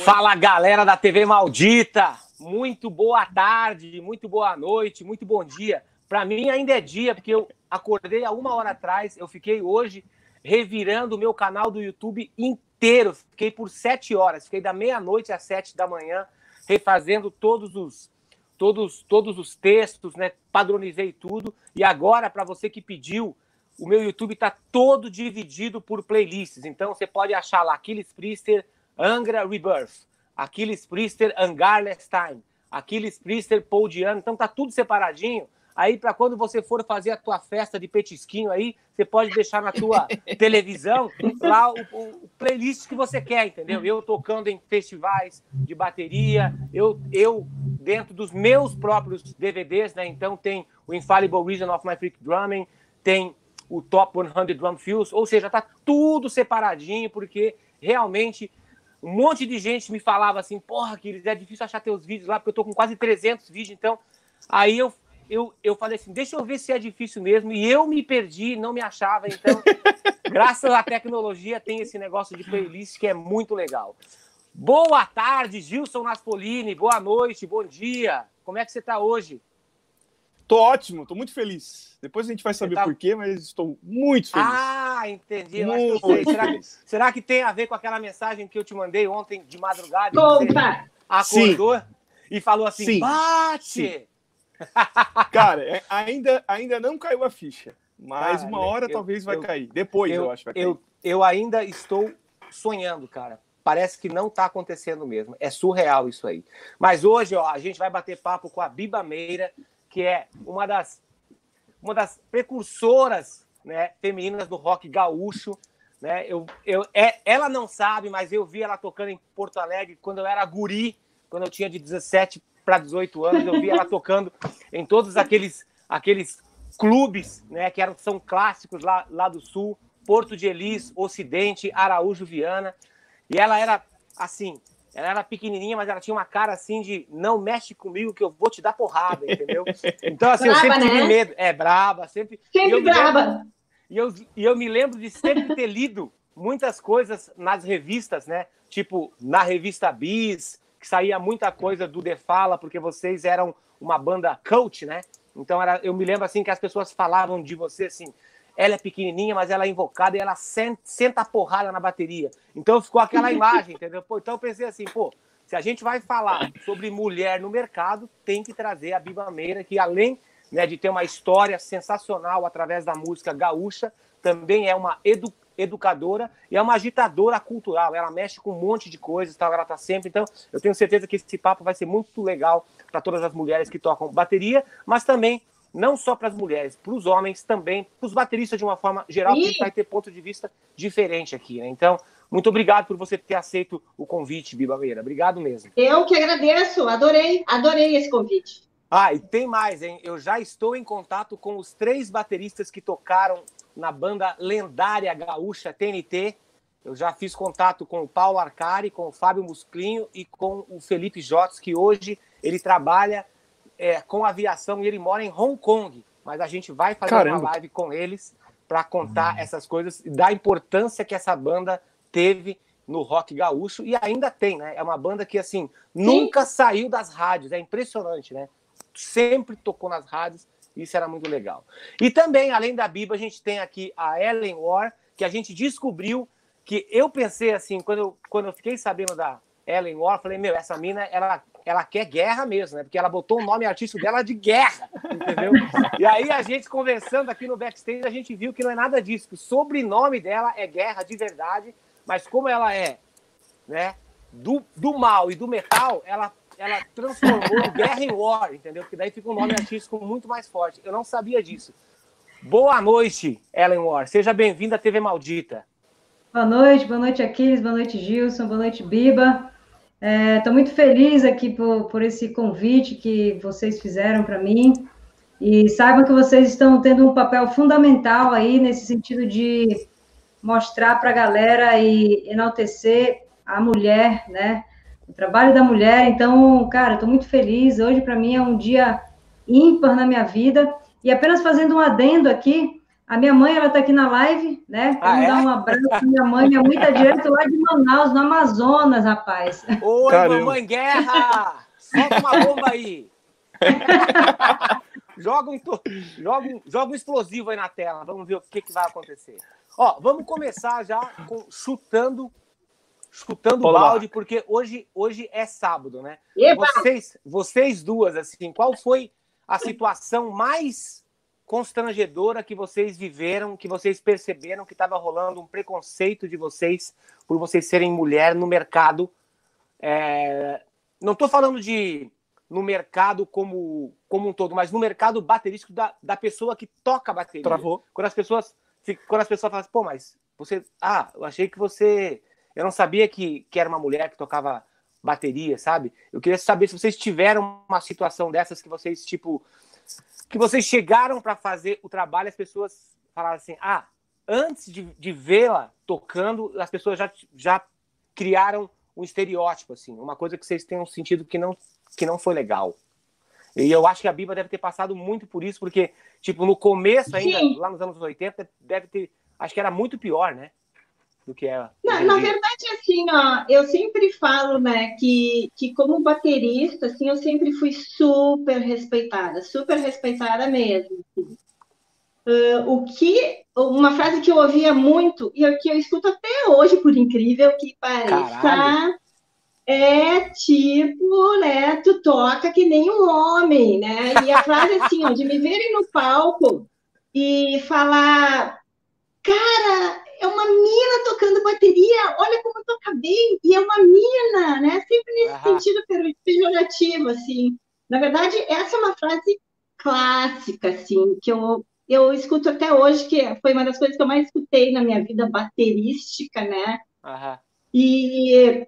Fala galera da TV Maldita! Muito boa tarde, muito boa noite, muito bom dia. Para mim ainda é dia, porque eu acordei há uma hora atrás, eu fiquei hoje revirando o meu canal do YouTube inteiro. Fiquei por sete horas, fiquei da meia-noite às sete da manhã, refazendo todos os todos, todos os textos, né? Padronizei tudo. E agora, para você que pediu, o meu YouTube está todo dividido por playlists. Então você pode achar lá Aquiles Priester, Angra Rebirth, Aquiles Priester, Angarless Time, Aquiles Priester, Paul Diano. Então tá tudo separadinho. Aí, para quando você for fazer a tua festa de petisquinho aí, você pode deixar na tua televisão lá o, o, playlist que você quer, entendeu? Eu tocando em festivais de bateria, eu, eu dentro dos meus próprios DVDs, né? Então tem o Infallible Reason of My Freak Drumming, tem o Top 100 Drum Fills, ou seja, tá tudo separadinho, porque realmente um monte de gente me falava assim, porra, que é difícil achar teus vídeos lá, porque eu tô com quase 300 vídeos, então aí eu eu, eu falei assim, deixa eu ver se é difícil mesmo, e eu me perdi, não me achava, então, graças à tecnologia, tem esse negócio de playlist que é muito legal. Boa tarde, Gilson Naspolini, boa noite, bom dia, como é que você está hoje? Tô ótimo, tô muito feliz. Depois a gente vai saber tá... por quê, mas estou muito feliz. Ah, entendi. Muito que será, que, será, que, tem a ver com aquela mensagem que eu te mandei ontem de madrugada? Opa! Acordou Sim. e falou assim: Sim. bate! Sim. Cara, é, ainda, ainda não caiu a ficha, mas cara, uma hora eu, talvez vai eu, cair. Depois eu, eu acho que vai cair. Eu, eu ainda estou sonhando, cara. Parece que não está acontecendo mesmo. É surreal isso aí. Mas hoje, ó, a gente vai bater papo com a Biba Meira, que é uma das, uma das precursoras né, femininas do rock gaúcho. Né? Eu, eu, é, ela não sabe, mas eu vi ela tocando em Porto Alegre quando eu era guri, quando eu tinha de 17 para 18 anos. Eu vi ela tocando em todos aqueles, aqueles clubes né, que eram, são clássicos lá, lá do Sul, Porto de Elis, Ocidente, Araújo Viana. E ela era assim, ela era pequenininha, mas ela tinha uma cara assim de não mexe comigo que eu vou te dar porrada, entendeu? Então, assim, braba, eu sempre né? tive medo. É, braba, sempre. Sempre e braba. Lembro, e, eu, e eu me lembro de sempre ter lido muitas coisas nas revistas, né? Tipo, na revista Bis, que saía muita coisa do The Fala, porque vocês eram uma banda coach, né? Então era, eu me lembro assim que as pessoas falavam de você assim, ela é pequenininha, mas ela é invocada e ela senta, a porrada na bateria. Então ficou aquela imagem, entendeu? Pô, então eu pensei assim, pô, se a gente vai falar sobre mulher no mercado, tem que trazer a Biba Meira, que além né, de ter uma história sensacional através da música gaúcha, também é uma edu educadora e é uma agitadora cultural. Ela mexe com um monte de coisas, tá? ela está sempre. Então, eu tenho certeza que esse papo vai ser muito legal para todas as mulheres que tocam bateria, mas também não só para as mulheres, para os homens também, para os bateristas de uma forma geral, porque a gente vai ter ponto de vista diferente aqui, né? Então, muito obrigado por você ter aceito o convite, Biba Meira. Obrigado mesmo. Eu que agradeço, adorei, adorei esse convite. Ah, e tem mais, hein? Eu já estou em contato com os três bateristas que tocaram na banda lendária gaúcha TNT. Eu já fiz contato com o Paulo Arcari, com o Fábio Musclinho e com o Felipe Jotes, que hoje ele trabalha é, com aviação e ele mora em Hong Kong. Mas a gente vai fazer Caramba. uma live com eles para contar hum. essas coisas e da importância que essa banda teve no rock gaúcho e ainda tem, né? É uma banda que assim Sim. nunca saiu das rádios, é impressionante, né? Sempre tocou nas rádios, isso era muito legal. E também, além da Biba, a gente tem aqui a Ellen War, que a gente descobriu que eu pensei assim, quando eu, quando eu fiquei sabendo da Ellen War, falei, meu, essa mina, ela ela quer guerra mesmo, né? Porque ela botou o nome artístico dela de guerra, entendeu? E aí a gente conversando aqui no backstage, a gente viu que não é nada disso, que o sobrenome dela é guerra de verdade, mas como ela é, né, do, do mal e do metal, ela ela transformou guerra em war, entendeu? Porque daí fica um nome artístico muito mais forte. Eu não sabia disso. Boa noite, Ellen War. Seja bem-vinda à TV Maldita. Boa noite, boa noite, Aquiles, boa noite, Gilson, boa noite, Biba. Estou é, muito feliz aqui por, por esse convite que vocês fizeram para mim. E saibam que vocês estão tendo um papel fundamental aí nesse sentido de mostrar para a galera e enaltecer a mulher, né? O trabalho da mulher. Então, cara, estou muito feliz. Hoje, para mim, é um dia ímpar na minha vida. E apenas fazendo um adendo aqui, A minha mãe, ela está aqui na live, né? Quero ah, é? dar um abraço para minha mãe, minha mãe está direto lá de Manaus, no Amazonas, rapaz. Oi, Caramba. mamãe guerra! Solta uma bomba aí! joga, um, joga, um, joga um explosivo aí na tela, vamos ver o que, que vai acontecer. Ó, vamos começar já com, chutando chutando o balde, porque hoje, hoje é sábado, né? Vocês, vocês duas, assim, qual foi a situação mais constrangedora que vocês viveram, que vocês perceberam que estava rolando um preconceito de vocês por vocês serem mulher no mercado? É... Não estou falando de no mercado como, como um todo, mas no mercado baterístico da, da pessoa que toca bateria. Travou. Quando as pessoas, quando as pessoas falam assim, pô, mas você, ah, eu achei que você, eu não sabia que, que era uma mulher que tocava bateria, sabe? Eu queria saber se vocês tiveram uma situação dessas que vocês tipo que vocês chegaram para fazer o trabalho, as pessoas falaram assim: ah, antes de, de vê-la tocando, as pessoas já, já criaram um estereótipo, assim, uma coisa que vocês tenham sentido que não, que não foi legal. E eu acho que a Biba deve ter passado muito por isso, porque, tipo, no começo ainda, Sim. lá nos anos 80, deve ter. Acho que era muito pior, né? Do que é. Na, na, verdade, assim, ó, eu sempre falo, né, que, que como baterista, assim, eu sempre fui super respeitada, super respeitada mesmo. Assim. Uh, o que, uma frase que eu ouvia muito e que eu escuto até hoje, por incrível que pareça, Caralho. é tipo, né, tu toca que nem um homem, né? E a frase assim, ó, de me verem no palco e falar, cara, é uma mina tocando bateria, olha como toca bem, e é uma mina, né? Sempre nesse uhum. sentido pejorativo, assim. Na verdade, essa é uma frase clássica, assim, que eu, eu escuto até hoje, que foi uma das coisas que eu mais escutei na minha vida baterística, né? Uhum. E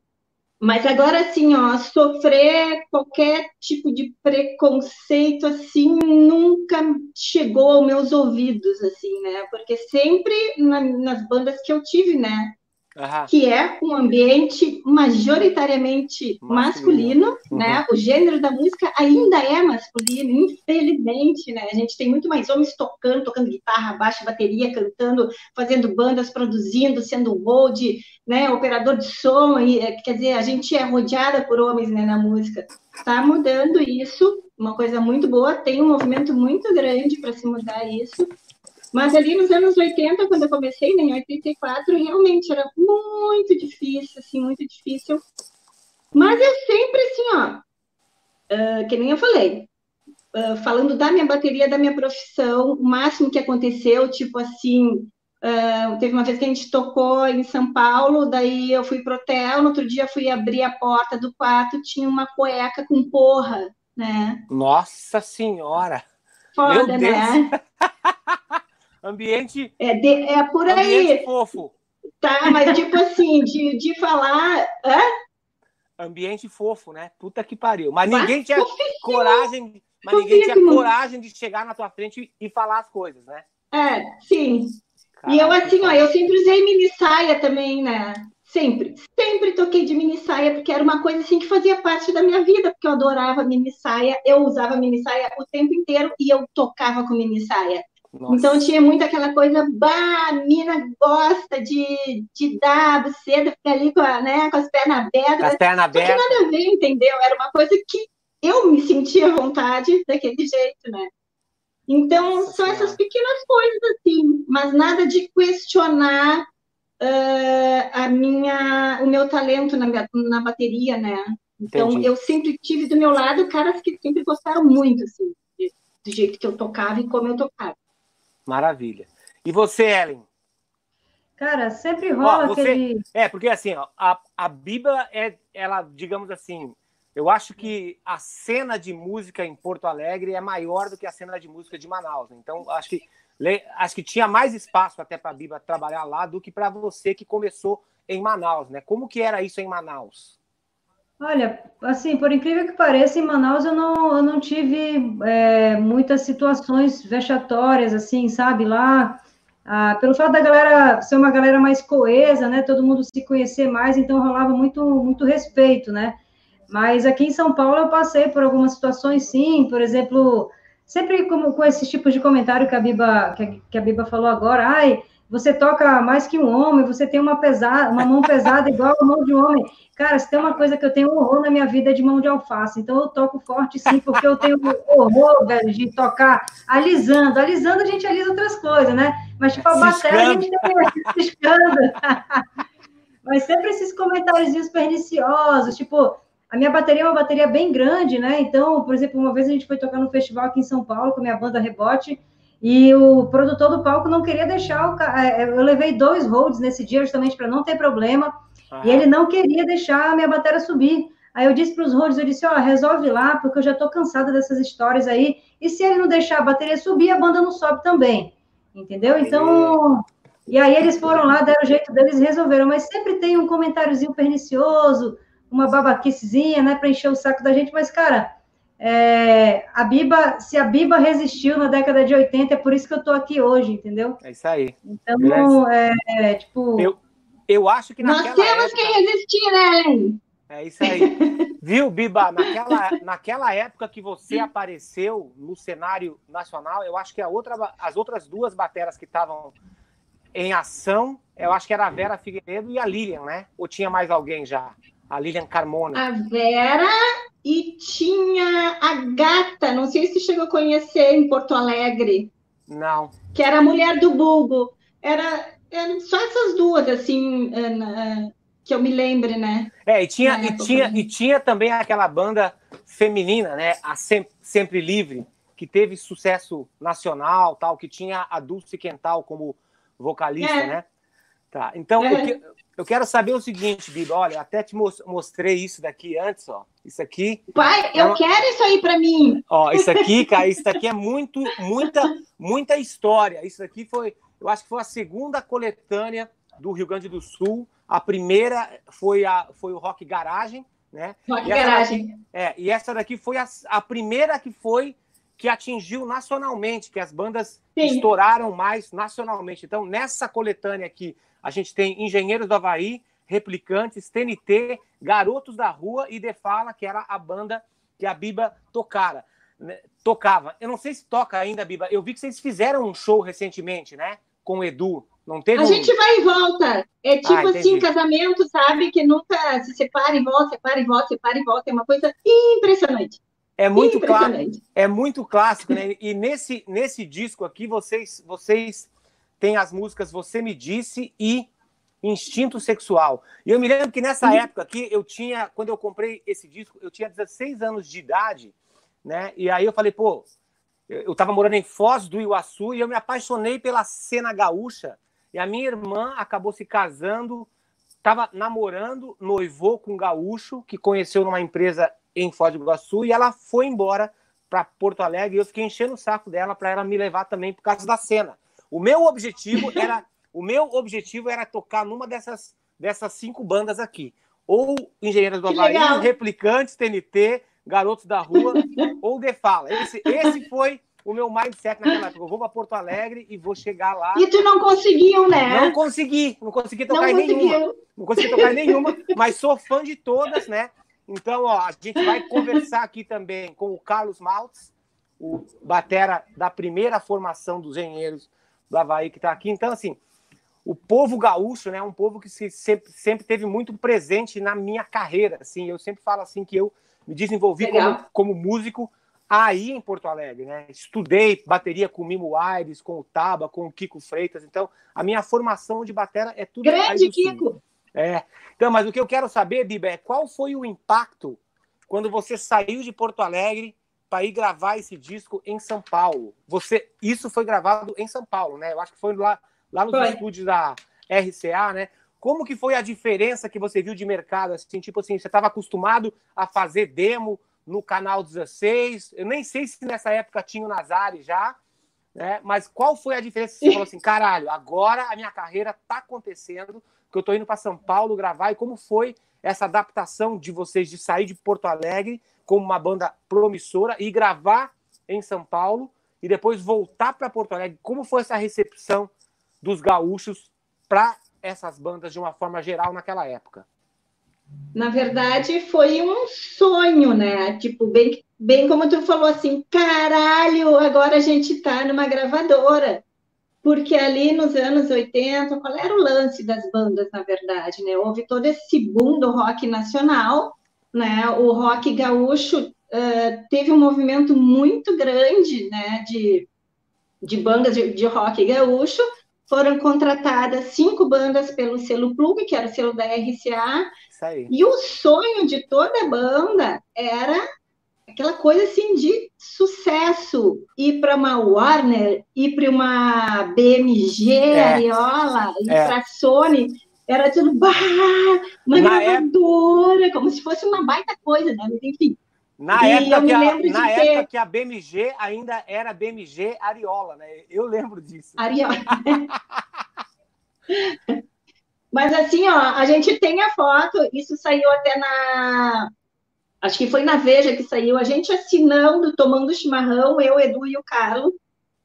mas agora, assim, ó, sofrer qualquer tipo de preconceito, assim, nunca chegou aos meus ouvidos, assim, né? Porque sempre na, nas bandas que eu tive, né? Que é um ambiente majoritariamente masculino, uhum. né? O gênero da música ainda é masculino, infelizmente, né? A gente tem muito mais homens tocando, tocando guitarra, baixo, bateria, cantando, fazendo bandas, produzindo, sendo hold, né? Operador de som, e, é, quer dizer, a gente é rodeada por homens, né? Na música. Está mudando isso, uma coisa muito boa. Tem um movimento muito grande para se mudar isso. Mas ali nos anos 80, quando eu comecei, né, em 84, realmente era muito difícil, assim, muito difícil. Mas eu sempre, assim, ó, uh, que nem eu falei, uh, falando da minha bateria, da minha profissão, o máximo que aconteceu, tipo assim, Uh, teve uma vez que a gente tocou em São Paulo, daí eu fui pro hotel, no outro dia fui abrir a porta do quarto, tinha uma cueca com porra, né? Nossa Senhora! Foda, né? Ambiente. É, de, é por aí. Ambiente fofo. Tá, mas tipo assim, de, de falar. Hã? Ambiente fofo, né? Puta que pariu. Mas, mas ninguém tinha coragem. Mas ninguém tinha coragem de chegar na tua frente e falar as coisas, né? É, sim. Caraca, e eu, assim, ó, eu sempre usei mini saia também, né? Sempre, sempre toquei de mini saia, porque era uma coisa assim que fazia parte da minha vida, porque eu adorava mini saia, eu usava mini saia o tempo inteiro e eu tocava com mini saia. Nossa. Então tinha muito aquela coisa, bah, a mina gosta de, de dar buceta, fica ali com, a, né, com as pernas abertas. As pernas abertas. Não tinha nada a ver, entendeu? Era uma coisa que eu me sentia à vontade daquele jeito, né? Então, são essas pequenas coisas, assim, mas nada de questionar uh, a minha, o meu talento na, na bateria, né? Então, Entendi. eu sempre tive do meu lado caras que sempre gostaram muito, assim, do jeito que eu tocava e como eu tocava. Maravilha. E você, Ellen? Cara, sempre rola ó, você... aquele. É, porque assim, ó, a, a Bíblia é, ela, digamos assim, eu acho que a cena de música em Porto Alegre é maior do que a cena de música de Manaus. Né? Então, acho que, acho que tinha mais espaço até para a Bíblia trabalhar lá do que para você que começou em Manaus, né? Como que era isso em Manaus? Olha, assim, por incrível que pareça, em Manaus eu não, eu não tive é, muitas situações vexatórias, assim, sabe? Lá, ah, pelo fato da galera ser uma galera mais coesa, né? Todo mundo se conhecer mais, então rolava muito, muito respeito, né? Mas aqui em São Paulo eu passei por algumas situações, sim, por exemplo, sempre como com esses tipos de comentário que a Biba, que a, que a Biba falou agora, ai, você toca mais que um homem, você tem uma pesada, uma mão pesada igual a mão de um homem. Cara, se tem uma coisa que eu tenho horror na minha vida é de mão de alface. Então eu toco forte sim, porque eu tenho horror, velho, de tocar alisando. Alisando a gente alisa outras coisas, né? Mas tipo a bateria a gente tem ciscando. Mas sempre esses comentários perniciosos, tipo, a minha bateria é uma bateria bem grande, né? Então, por exemplo, uma vez a gente foi tocar no festival aqui em São Paulo com a minha banda Rebote, e o produtor do palco não queria deixar o é, é, Eu levei dois holds nesse dia, justamente para não ter problema. E ele não queria deixar a minha bateria subir. Aí eu disse para os holds, eu disse, ó, oh, resolve lá, porque eu já estou cansada dessas histórias aí. E se ele não deixar a bateria subir, a banda não sobe também. Entendeu? Então. E aí eles foram lá, deram o jeito deles e resolveram. Mas sempre tem um comentáriozinho pernicioso, uma babaquicezinha, né, para encher o saco da gente. Mas, cara, é, a Biba, se a Biba resistiu na década de 80, é por isso que eu tô aqui hoje, entendeu? É isso aí. Então, é, é, tipo. Eu, eu acho que naquela Nós temos época... que resistir, né, É isso aí. Viu, Biba? Naquela, naquela época que você apareceu no cenário nacional, eu acho que a outra, as outras duas bateras que estavam em ação, eu acho que era a Vera Figueiredo e a Lilian, né? Ou tinha mais alguém já? A Lilian Carmona. A Vera e tinha a Gata, não sei se chegou a conhecer em Porto Alegre. Não. Que era a mulher do Bulbo. Era, só essas duas, assim, que eu me lembre, né? É, e tinha, e, tinha, e tinha também aquela banda feminina, né? A Sempre, Sempre Livre, que teve sucesso nacional, tal, que tinha a Dulce Quental como vocalista, é. né? Tá, então é. que, eu quero saber o seguinte, Biba. Olha, até te mostrei isso daqui antes, ó. Isso aqui. Pai, é eu uma... quero isso aí para mim. Ó, isso aqui, cara, isso aqui é muito, muita, muita história. Isso aqui foi, eu acho que foi a segunda coletânea do Rio Grande do Sul. A primeira foi a, foi o Rock Garagem, né? Rock Garagem. Daqui, é, e essa daqui foi a, a primeira que foi que atingiu nacionalmente, que as bandas Sim. estouraram mais nacionalmente. Então, nessa coletânea aqui, a gente tem Engenheiros do Havaí, Replicantes, TNT, Garotos da Rua e Defala, que era a banda que a Biba tocara, né, tocava. Eu não sei se toca ainda, Biba. Eu vi que vocês fizeram um show recentemente, né? Com o Edu. Não teve a um... gente vai e volta. É tipo ah, assim, casamento, sabe? Que nunca se separa e volta, separa e volta, separa e volta. É uma coisa impressionante. É muito clássico. É muito clássico, né? E nesse, nesse disco aqui, vocês, vocês tem as músicas Você Me Disse e Instinto Sexual. E eu me lembro que nessa uhum. época aqui, eu tinha, quando eu comprei esse disco, eu tinha 16 anos de idade, né? E aí eu falei, pô, eu estava morando em Foz do Iguaçu e eu me apaixonei pela cena gaúcha. E a minha irmã acabou se casando, estava namorando, noivou com um gaúcho que conheceu numa empresa em Foz do Iguaçu e ela foi embora para Porto Alegre e eu fiquei enchendo o saco dela para ela me levar também por causa da cena. O meu objetivo era o meu objetivo era tocar numa dessas, dessas cinco bandas aqui. Ou Engenheiros do Havaí, Replicantes, TNT, Garotos da Rua ou The Fala. Esse, esse foi o meu mindset naquela época. Eu vou para Porto Alegre e vou chegar lá. E tu não conseguiu, né? Não consegui, não consegui tocar não em nenhuma. Não consegui tocar em nenhuma, mas sou fã de todas, né? Então, ó, a gente vai conversar aqui também com o Carlos Maltz, o batera da primeira formação dos engenheiros do Havaí que está aqui. Então, assim, o povo gaúcho, né, é um povo que se, sempre, sempre teve muito presente na minha carreira. Assim, eu sempre falo assim que eu me desenvolvi como, como, músico aí em Porto Alegre, né? Estudei bateria com o Mimo Aires, com o Taba, com o Kiko Freitas. Então, a minha formação de batera é tudo Grande Kiko. É. Então, mas o que eu quero saber, Biba, é qual foi o impacto quando você saiu de Porto Alegre para ir gravar esse disco em São Paulo. Você, isso foi gravado em São Paulo, né? Eu acho que foi lá, lá nos foi. estúdios da RCA, né? Como que foi a diferença que você viu de mercado? Assim, tipo assim, você estava acostumado a fazer demo no canal 16. Eu nem sei se nessa época tinha o Nazari já, né? Mas qual foi a diferença? Você falou assim, caralho, agora a minha carreira tá acontecendo, que eu tô indo para São Paulo gravar. E como foi essa adaptação de vocês de sair de Porto Alegre como uma banda promissora e gravar em São Paulo e depois voltar para Porto Alegre. Como foi essa recepção dos gaúchos para essas bandas de uma forma geral naquela época? Na verdade, foi um sonho, né? Tipo, bem bem como tu falou assim, caralho, agora a gente está numa gravadora. Porque ali nos anos 80, qual era o lance das bandas, na verdade, né? Houve todo esse boom do rock nacional, né? O rock gaúcho uh, teve um movimento muito grande, né? De, de bandas de, de rock gaúcho, foram contratadas cinco bandas pelo selo Plug, que era o selo da RCA, e o sonho de toda a banda era aquela coisa assim de sucesso, ir para uma Warner, ir para uma BMG, é. Ariola, ir é. para Sony, era tudo bah, uma na gravadora, época... como se fosse uma baita coisa, né? Enfim. Na, época que, a, na época ter... que a BMG ainda era BMG Ariola, né? Eu lembro disso. Ariola. Mas assim, ó, a gente tem a foto, isso saiu até na. Acho que foi na Veja que saiu, a gente assinando, tomando chimarrão, eu, Edu e o Carlos,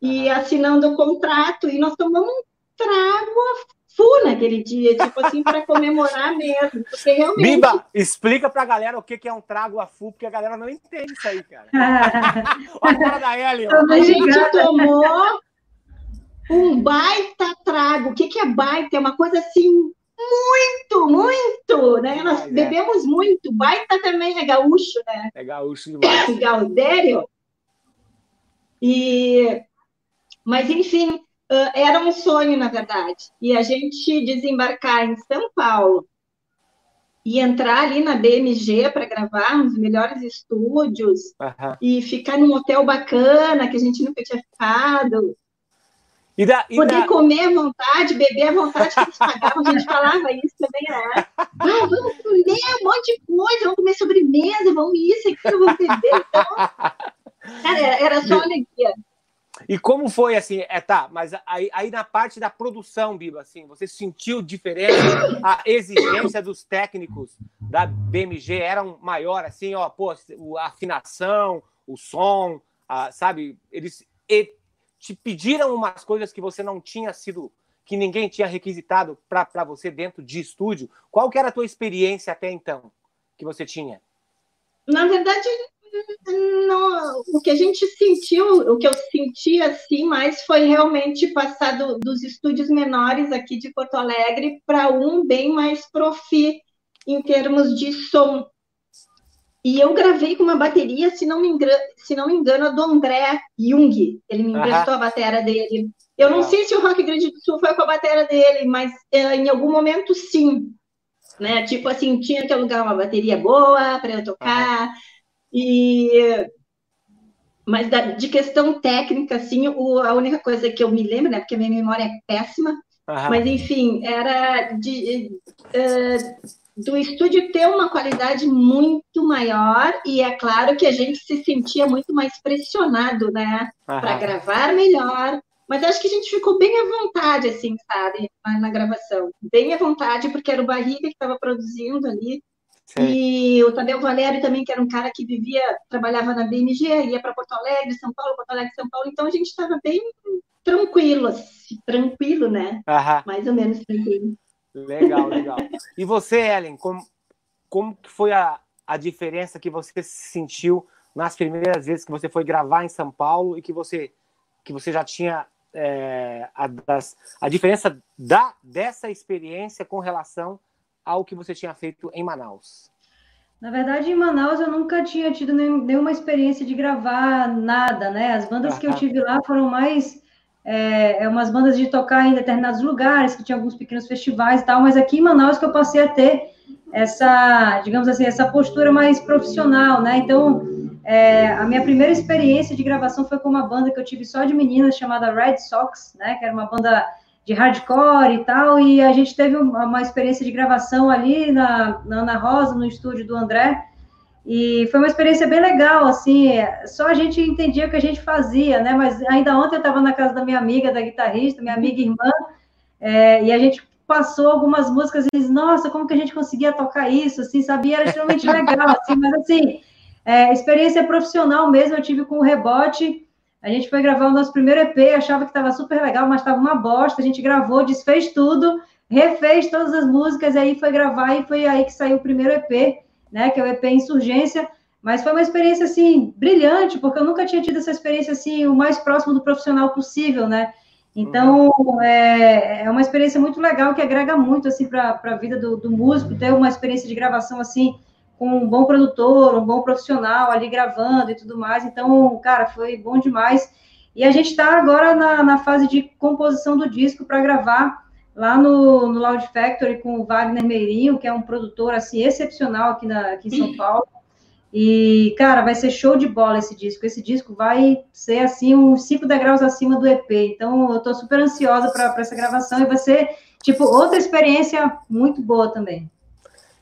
e assinando o contrato, e nós tomamos um trago a full naquele dia, tipo assim, para comemorar mesmo. Porque realmente. Biba, explica pra galera o que é um trago a full, porque a galera não entende isso aí, cara. a cara da Ellie. A gente tomou um baita trago. O que, que é baita? É uma coisa assim, muito, muito, né? Nós é, bebemos é. muito. Baita também é gaúcho, né? É gaúcho demais. Gaudério. E... Mas, enfim, era um sonho, na verdade. E a gente desembarcar em São Paulo e entrar ali na BMG para gravar nos melhores estúdios e ficar num hotel bacana que a gente nunca tinha ficado e da, e Poder da... comer à vontade, beber à vontade, que eles pagavam, a gente falava isso também, né? Ah, vamos comer um monte de coisa, vamos comer sobremesa, vamos isso, aquilo, vamos beber. Então, cara, era só alegria. E como foi assim? É, tá, mas aí, aí, na parte da produção, Biba, assim, você sentiu diferença? A exigência dos técnicos da BMG era maior, assim, ó, pô, a afinação, o som, a, sabe? Eles te pediram umas coisas que você não tinha sido, que ninguém tinha requisitado para você dentro de estúdio. Qual que era a tua experiência até então que você tinha? Na verdade, não, o que a gente sentiu, o que eu senti assim mais foi realmente passar do, dos estúdios menores aqui de Porto Alegre para um bem mais profi em termos de som. E eu gravei com uma bateria, se não me engano, se não me engano, do André Jung. Ele me emprestou a bateria dele. Eu não sei se o Rock Grande do Sul foi com a bateria dele, mas eh, em algum momento sim. Né? Tipo assim, tinha que alugar uma bateria boa para eu tocar. E mas da, de questão técnica, assim, o, a única coisa que eu me lembro, né, porque a minha memória é péssima, mas enfim, era de, uh, do estúdio ter uma qualidade muito maior e é claro que a gente se sentia muito mais pressionado, né, para gravar melhor. Mas acho que a gente ficou bem à vontade, assim, sabe, na, gravação. Bem à vontade, porque era o Barriga que estava produzindo ali. Sim. E o Tadeu Valério também, que era um cara que vivia, trabalhava na BMG, ia para Porto Alegre, São Paulo, Porto Alegre, São Paulo. Então a gente estava bem tranquilo, assim, tranquilo, né? Mais ou menos tranquilo. Legal, legal. E você, Ellen, como, como que foi a, a diferença que você sentiu nas primeiras vezes que você foi gravar em São Paulo e que você, que você já tinha é, a, das, a diferença da, dessa experiência com relação ao que você tinha feito em Manaus? Na verdade, em Manaus eu nunca tinha tido nenhuma experiência de gravar nada, né? As bandas que eu tive lá foram mais é, é, umas bandas de tocar em determinados lugares, que tinha alguns pequenos festivais e tal, mas aqui em Manaus que eu passei a ter essa, digamos assim, essa postura mais profissional, né? Então, é, a minha primeira experiência de gravação foi com uma banda que eu tive só de meninas, chamada Red Sox, né? Que era uma banda de hardcore e tal, e a gente teve uma, uma experiência de gravação ali na, na Ana Rosa, no estúdio do André, e foi uma experiência bem legal, assim, só a gente entendia o que a gente fazia, né? Mas ainda ontem eu estava na casa da minha amiga, da guitarrista, minha amiga irmã, é, e a gente passou algumas músicas e disse, nossa, como que a gente conseguia tocar isso, assim, sabia? Era extremamente legal, assim, mas assim, é, experiência profissional mesmo eu tive com o Rebote, a gente foi gravar o nosso primeiro EP, achava que estava super legal, mas estava uma bosta, a gente gravou, desfez tudo, refez todas as músicas, e aí foi gravar e foi aí que saiu o primeiro EP, né, que é o EP Insurgência, Mas foi uma experiência, assim, brilhante, porque eu nunca tinha tido essa experiência, assim, o mais próximo do profissional possível, né? Então, uhum. é, é uma experiência muito legal, que agrega muito, assim, para a vida do, do músico, ter uma experiência de gravação, assim, com um bom produtor, um bom profissional ali gravando e tudo mais. Então, cara, foi bom demais. E a gente está agora na, na, fase de composição do disco para gravar lá no, no Loud Factory com o Wagner Meirinho, que é um produtor assim excepcional aqui, na, aqui em São Paulo. E, cara, vai ser show de bola esse disco. Esse disco vai ser, assim, uns 5 degraus acima do EP. Então, eu tô super ansiosa para essa gravação e vai ser, tipo, outra experiência muito boa também.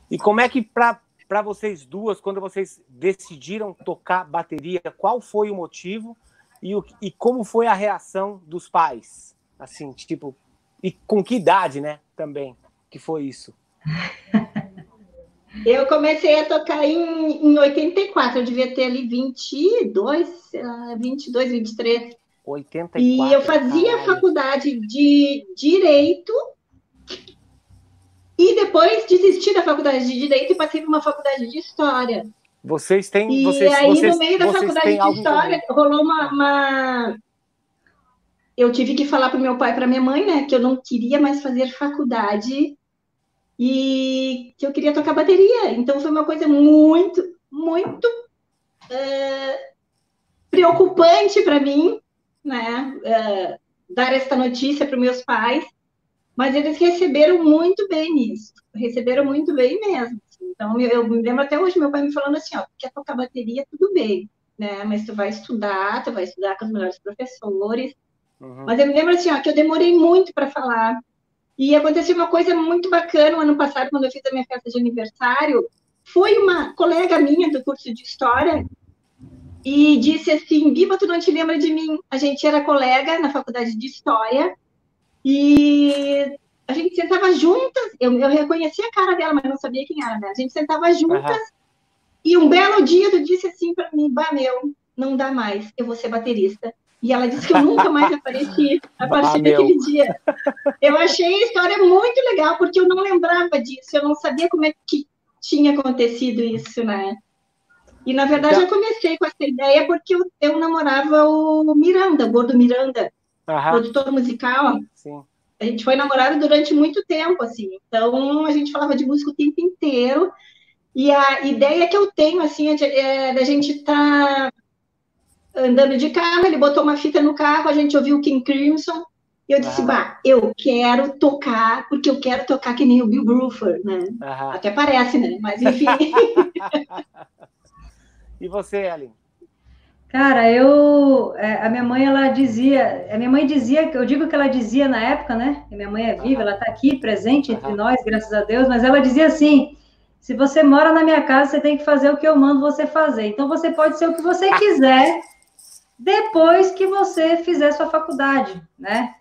E como é que, para vocês duas, quando vocês decidiram tocar bateria, qual foi o motivo e, o, e como foi a reação dos pais? Assim, tipo, e com que idade, né, também, que foi isso? Eu comecei a tocar em, em 84, eu devia ter ali 22, 22, 23. 84. E eu fazia caralho. faculdade de Direito e depois desisti da faculdade de Direito e passei para uma faculdade de História. Vocês têm. E vocês, aí, vocês, no meio da faculdade de História, rolou uma, uma, Eu tive que falar para meu pai e para minha mãe, né, que eu não queria mais fazer faculdade e que eu queria tocar bateria. Então, foi uma coisa muito, muito uh, preocupante para mim, né, uh, dar essa notícia para meus pais. Mas eles receberam muito bem isso, receberam muito bem mesmo. Assim. Então, eu, me lembro até hoje meu pai me falando assim, ó, quer tocar bateria, tudo bem, né? Mas tu vai estudar, tu vai estudar com os melhores professores. Uhum. Mas eu me lembro assim, ó, que eu demorei muito para falar. E aconteceu uma coisa muito bacana no ano passado, quando eu fiz a minha festa de aniversário. Foi uma colega minha do curso de História e disse assim, Biba, tu não te lembra de mim? A gente era colega na faculdade de História e a gente sentava juntas, eu, eu reconhecia a cara dela, mas não sabia quem era, né? A gente sentava juntas, uhum. e um belo dia tu disse assim para mim, bah, meu, não dá mais, eu vou ser baterista. E ela disse que eu nunca mais apareci a partir bah, daquele dia. Eu achei a história muito legal, porque eu não lembrava disso, eu não sabia como é que tinha acontecido isso, né? E, na verdade, então... eu comecei com essa ideia porque eu, eu namorava o Miranda, o Gordo Miranda, Aham. produtor musical. Sim. A gente foi namorado durante muito tempo, assim. Então, a gente falava de música o tempo inteiro. E a ideia que eu tenho, assim, é, é da gente estar tá andando de carro, ele botou uma fita no carro, a gente ouviu o King Crimson, e eu disse, ah. bah, eu quero tocar, porque eu quero tocar que nem o Bill Bruford, né? Até parece, né? Mas enfim. e você, Ellen? Cara, eu, é, a minha mãe, ela dizia, a minha mãe dizia, eu digo que ela dizia na época, né? Que minha mãe é viva, ela está aqui presente entre uhum. nós, graças a Deus, mas ela dizia assim: se você mora na minha casa, você tem que fazer o que eu mando você fazer. Então você pode ser o que você quiser depois que você fizer sua faculdade, né?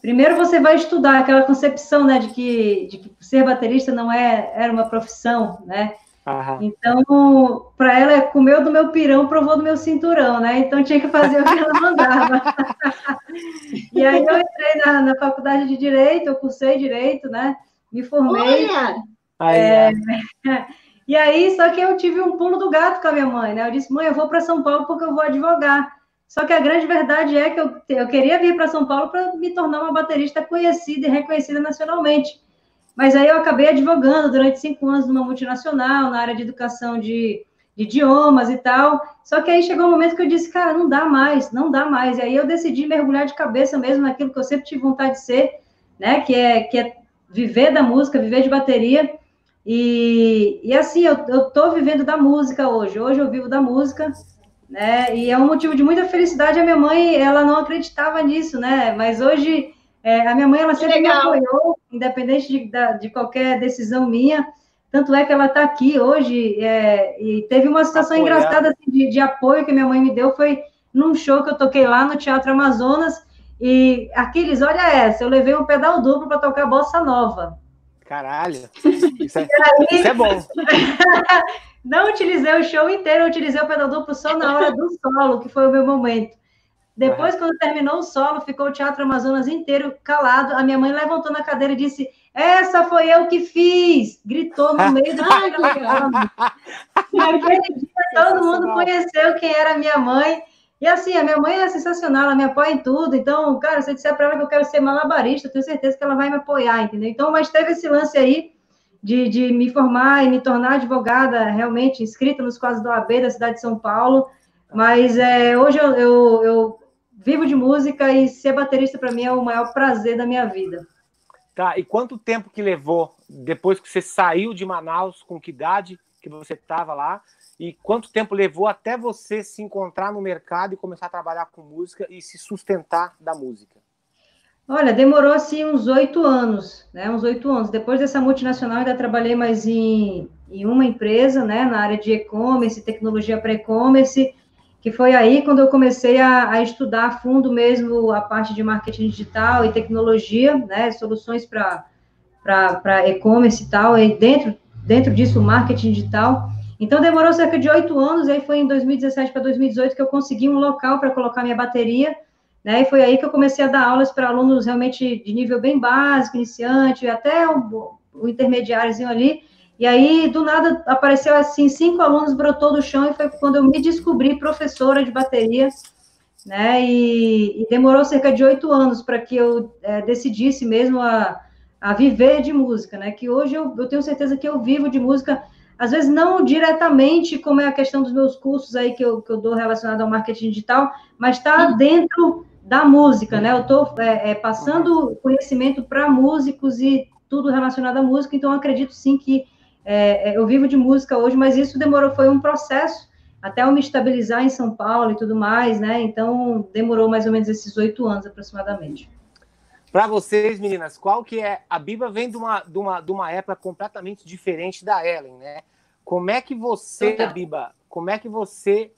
Primeiro você vai estudar aquela concepção, né, de que, de que ser baterista não é era uma profissão, né? Aham. Então, para ela, comeu do meu pirão, provou do meu cinturão, né? Então, tinha que fazer o que ela mandava. e aí, eu entrei na, na, faculdade de Direito, eu cursei Direito, né? Me formei. Olha! É, e aí, só que eu tive um pulo do gato com a minha mãe, né? Eu disse, mãe, eu vou para São Paulo porque eu vou advogar. Só que a grande verdade é que eu, eu queria vir para São Paulo para me tornar uma baterista conhecida e reconhecida nacionalmente. Mas aí eu acabei advogando durante cinco anos numa multinacional, na área de educação de, de idiomas e tal. Só que aí chegou um momento que eu disse, cara, não dá mais, não dá mais. E aí eu decidi mergulhar de cabeça mesmo naquilo que eu sempre tive vontade de ser, né? Que é, que é viver da música, viver de bateria. E, e assim, eu, eu tô vivendo da música hoje. Hoje eu vivo da música, né? E é um motivo de muita felicidade. A minha mãe, ela não acreditava nisso, né? Mas hoje é, a minha mãe, ela sempre me apoiou, independente de, de, qualquer decisão minha. Tanto é que ela está aqui hoje. É, e teve uma situação engraçada assim, de, de, apoio que minha mãe me deu. Foi num show que eu toquei lá no Teatro Amazonas. E Aquiles, olha essa, eu levei um pedal duplo para tocar bossa nova. Caralho, isso é, aí, isso é bom. não utilizei o show inteiro, eu utilizei o pedal duplo só na hora do solo, que foi o meu momento. Depois, quando terminou o solo, ficou o Teatro Amazonas inteiro calado. A minha mãe levantou na cadeira e disse: Essa foi eu que fiz! Gritou no meio do. Naquele dia todo mundo conheceu quem era minha mãe. E assim, a minha mãe é sensacional, ela me apoia em tudo. Então, cara, se eu disser para ela que eu quero ser malabarista, eu tenho certeza que ela vai me apoiar, entendeu? Então, mas teve esse lance aí de, de me formar e me tornar advogada realmente inscrita nos quadros do AB da cidade de São Paulo. Mas é, hoje eu, eu, eu vivo de música e ser baterista para mim é o maior prazer da minha vida. Tá, e quanto tempo que levou depois que você saiu de Manaus, com que idade que você estava lá, e quanto tempo levou até você se encontrar no mercado e começar a trabalhar com música e se sustentar da música? Olha, demorou assim uns oito anos, né? Uns oito anos. Depois dessa multinacional, ainda trabalhei mais em, em uma empresa, né? Na área de e-commerce, tecnologia para e-commerce que foi aí quando eu comecei a, a, estudar a fundo mesmo a parte de marketing digital e tecnologia, né, soluções para e-commerce e tal, e dentro, dentro disso, marketing digital. Então, demorou cerca de oito anos, aí foi em 2017 para 2018 que eu consegui um local para colocar minha bateria, né, e foi aí que eu comecei a dar aulas para alunos realmente de nível bem básico, iniciante, até o, o intermediáriozinho ali, e aí, do nada, apareceu assim, cinco alunos brotou do chão e foi quando eu me descobri professora de bateria, né? E, e demorou cerca de oito anos para que eu é, decidisse mesmo a, a viver de música, né? Que hoje eu, eu tenho certeza que eu vivo de música, às vezes não diretamente, como é a questão dos meus cursos aí que eu, que eu dou relacionado ao marketing digital, mas está dentro da música, né? Eu estou é, é, passando conhecimento para músicos e tudo relacionado à música, então acredito sim que é, é, eu vivo de música hoje, mas isso demorou, foi um processo até eu me estabilizar em São Paulo e tudo mais, né? Então demorou mais ou menos esses oito anos aproximadamente. Para vocês, meninas, qual que é? A Biba vem de uma, de, uma, de uma época completamente diferente da Ellen, né? Como é que você, Total. Biba, como é que você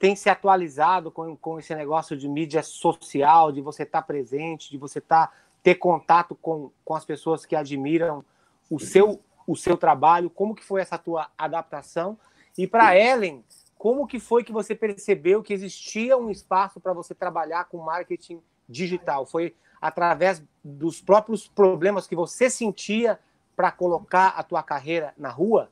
tem se atualizado com, com esse negócio de mídia social, de você estar tá presente, de você tá, ter contato com, com as pessoas que admiram o seu o seu trabalho, como que foi essa tua adaptação? E para Ellen, como que foi que você percebeu que existia um espaço para você trabalhar com marketing digital? Foi através dos próprios problemas que você sentia para colocar a tua carreira na rua?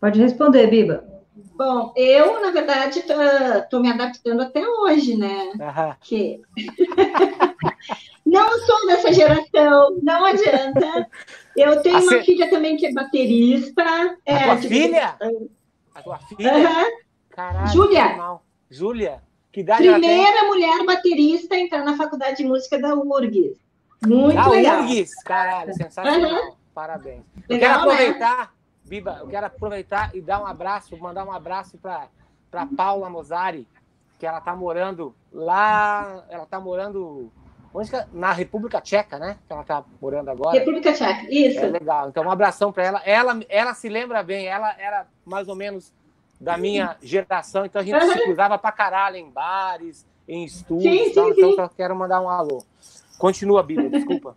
Pode responder, Biba. Bom, eu, na verdade, estou me adaptando até hoje, né? Uhum. Que... não sou dessa geração, não adianta. Eu tenho uma filha também que é baterista. A é, tua filha? A tua filha? Uhum. Caralho, Júlia. Júlia, que idade Primeira mulher baterista a entrar na faculdade de música da URGS. Muito da legal. URGS, caralho, sensacional. Uhum. Parabéns. Eu legal, quero né? aproveitar, né? Biba, eu quero aproveitar e dar um abraço, mandar um abraço para Paula Mosari, que ela tá morando lá, ela tá morando onde é? na República Tcheca, né? Que ela tá morando agora. República Tcheca, isso. É legal. Então um abração para ela. Ela ela se lembra bem, ela era mais ou menos da minha geração, então a gente uhum. se cruzava pra caralho em bares, em estúdios, sim, sim, então sim. só quero mandar um alô. Continua, Bíblia, desculpa.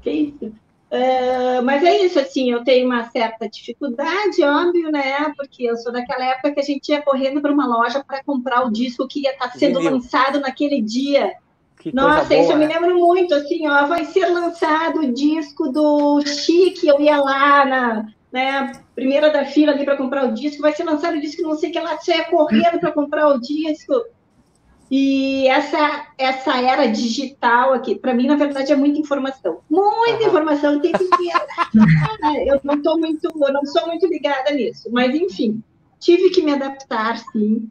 Que isso. Uh, mas é isso, assim, eu tenho uma certa dificuldade, óbvio, né? Porque eu sou daquela época que a gente ia correndo para uma loja para comprar o disco que ia estar tá sendo lançado naquele dia. Que Nossa, boa, isso eu me né? lembro muito, assim, ó, vai ser lançado o disco do Chique, eu ia lá na né, primeira da fila ali para comprar o disco, vai ser lançado o disco, não sei o que lá, você ia correndo para comprar o disco. E essa, essa era digital aqui, para mim, na verdade, é muita informação. Muita uhum. informação, tem que Eu não tô muito, eu não sou muito ligada nisso, mas enfim, tive que me adaptar, sim.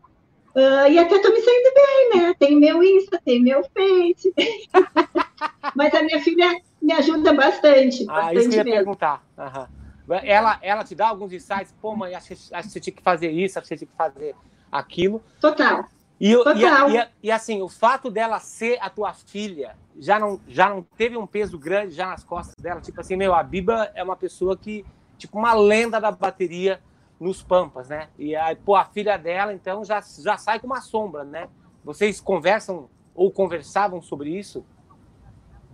Uh, e até estou me saindo bem, né? Tem meu Insta, tem meu Face. mas a minha filha me ajuda bastante. Ah, bastante isso que eu ia mesmo. perguntar. Uhum. Ela, ela te dá alguns insights, pô, mãe, acho que, acho que você tinha que fazer isso, acho que você tinha que fazer aquilo. Total. E, e, e, e, assim, o fato dela ser a tua filha já não, já não teve um peso grande já nas costas dela? Tipo assim, meu, a Biba é uma pessoa que, tipo, uma lenda da bateria nos Pampas, né? E aí, pô, a filha dela, então, já, já sai com uma sombra, né? Vocês conversam ou conversavam sobre isso?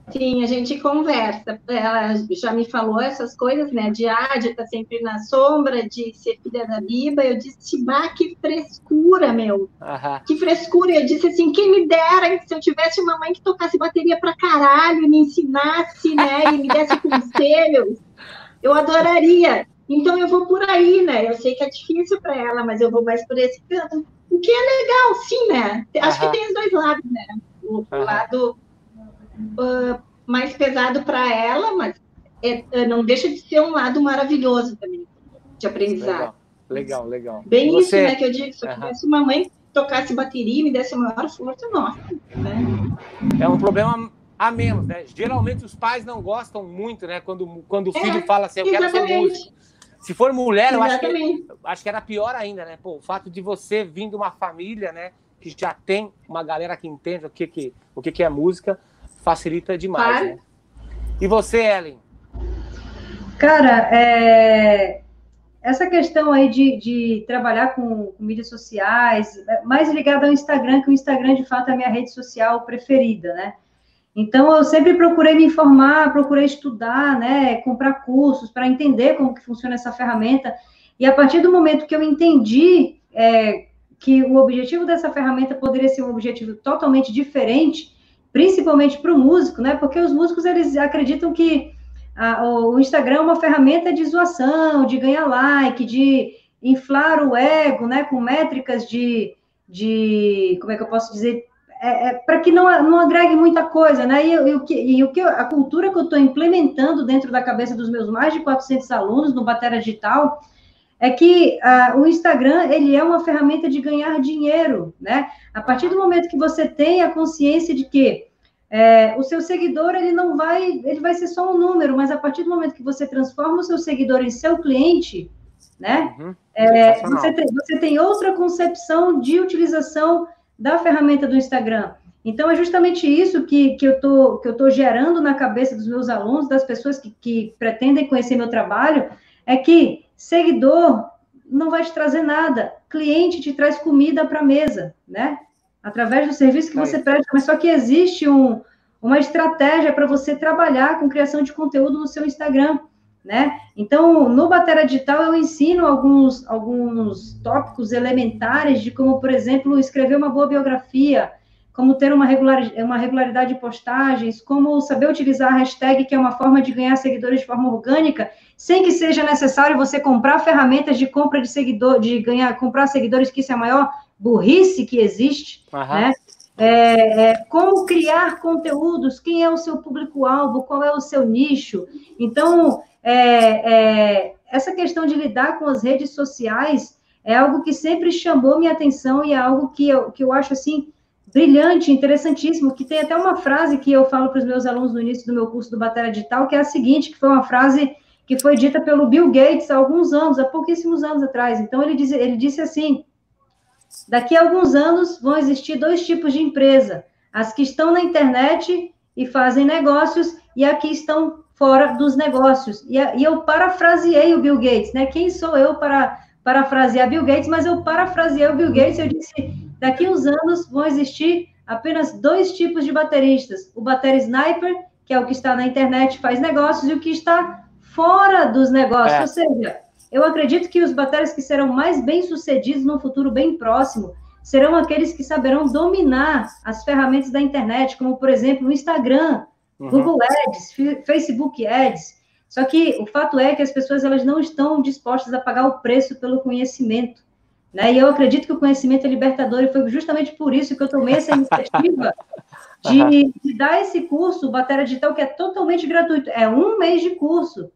Sim, a gente conversa. Ela já me falou essas coisas, né? De ah, de estar tá sempre na sombra, de ser filha da Biba. Eu disse, bah, que frescura, meu. Uhum. Que frescura. Eu disse assim, quem me dera se eu tivesse uma mãe que tocasse bateria pra caralho, me ensinasse, né? E me desse conselhos. Eu adoraria. Então eu vou por aí, né? Eu sei que é difícil para ela, mas eu vou mais por esse canto. O que é legal, sim, né? Acho que tem os dois lados, né? O, o lado uh, mais pesado para ela, mas é, é, não deixa de ser um lado maravilhoso também de aprendizado. Legal, legal. legal. Bem Você... isso, né? Que eu digo, se eu tivesse uma mãe tocasse bateria e me desse a maior força, nossa. Né? É um problema a menos, né? Geralmente os pais não gostam muito, né? Quando, quando o filho é, fala assim, eu exatamente. quero ser músico. Se for mulher, eu acho que, acho que era pior ainda, né? Pô, o fato de você vir de uma família, né? Que já tem uma galera que entende o que, que, o que, que é música, facilita demais, claro. né? E você, Ellen? Cara, é essa questão aí de, de trabalhar com, com, mídias sociais, é mais ligada ao Instagram, que o Instagram, de fato, é a minha rede social preferida, né? Então, eu sempre procurei me informar, procurei estudar, né, comprar cursos para entender como que funciona essa ferramenta. E a partir do momento que eu entendi é, que o objetivo dessa ferramenta poderia ser um objetivo totalmente diferente, principalmente para o músico, né? Porque os músicos, eles acreditam que a, o Instagram é uma ferramenta de zoação, de ganhar like, de inflar o ego, né, com métricas de, de como é que eu posso dizer, é, é, para que não, não agregue muita coisa, né? E, e, o que, e o que a cultura que eu estou implementando dentro da cabeça dos meus mais de 400 alunos no Batera Digital é que uh, o Instagram ele é uma ferramenta de ganhar dinheiro, né? A partir do momento que você tem a consciência de que é, o seu seguidor ele não vai, ele vai ser só um número, mas a partir do momento que você transforma o seu seguidor em seu cliente, né? Uhum, é, você, tem, você tem outra concepção de utilização da ferramenta do Instagram. Então, é justamente isso que, que eu tô, que eu tô gerando na cabeça dos meus alunos, das pessoas que, que pretendem conhecer meu trabalho, é que seguidor não vai te trazer nada, cliente te traz comida para a mesa, né? através do serviço que você presta, mas só que existe um, uma estratégia para você trabalhar com criação de conteúdo no seu Instagram, né? Então, no Batera Digital, eu ensino alguns, alguns tópicos elementares de como, por exemplo, escrever uma boa biografia, como ter uma, regular, uma regularidade de postagens, como saber utilizar a hashtag, que é uma forma de ganhar seguidores de forma orgânica, sem que seja necessário você comprar ferramentas de compra de seguidor, de ganhar, comprar seguidores, que isso é a maior burrice que existe, uhum. né? É, é, como criar conteúdos, quem é o seu público-alvo, qual é o seu nicho. Então, é, é, essa questão de lidar com as redes sociais é algo que sempre chamou minha atenção e é algo que eu, que eu acho, assim, brilhante, interessantíssimo, que tem até uma frase que eu falo para os meus alunos no início do meu curso do Batalha Digital, que é a seguinte, que foi uma frase que foi dita pelo Bill Gates há alguns anos, há pouquíssimos anos atrás. Então, ele, diz, ele disse assim, Daqui a alguns anos vão existir dois tipos de empresa: as que estão na internet e fazem negócios e as que estão fora dos negócios. E, e eu parafraseei o Bill Gates, né? Quem sou eu para parafrasear Bill Gates? Mas eu parafraseei o Bill Gates. Eu disse: daqui a uns anos vão existir apenas dois tipos de bateristas: o bater sniper, que é o que está na internet faz negócios, e o que está fora dos negócios. É. Ou seja, eu acredito que os bateras que serão mais bem-sucedidos no futuro bem próximo serão aqueles que saberão dominar as ferramentas da internet, como, por exemplo, o Instagram, uhum. Google Ads, Facebook Ads. Só que o fato é que as pessoas elas não estão dispostas a pagar o preço pelo conhecimento. Né? E eu acredito que o conhecimento é libertador, e foi justamente por isso que eu tomei essa iniciativa de, de dar esse curso, Bateria Digital, que é totalmente gratuito. É um mês de curso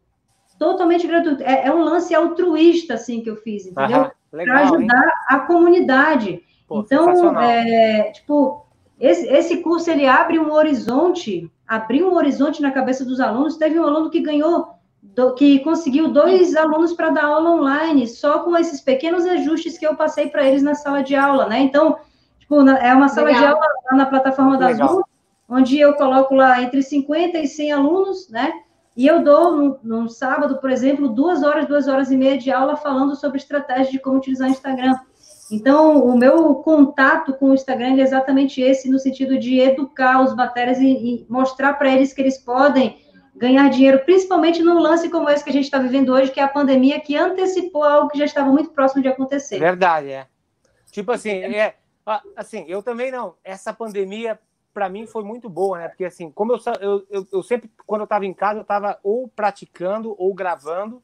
totalmente gratuito. É, é, um lance altruísta, assim, que eu fiz, entendeu? Para ajudar hein? a comunidade. Pô, então, é, tipo, esse, esse curso, ele abre um horizonte, abriu um horizonte na cabeça dos alunos. Teve um aluno que ganhou, do, que conseguiu dois alunos para dar aula online, só com esses pequenos ajustes que eu passei para eles na sala de aula, né? Então, tipo, na, é uma sala Legal. de aula lá na plataforma da Zoom, onde eu coloco lá entre 50 e 100 alunos, né? E eu dou, num, num, sábado, por exemplo, duas horas, duas horas e meia de aula falando sobre estratégia de como utilizar o Instagram. Então, o meu contato com o Instagram é exatamente esse, no sentido de educar os bactérias e, e mostrar para eles que eles podem ganhar dinheiro, principalmente num lance como esse que a gente está vivendo hoje, que é a pandemia, que antecipou algo que já estava muito próximo de acontecer. Verdade, é. Tipo assim, é, assim, eu também não. Essa pandemia, para mim foi muito boa, né? Porque assim, como eu, eu, eu, eu sempre, quando eu estava em casa, eu estava ou praticando ou gravando,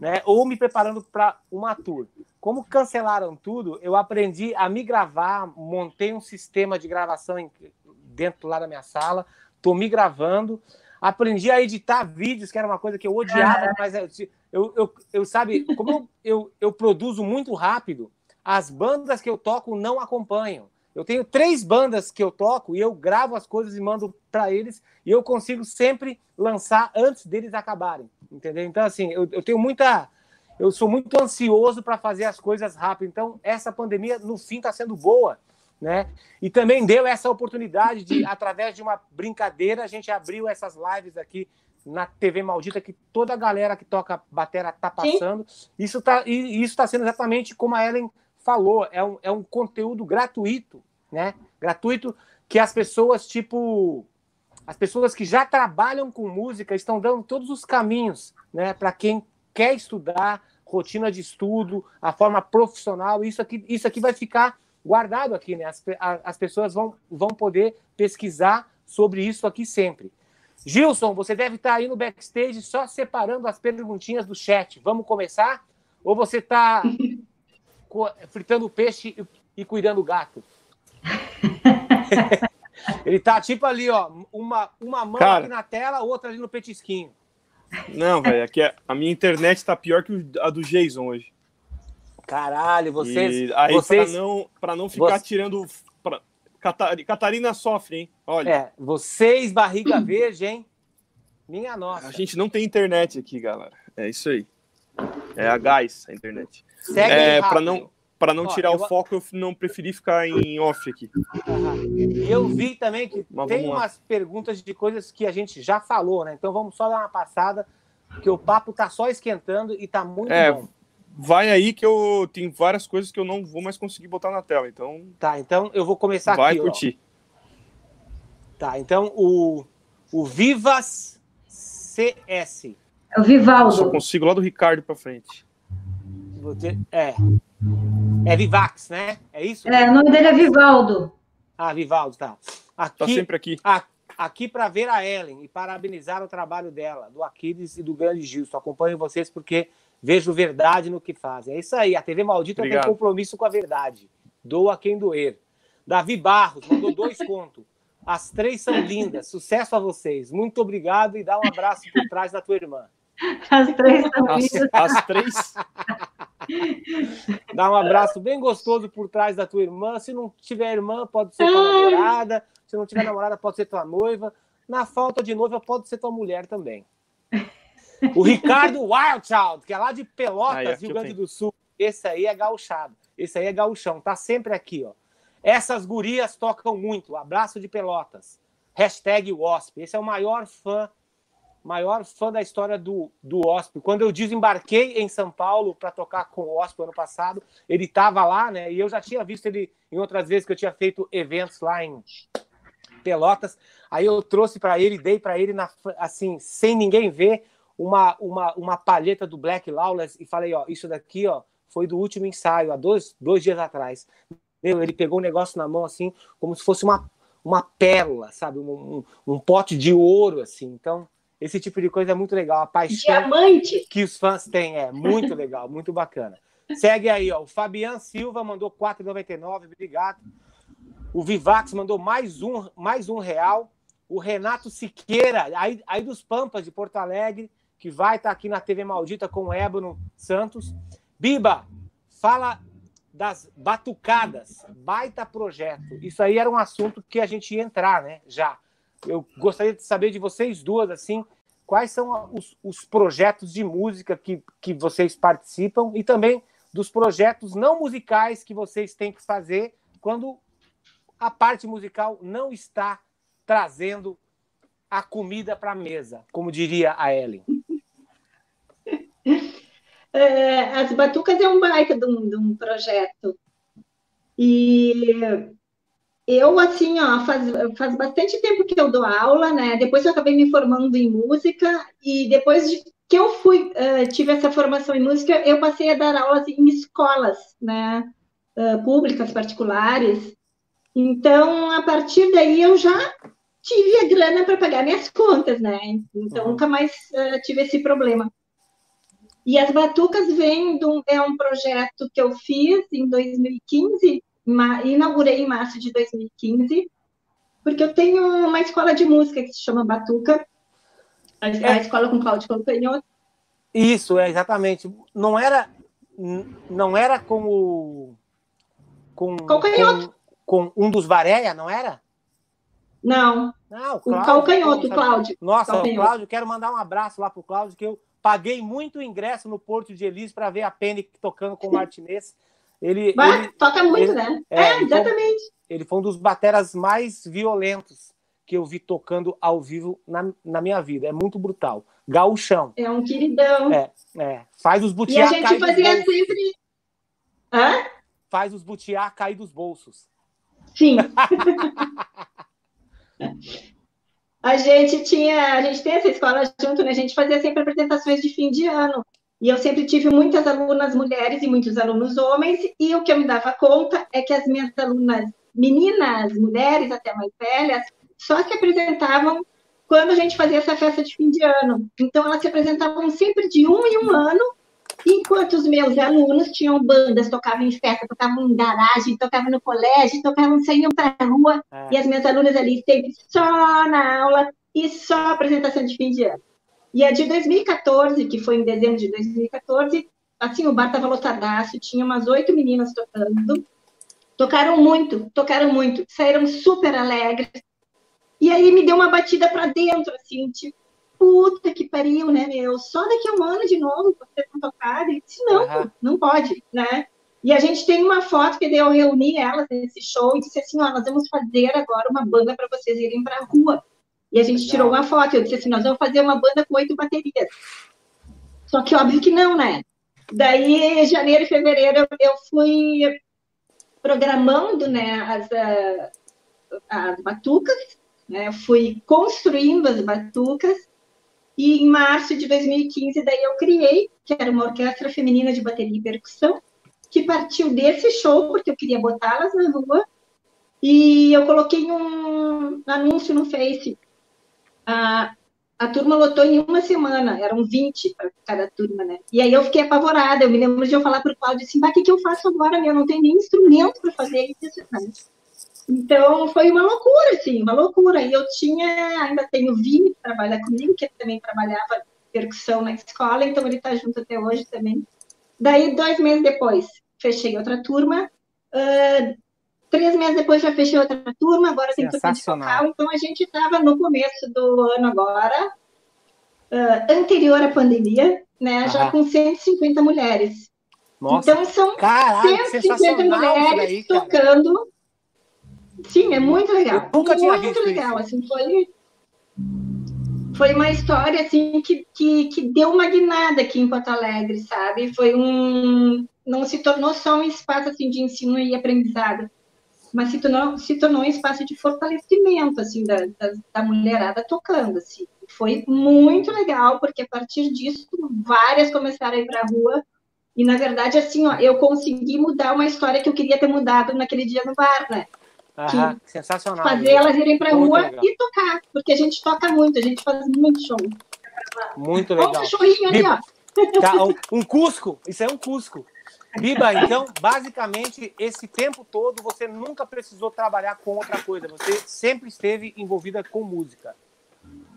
né? Ou me preparando para uma tour. Como cancelaram tudo, eu aprendi a me gravar, montei um sistema de gravação dentro lá da minha sala, tô me gravando, aprendi a editar vídeos, que era uma coisa que eu odiava, mas eu, eu, eu sabe, como eu, eu, eu produzo muito rápido, as bandas que eu toco não acompanham. Eu tenho três bandas que eu toco e eu gravo as coisas e mando para eles e eu consigo sempre lançar antes deles acabarem, entendeu? Então, assim, eu, eu tenho muita. Eu sou muito ansioso para fazer as coisas rápido. Então, essa pandemia, no fim, está sendo boa, né? E também deu essa oportunidade de, através de uma brincadeira, a gente abriu essas lives aqui na TV Maldita que toda a galera que toca batera tá passando. Sim. Isso tá, e isso está sendo exatamente como a Ellen falou, é um, é um conteúdo gratuito, né? Gratuito que as pessoas, tipo, as pessoas que já trabalham com música estão dando todos os caminhos, né, para quem quer estudar, rotina de estudo, a forma profissional, isso aqui, isso aqui vai ficar guardado aqui, né? As, as pessoas vão, vão poder pesquisar sobre isso aqui sempre. Gilson, você deve estar aí no backstage só separando as perguntinhas do chat. Vamos começar? Ou você está fritando peixe e, cuidando do gato. Ele tá tipo ali, ó, uma, uma mão Cara, aqui na tela, outra ali no petisquinho. Não, velho, aqui é, a minha internet tá pior que a do Jason hoje. Caralho, vocês. E aí, vocês... Pra, não, pra não ficar Você... tirando. Pra... Catarina sofre, hein? Olha. É, vocês, barriga verde, hein? Minha nossa. A gente não tem internet aqui, galera. É isso aí. É a gás, a internet. Segue é, para não para não Ó, tirar eu... o foco, eu não preferi ficar em off aqui. Eu vi também que Mas tem umas perguntas de coisas que a gente já falou, né? Então vamos só dar uma passada, que o papo tá só esquentando e tá muito é, bom. Vai aí que eu tenho várias coisas que eu não vou mais conseguir botar na tela, então. Tá, então eu vou começar vai aqui. Vai curtir. Ó. Tá, então o, o Vivas CS. É o Vivaldo. Só consigo lá do Ricardo para frente. É. É Vivax, né? É isso? É, o nome dele é Vivaldo. Ah, Vivaldo, tá. Aqui, tá sempre aqui. aqui para ver a Ellen e parabenizar o trabalho dela, do Aquiles e do grande Gilson. Acompanho vocês porque vejo verdade no que fazem. É isso aí, a TV Maldita Obrigado. tem compromisso com a verdade. Doa quem doer. Davi Barros mandou dois contos. As três são lindas. Sucesso a vocês. Muito obrigado e dá um abraço por trás da tua irmã. As três são as, lindas. As três. Dá um abraço bem gostoso por trás da tua irmã. Se não tiver irmã, pode ser tua namorada. Se não tiver namorada, pode ser tua noiva. Na falta de noiva, pode ser tua mulher também. O Ricardo Wildchild, que é lá de Pelotas, Rio Grande do Sul. Esse aí é gauchado. Esse aí é gauchão. Tá sempre aqui, ó. Essas gurias tocam muito. Abraço de Pelotas. Hashtag WASP. Esse é o maior fã maior fã da história do, do Osp. Quando eu desembarquei em São Paulo para tocar com o Osp ano passado, ele estava lá, né? E eu já tinha visto ele em outras vezes que eu tinha feito eventos lá em Pelotas. Aí eu trouxe para ele, dei para ele, na, assim, sem ninguém ver, uma, uma, uma palheta do Black Lawless e falei: ó, isso daqui ó, foi do último ensaio, há dois, dois dias atrás. Meu, ele pegou o um negócio na mão assim, como se fosse uma, uma pérola, sabe? Um, um, um pote de ouro, assim. Então esse tipo de coisa é muito legal. A paixão Diamante. que os fãs têm é muito legal, muito bacana. Segue aí, ó. O Fabian Silva mandou 4,99, obrigado. O Vivax mandou mais um, mais um real. O Renato Siqueira, aí, aí dos Pampas de Porto Alegre, que vai estar tá aqui na TV Maldita com o Ébano Santos. Biba, fala das batucadas, baita projeto. Isso aí era um assunto que a gente ia entrar, né? Já eu gostaria de saber de vocês duas, assim, quais são os, os projetos de música que, que vocês participam e também dos projetos não musicais que vocês têm que fazer quando a parte musical não está trazendo a comida para a mesa, como diria a Ellen. É, as Batucas é um baita de um, de um projeto. E eu, assim, ó, faz, faz bastante tempo que eu dou aula, né? Depois eu acabei me formando em música e depois de que eu fui, uh, tive essa formação em música, eu passei a dar aulas em escolas, né? Uh, públicas, particulares. Então, a partir daí, eu já tive a grana para pagar minhas contas, né? Então, uhum. nunca mais uh, tive esse problema. E as batucas vêm de um, é um projeto que eu fiz em 2015, inaugurei em março de 2015, porque eu tenho uma escola de música que se chama Batuca, a, é. a escola com Cláudio Campanhoto. Isso, é exatamente. Não era, não era com o. Com, com, com um dos Varéia, não era? Não. Não, o, Cláudio, o calcanhoto, Cláudio. Nossa, calcanhoto. o Cláudio, quero mandar um abraço lá pro Cláudio, que eu paguei muito ingresso no Porto de Elis para ver a Penny tocando com o Martinez. Ele, ele toca muito, ele, né? É, é exatamente. Foi, ele foi um dos bateras mais violentos que eu vi tocando ao vivo na, na minha vida. É muito brutal. Gauchão. É um queridão. É, é. Faz os butiá E a gente fazia sempre. Hã? Faz os butiá cair dos bolsos. Sim. a gente tinha, a gente tem essa escola junto, né? A gente fazia sempre apresentações de fim de ano. E eu sempre tive muitas alunas mulheres e muitos alunos homens, e o que eu me dava conta é que as minhas alunas meninas, mulheres até mais velhas, só se apresentavam quando a gente fazia essa festa de fim de ano. Então, elas se apresentavam sempre de um em um ano, enquanto os meus alunos tinham bandas, tocavam em festa, tocavam em garagem, tocavam no colégio, tocavam, saíam para a rua, é. e as minhas alunas ali sempre só na aula e só apresentação de fim de ano. E a de 2014, que foi em dezembro de 2014, assim, o bar estava lotadaço, tinha umas oito meninas tocando, tocaram muito, tocaram muito, saíram super alegres, e aí me deu uma batida para dentro, assim, tipo, puta que pariu, né, meu? Só daqui a um ano de novo você não tocar? E disse, não, uhum. não pode, né? E a gente tem uma foto que eu reuni elas nesse show e disse assim, ó, nós vamos fazer agora uma banda para vocês irem para a rua. E a gente Legal. tirou uma foto, eu disse assim, nós vamos fazer uma banda com oito baterias. Só que óbvio que não, né? Daí, janeiro e fevereiro, eu fui programando né, as, ah, as batucas, né? Fui construindo as batucas e em março de 2015 daí eu criei, que era uma orquestra feminina de bateria e percussão, que partiu desse show porque eu queria botá-las na rua e eu coloquei um anúncio no Face. A, a turma lotou em uma semana, eram 20 para cada turma, né? E aí eu fiquei apavorada, eu me lembro de eu falar para o Cláudio assim, o que, que eu faço agora? Eu não tenho nem instrumento para fazer isso. Então, foi uma loucura, assim, uma loucura. E eu tinha, ainda tenho o Vini, que trabalha comigo, que também trabalhava percussão na escola, então ele está junto até hoje também. Daí, dois meses depois, fechei outra turma. Uh, três meses depois, já fechei outra turma, agora tem turma de vocal. Então, a gente estava no começo do ano agora, uh, anterior à pandemia, né, já com 150 mulheres. Nossa, então, são caralho, 150 mulheres tocando Sim, é muito legal. Eu nunca tinha muito visto legal, isso. assim, foi foi uma história assim que, que, que deu uma guinada aqui em Porto Alegre, sabe? Foi um não se tornou só um espaço assim de ensino e aprendizado, mas se tornou se tornou um espaço de fortalecimento assim da, da, da mulherada tocando assim. Foi muito legal porque a partir disso várias começaram a ir para a rua e na verdade assim, ó, eu consegui mudar uma história que eu queria ter mudado naquele dia no bar, né? Aham, sensacional. Fazer elas irem para rua legal. e tocar, porque a gente toca muito, a gente faz muito show. Muito legal. Olha um cachorrinho ali, ó. Tá, um, um Cusco, isso é um Cusco. Biba, então, basicamente, esse tempo todo você nunca precisou trabalhar com outra coisa, você sempre esteve envolvida com música.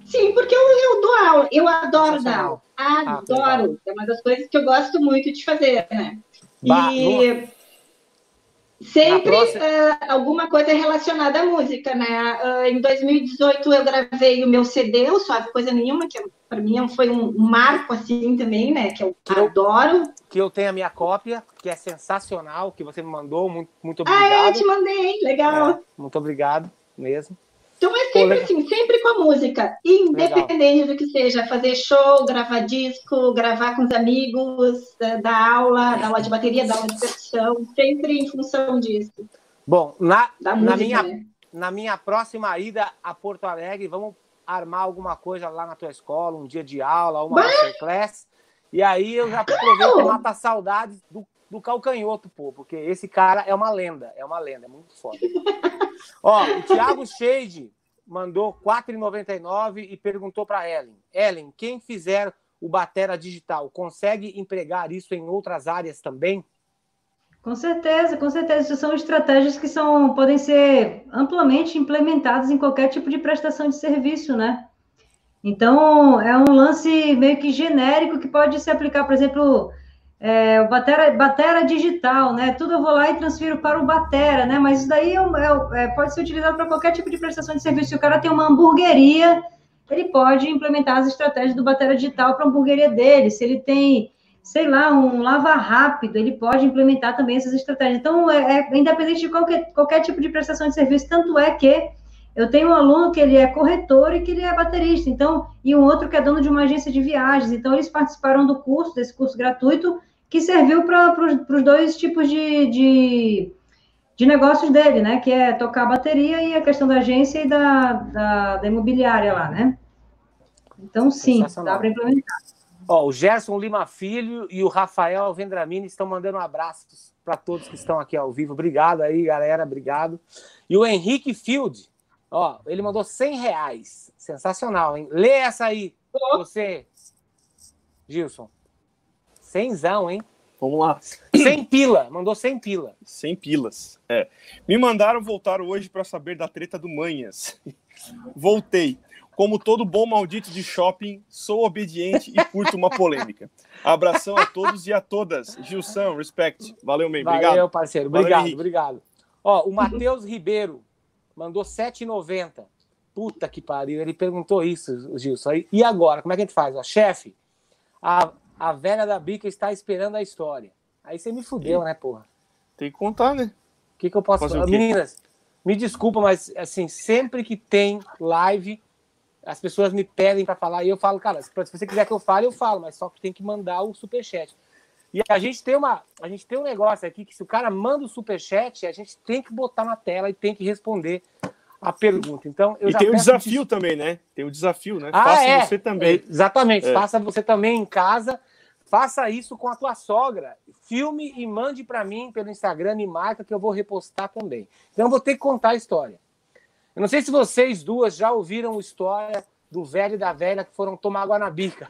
Sim, porque eu, eu dou aula, eu adoro dar aula, ah, adoro, ah, é uma das coisas que eu gosto muito de fazer, né? Bah, e Sempre próxima... uh, alguma coisa relacionada à música, né? Uh, em 2018 eu gravei o meu CD, o Suave Coisa Nenhuma, que para mim foi um marco assim também, né? Que eu que adoro. Eu, que eu tenho a minha cópia, que é sensacional, que você me mandou, muito, muito obrigado. Ah, eu te mandei, legal. É, muito obrigado mesmo. Sempre Pô, assim, sempre com a música, independente Legal. do que seja, fazer show, gravar disco, gravar com os amigos, da aula, da aula de bateria, da aula de percussão, sempre em função disso. Bom, na, música, na, minha, né? na minha próxima ida a Porto Alegre, vamos armar alguma coisa lá na tua escola, um dia de aula, uma masterclass. E aí eu já aproveito e mato a saudade do, do calcanhoto, pô, porque esse cara é uma lenda, é uma lenda, é muito foda. Ó, o Thiago Shade mandou R$ 4,99 e perguntou para Ellen: Ellen, quem fizer o Batera Digital consegue empregar isso em outras áreas também? Com certeza, com certeza. Isso são estratégias que são, podem ser amplamente implementadas em qualquer tipo de prestação de serviço, né? Então, é um lance meio que genérico que pode se aplicar, por exemplo, é, Batera, Batera digital, né? Tudo eu vou lá e transfiro para o Batera, né? Mas isso daí é, é, é pode ser utilizado para qualquer tipo de prestação de serviço. Se o cara tem uma hamburgueria, ele pode implementar as estratégias do Batera digital para a hamburgueria dele. Se ele tem, sei lá, um lava rápido, ele pode implementar também essas estratégias. Então, é, é independente de qualquer, qualquer tipo de prestação de serviço, tanto é que eu tenho um aluno que ele é corretor e que ele é baterista, então, e um outro que é dono de uma agência de viagens. Então, eles participaram do curso, desse curso gratuito, que serviu para os dois tipos de, de, de, negócios dele, né? Que é tocar a bateria e a questão da agência e da, da, da imobiliária lá, né? Então, sim, dá para implementar. Ó, o Gerson Lima Filho e o Rafael Vendramini estão mandando abraços para todos que estão aqui ao vivo. Obrigado aí, galera, obrigado. E o Henrique Field, ó, ele mandou 100 reais. Sensacional, hein? Lê essa aí, você, Gilson. Cenzão, hein? Vamos lá. Sem pila, mandou sem pila. Sem pilas. É. Me mandaram voltar hoje para saber da treta do Manhas. Voltei. Como todo bom maldito de shopping, sou obediente e curto uma polêmica. Abração a todos e a todas. Gilson, respect. Valeu, man. Obrigado. Valeu, parceiro. Obrigado, Valeu, obrigado. Ó, o Matheus Ribeiro mandou 7,90. Puta que pariu. Ele perguntou isso, Gilson. E agora? Como é que a gente faz? Ó, chefe, a, a velha da bica está esperando a história. Aí você me fudeu, né, porra? Tem que contar, né? O que, que eu posso falar? Meninas, me desculpa, mas assim, sempre que tem live, as pessoas me pedem para falar e eu falo, cara, se você quiser que eu fale, eu falo, mas só que tem que mandar o superchat. E a gente tem uma, a gente tem um negócio aqui que se o cara manda o superchat, a gente tem que botar na tela e tem que responder a pergunta. Então, eu e tem o um desafio também, né? Tem o um desafio, né? Ah, faça é. você também. Exatamente, é. faça você também em casa Faça isso com a tua sogra. Filme e mande para mim pelo Instagram e marca que eu vou repostar também. Então eu vou ter que contar a história. Eu não sei se vocês duas já ouviram a história do velho e da velha que foram tomar água na bica.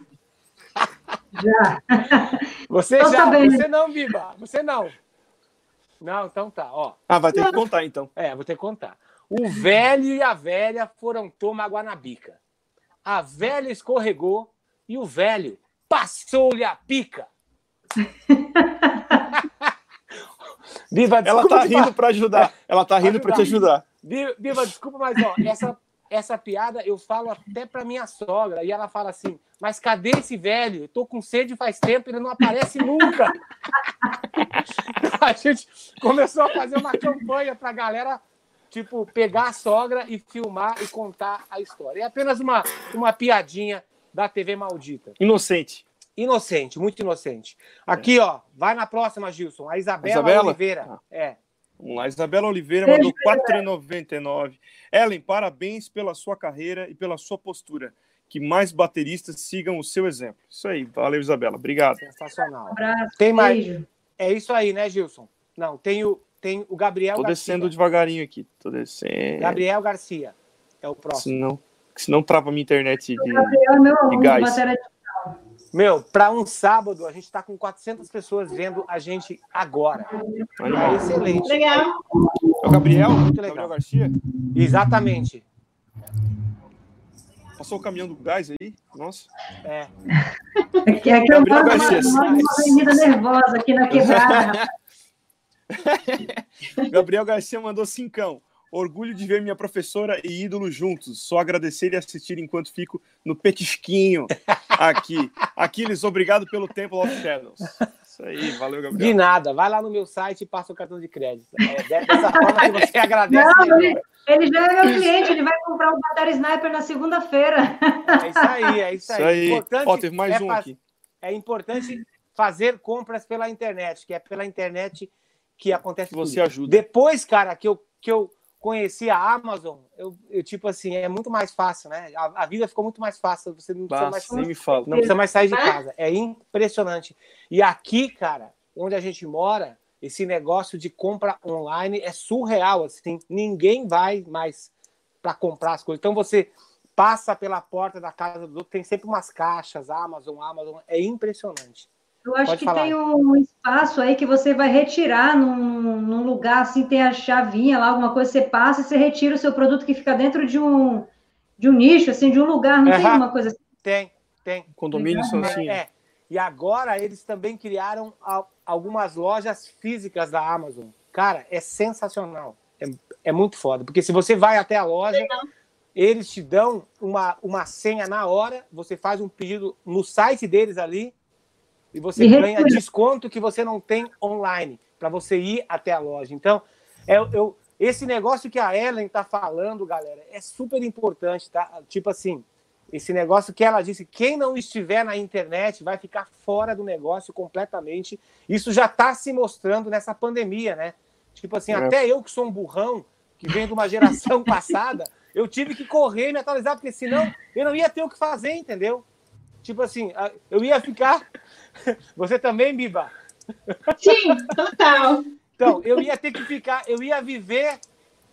Já. Você Tô já, sabendo. você não, Biba. Você não. Não, então tá, ó. Ah, vai ter que contar então. É, vou ter que contar. O velho e a velha foram tomar água na bica. A velha escorregou e o velho passou-lhe a pica. Viva, ela tá rindo para ajudar. Ela tá rindo para te ajudar. Viva, desculpa, mas ó, essa, essa piada eu falo até para minha sogra e ela fala assim: "Mas cadê esse velho? Eu tô com sede faz tempo, ele não aparece nunca". a gente começou a fazer uma campanha para galera tipo pegar a sogra e filmar e contar a história. É apenas uma uma piadinha da TV maldita. Inocente. Inocente, muito inocente. Aqui, é. ó, vai na próxima, Gilson. A Isabela, Isabela? Oliveira. Ah. É. Vamos lá, Isabela Oliveira mandou 4,99. Ellen, parabéns pela sua carreira e pela sua postura. Que mais bateristas sigam o seu exemplo. Isso aí, valeu, Isabela. Obrigado. Sensacional. Um abraço, tem mais. Beijo. É isso aí, né, Gilson? Não, tem o, tem o Gabriel Tô Garcia. descendo devagarinho aqui. Tô descendo. Gabriel Garcia é o próximo. Senão, senão trava minha internet de, Gabriel é meu aluno, de gás. Meu, para um sábado, a gente está com 400 pessoas vendo a gente agora. É excelente. Legal. É o Gabriel? Muito legal. Gabriel Garcia? Exatamente. Passou o caminhão do gás aí? Nossa. É. É que, é que eu moro uma, uma avenida nervosa aqui na quebrada. Gabriel Garcia mandou cincão. Orgulho de ver minha professora e ídolo juntos. Só agradecer e assistir enquanto fico no petisquinho aqui. Aquiles, obrigado pelo tempo of Shadows. Isso aí, valeu, Gabriel. De nada. Vai lá no meu site e passa o cartão de crédito. É dessa forma que você agradece. Não, ele, ele, já é meu cliente, ele vai comprar o Batalha Sniper na segunda-feira. É isso aí, é isso aí. Isso aí. Importante Ó, teve mais é um aqui. É importante fazer compras pela internet, que é pela internet que acontece Você tudo. ajuda. Depois, cara, que eu, que eu conheci a Amazon, eu, eu, tipo assim, é muito mais fácil, né? A, a vida ficou muito mais fácil, você não precisa mais, nem me fala. não precisa mais sair de casa. É impressionante. E aqui, cara, onde a gente mora, esse negócio de compra online é surreal, assim, ninguém vai mais para comprar as coisas. Então você passa pela porta da casa do outro, tem sempre umas caixas, Amazon, Amazon, é impressionante. Eu acho Pode que falar. tem um espaço aí que você vai retirar num, num, lugar assim, tem a chavinha lá, alguma coisa, você passa e você retira o seu produto que fica dentro de um, de um nicho, assim, de um lugar, não uhum. tem uma coisa assim? Tem, tem. Condomínio são assim. É. E agora eles também criaram algumas lojas físicas da Amazon. Cara, é sensacional. É, é muito foda. Porque se você vai até a loja, Legal. eles te dão uma, uma senha na hora, você faz um pedido no site deles ali, e você e ganha desconto que você não tem online para você ir até a loja. Então, é, eu, esse negócio que a Ellen está falando, galera, é super importante, tá? Tipo assim, esse negócio que ela disse, quem não estiver na internet vai ficar fora do negócio completamente. Isso já está se mostrando nessa pandemia, né? Tipo assim, é. até eu que sou um burrão, que vem de uma geração passada, eu tive que correr e me atualizar, porque senão eu não ia ter o que fazer, entendeu? Tipo assim, eu ia ficar. Você também, Biba? Sim, total. Então, eu ia ter que ficar, eu ia viver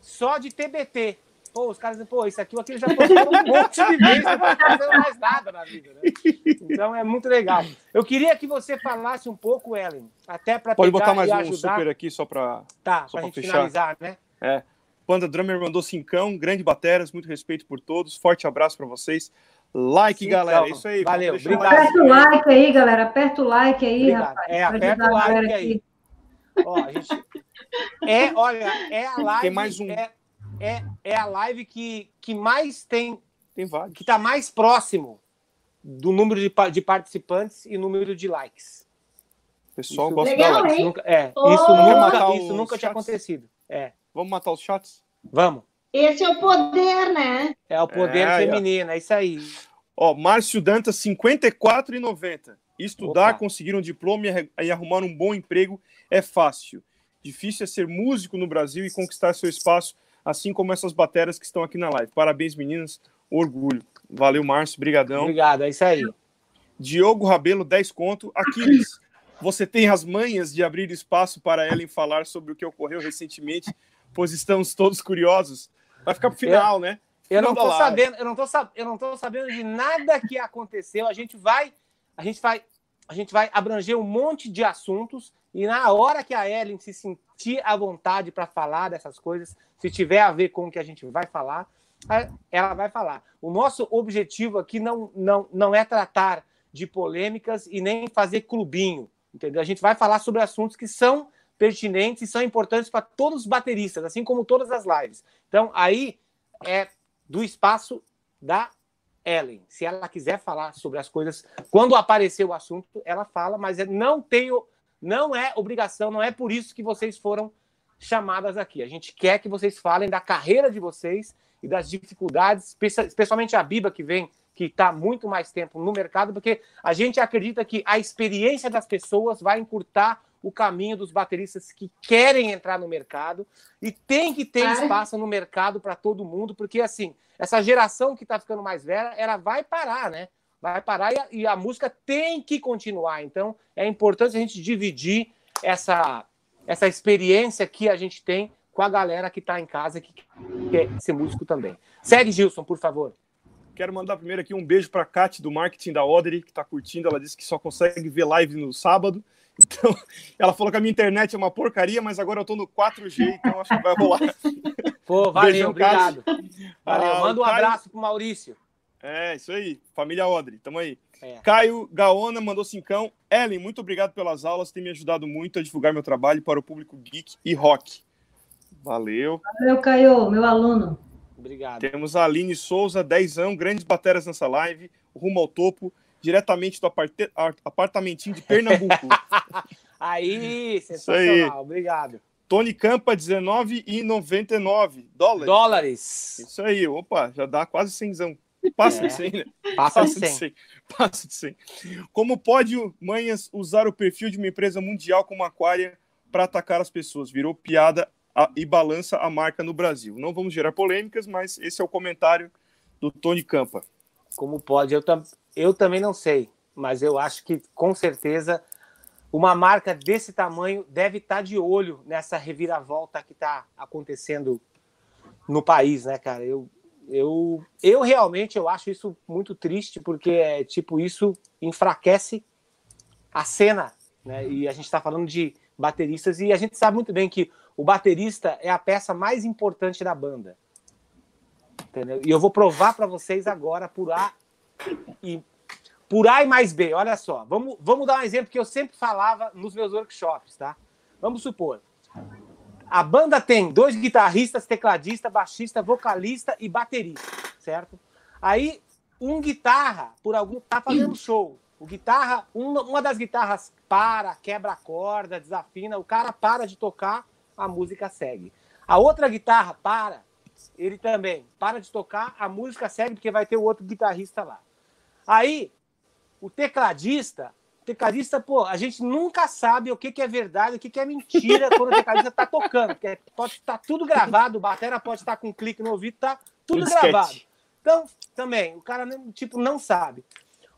só de TBT. Pô, os caras dizem, pô, isso aqui ou aquilo já postou um monte de vezes, não fazendo mais nada na vida, né? Então é muito legal. Eu queria que você falasse um pouco, Ellen, até para Pode botar mais um super aqui só para tá, só pra gente fechar. finalizar, né? É. Panda Drummer mandou cincão, grande bateras, muito respeito por todos. Forte abraço para vocês. Like, Sim, galera. Calma. Isso aí. Valeu. Obrigado. Aperta o like aí, galera. Aperta o like aí, Obrigado. rapaz. É, aperta o like aí. Ó, a gente... É, olha, é a live. Tem mais um. É, é, é a live que, que mais tem. Tem vários. Que está mais próximo do número de, de participantes e número de likes. O pessoal isso, gosta legal, da like. Nunca, é, oh! isso nunca, isso nunca tinha acontecido. É. Vamos matar os chats? Vamos. Esse é o poder, né? É o poder é, feminino, é isso aí. Ó, Márcio Dantas, 54,90. Estudar, Opa. conseguir um diploma e arrumar um bom emprego é fácil. Difícil é ser músico no Brasil e conquistar seu espaço, assim como essas bateras que estão aqui na live. Parabéns, meninas. Orgulho. Valeu, Márcio. Brigadão. Obrigado, é isso aí. Diogo Rabelo, 10 conto. Aquiles, você tem as manhas de abrir espaço para Ellen falar sobre o que ocorreu recentemente, pois estamos todos curiosos. Vai ficar pro final, eu, né? Eu não tô sabendo, eu não tô, eu não tô sabendo de nada que aconteceu. A gente vai, a gente vai, a gente vai abranger um monte de assuntos e na hora que a Ellen se sentir à vontade para falar dessas coisas, se tiver a ver com o que a gente vai falar, ela vai falar. O nosso objetivo aqui não, não, não é tratar de polêmicas e nem fazer clubinho, entendeu? A gente vai falar sobre assuntos que são pertinentes e são importantes para todos os bateristas, assim como todas as lives. Então, aí é do espaço da Ellen. Se ela quiser falar sobre as coisas, quando aparecer o assunto, ela fala, mas não tenho, não é obrigação, não é por isso que vocês foram chamadas aqui. A gente quer que vocês falem da carreira de vocês e das dificuldades, especialmente a Biba que vem, que está muito mais tempo no mercado, porque a gente acredita que a experiência das pessoas vai encurtar o caminho dos bateristas que querem entrar no mercado e tem que ter espaço no mercado para todo mundo, porque assim, essa geração que está ficando mais velha, ela vai parar, né? Vai parar e a, e a, música tem que continuar. Então, é importante a gente dividir essa, essa experiência que a gente tem com a galera que está em casa que quer ser músico também. Segue, Gilson, por favor. Quero mandar primeiro aqui um beijo para a Kat do marketing da Odery, que está curtindo. Ela disse que só consegue ver live no sábado. Então, ela falou que a minha internet é uma porcaria, mas agora eu tô no 4G, então acho que vai rolar. Pô, valeu, Beijão, obrigado. Valeu, ah, manda um Caio... abraço pro Maurício. É, isso aí. Família Odri, tamo aí. É. Caio Gaona mandou cincão. Ellen, muito obrigado pelas aulas, tem me ajudado muito a divulgar meu trabalho para o público geek e rock. Valeu. Valeu, Caio, meu aluno. Obrigado. Temos a Aline Souza, 10 anos, grandes bateras nessa live, rumo ao topo diretamente do apart apartamentinho de Pernambuco. aí, sensacional, aí. obrigado. Tony Campa, 19,99 dólares. Dólares. Isso aí, opa, já dá quase 100. Passa é. de 100, né? Passa, Passa de 100. Passa de 100. Como pode Manhas usar o perfil de uma empresa mundial como a Aquaria para atacar as pessoas? Virou piada a, e balança a marca no Brasil. Não vamos gerar polêmicas, mas esse é o comentário do Tony Campa. Como pode? Eu, tam eu também não sei, mas eu acho que com certeza uma marca desse tamanho deve estar de olho nessa reviravolta que está acontecendo no país, né, cara? Eu, Eu, eu realmente eu acho isso muito triste, porque é tipo, isso enfraquece a cena, né? E a gente está falando de bateristas, e a gente sabe muito bem que o baterista é a peça mais importante da banda. Entendeu? E eu vou provar para vocês agora por A e por A e mais B. Olha só, vamos, vamos dar um exemplo que eu sempre falava nos meus workshops, tá? Vamos supor, a banda tem dois guitarristas, tecladista, baixista, vocalista e baterista, certo? Aí um guitarra, por algum, tá fazendo show. O guitarra, uma, uma das guitarras para, quebra a corda, desafina, o cara para de tocar, a música segue. A outra guitarra para, ele também para de tocar, a música segue porque vai ter o outro guitarrista lá. Aí o tecladista, o tecladista, pô, a gente nunca sabe o que, que é verdade, o que, que é mentira quando o tecladista tá tocando, porque pode estar tá tudo gravado, o batera pode estar tá com um clique no ouvido, tá tudo tudo gravado. Sketch. Então, também, o cara tipo não sabe.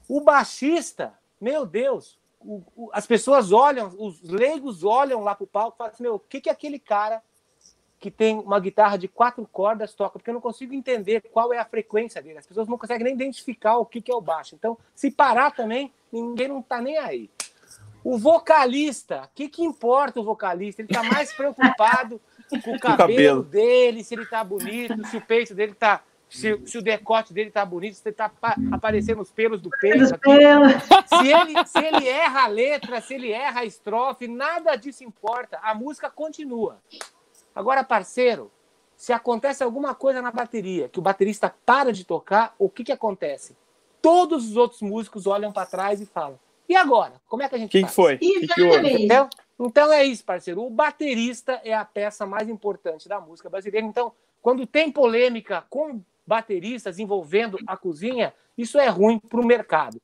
O baixista, meu Deus, o, o, as pessoas olham, os leigos olham lá pro palco e falam assim, meu, o que que aquele cara que tem uma guitarra de quatro cordas toca, porque eu não consigo entender qual é a frequência dele. As pessoas não conseguem nem identificar o que, que é o baixo. Então, se parar também, ninguém não tá nem aí. O vocalista, o que, que importa o vocalista? Ele tá mais preocupado com o cabelo, cabelo, dele, se ele tá bonito, se o peito dele tá. Se, se o decote dele tá bonito, se tá aparecendo os pelos do peito. Se ele, se ele erra a letra, se ele erra a estrofe, nada disso importa. A música continua. Agora, parceiro, se acontece alguma coisa na bateria, que o baterista para de tocar, o que, que acontece? Todos os outros músicos olham para trás e falam: e agora? Como é que a gente Quem faz? foi? Exatamente. Então, então é isso, parceiro. O baterista é a peça mais importante da música brasileira. Então, quando tem polêmica com bateristas envolvendo a cozinha, isso é ruim para o mercado.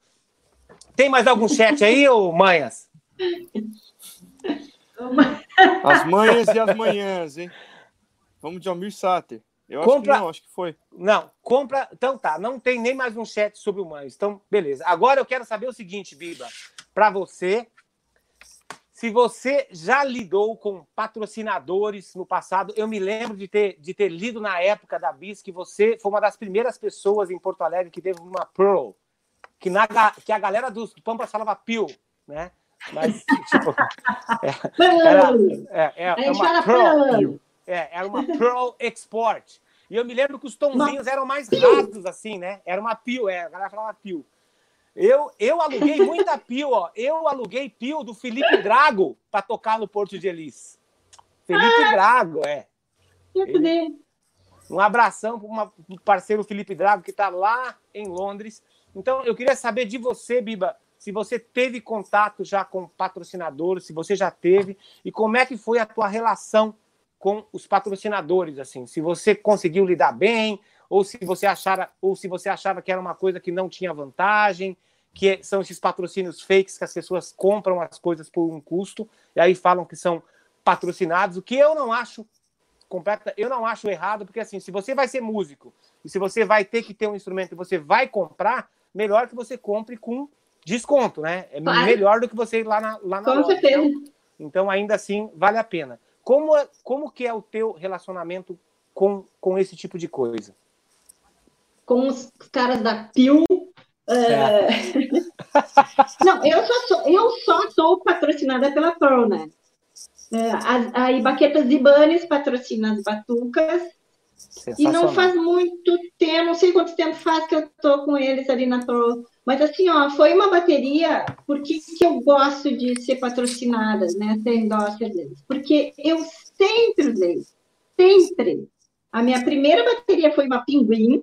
Tem mais algum chat aí, ô Manhas? As manhas e as manhãs, hein? Vamos de Almir Sater. Eu compra... acho que não, acho que foi. Não, compra. Então tá, não tem nem mais um chat sobre o Manhas. Então, beleza. Agora eu quero saber o seguinte, Biba. Para você, se você já lidou com patrocinadores no passado, eu me lembro de ter, de ter lido na época da BIS que você foi uma das primeiras pessoas em Porto Alegre que teve uma Pearl, que, na, que a galera do, do Pampa falava Pio, né? Mas, tipo, é, era, é, é, é uma Pro, é, era uma Pro Export. E eu me lembro que os tonzinhos eram mais rápidos, assim, né? Era uma pio, é, a galera falava pio. Eu, eu aluguei muita pio, ó. Eu aluguei pio do Felipe Drago para tocar no Porto de Elis. Felipe ah, Drago, é. Ele, um abração para o parceiro Felipe Drago, que está lá em Londres. Então, eu queria saber de você, Biba, se você teve contato já com patrocinadores, se você já teve, e como é que foi a tua relação com os patrocinadores, assim, se você conseguiu lidar bem, ou se você achava, ou se você achava que era uma coisa que não tinha vantagem, que são esses patrocínios fakes que as pessoas compram as coisas por um custo e aí falam que são patrocinados, o que eu não acho completa, eu não acho errado, porque assim, se você vai ser músico e se você vai ter que ter um instrumento e você vai comprar, melhor que você compre com desconto, né? É claro. melhor do que você ir lá na, lá na Com loja. Certeza. Então, então, ainda assim, vale a pena. Como, é, como que é o teu relacionamento com, com esse tipo de coisa? Com os caras da Pio. É. Não, eu só, sou, eu só sou patrocinada pela Pearl, né? É, a, a Ibaquetas Ibanes patrocina as batucas. E não faz muito tempo, não sei quanto tempo faz que eu tô com eles ali na Pearl mas assim, ó, foi uma bateria, por que, eu gosto de ser patrocinada, né? Ser endócia deles? Porque eu sempre usei, sempre. A minha primeira bateria foi uma Pinguim.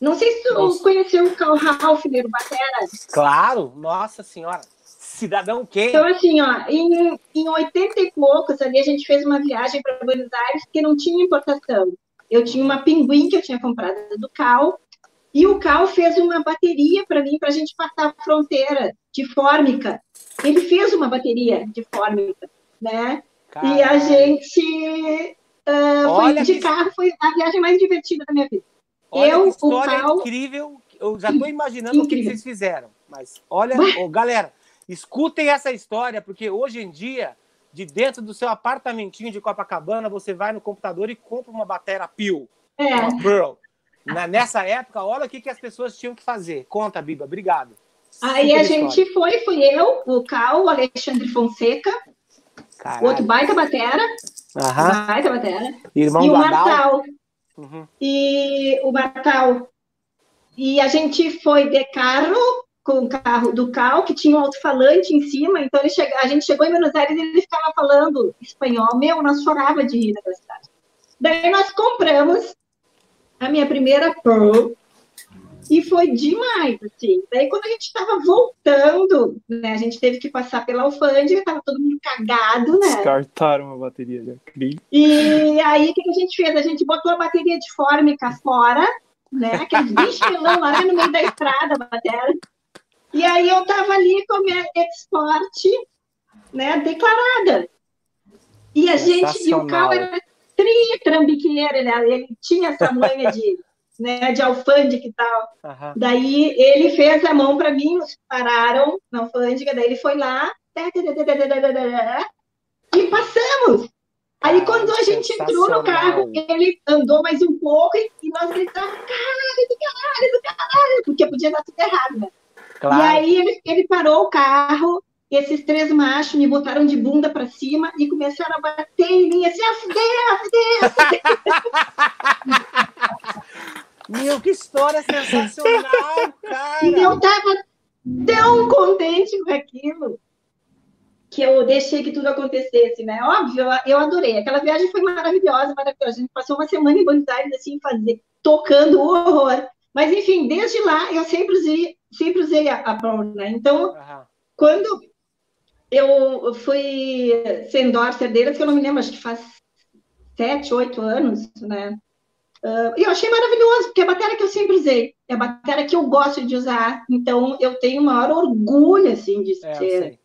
Não sei se tu nossa. conheceu o Carl Ralph, Batera. Claro, nossa senhora. Cidadão quem? Então, assim, ó, em, em 80 e poucos, ali a gente fez uma viagem para Buenos Aires que não tinha importação. Eu tinha uma Pinguim que eu tinha comprado do Cal, e o Cal fez uma bateria para mim, para a gente passar a fronteira de fórmica. Ele fez uma bateria de fórmica, né? Caramba. E a gente uh, foi de que... carro, foi a viagem mais divertida da minha vida. Olha eu, que história o Cal... incrível. Eu já estou imaginando incrível. o que vocês fizeram. Mas olha, oh, galera, escutem essa história, porque hoje em dia, de dentro do seu apartamentinho de Copacabana, você vai no computador e compra uma bateria Pio, é. uma Pearl. na, nessa época, olha o que, que as pessoas tinham que fazer. Conta, Biba, obrigado. Aí Super a história. gente foi, fui eu, o Cal, o Alexandre Fonseca, Caralho. outro baita batera, Aham. baita batera, Irmão e o. Martal. Uhum. E o Martal. E a gente foi de carro, com o carro do Cal, que tinha um alto-falante em cima, então ele chega, a gente chegou em Buenos Aires e ele ficava falando espanhol. Meu, nós chorava de rir naquela cidade. Daí nós compramos a minha primeira Pearl, e foi demais, assim. Daí, quando a gente estava voltando, né, a gente teve que passar pela alfândega, estava todo mundo cagado, né? Descartaram a bateria já. Cri. E aí, o que que a gente fez? A gente botou a bateria de fórmica fora, né? Aqueles bichilão lá no meio da estrada, a bateria. E aí, eu tava ali com a minha export, né, declarada. E a gente, e o carro era tri trambiqueiro, né? Ele tinha essa manha de, né, de alfândega e tal. Aham. Daí ele fez a mão para mim, nos pararam na alfândega, daí ele foi lá e passamos. Aí quando a gente entrou no carro, ele andou mais um pouco e, e nós gritamos, caralho, do caralho, do caralho, porque podia dar tudo errado, né? Claro. E aí ele, ele parou o carro, esses três machos me botaram de bunda para cima e começaram a bater em mim assim, a fuder, a fuder, a fuder. Meu, que história sensacional, cara! E eu tava tão contente com aquilo que eu deixei que tudo acontecesse, né? Óbvio, eu, eu adorei. Aquela viagem foi maravilhosa, maravilhosa. A gente passou uma semana em Buenos Aires, assim, fazer, tocando o horror. Mas, enfim, desde lá, eu sempre usei, sempre usei a, a né? Então, Aham. quando eu fui ser endorser deles, que eu não me lembro, acho que faz sete, oito anos, né? Uh, e eu achei maravilhoso, porque é a bateria que eu sempre usei, é a bateria que eu gosto de usar, então eu tenho o maior orgulho, assim, de É, ser.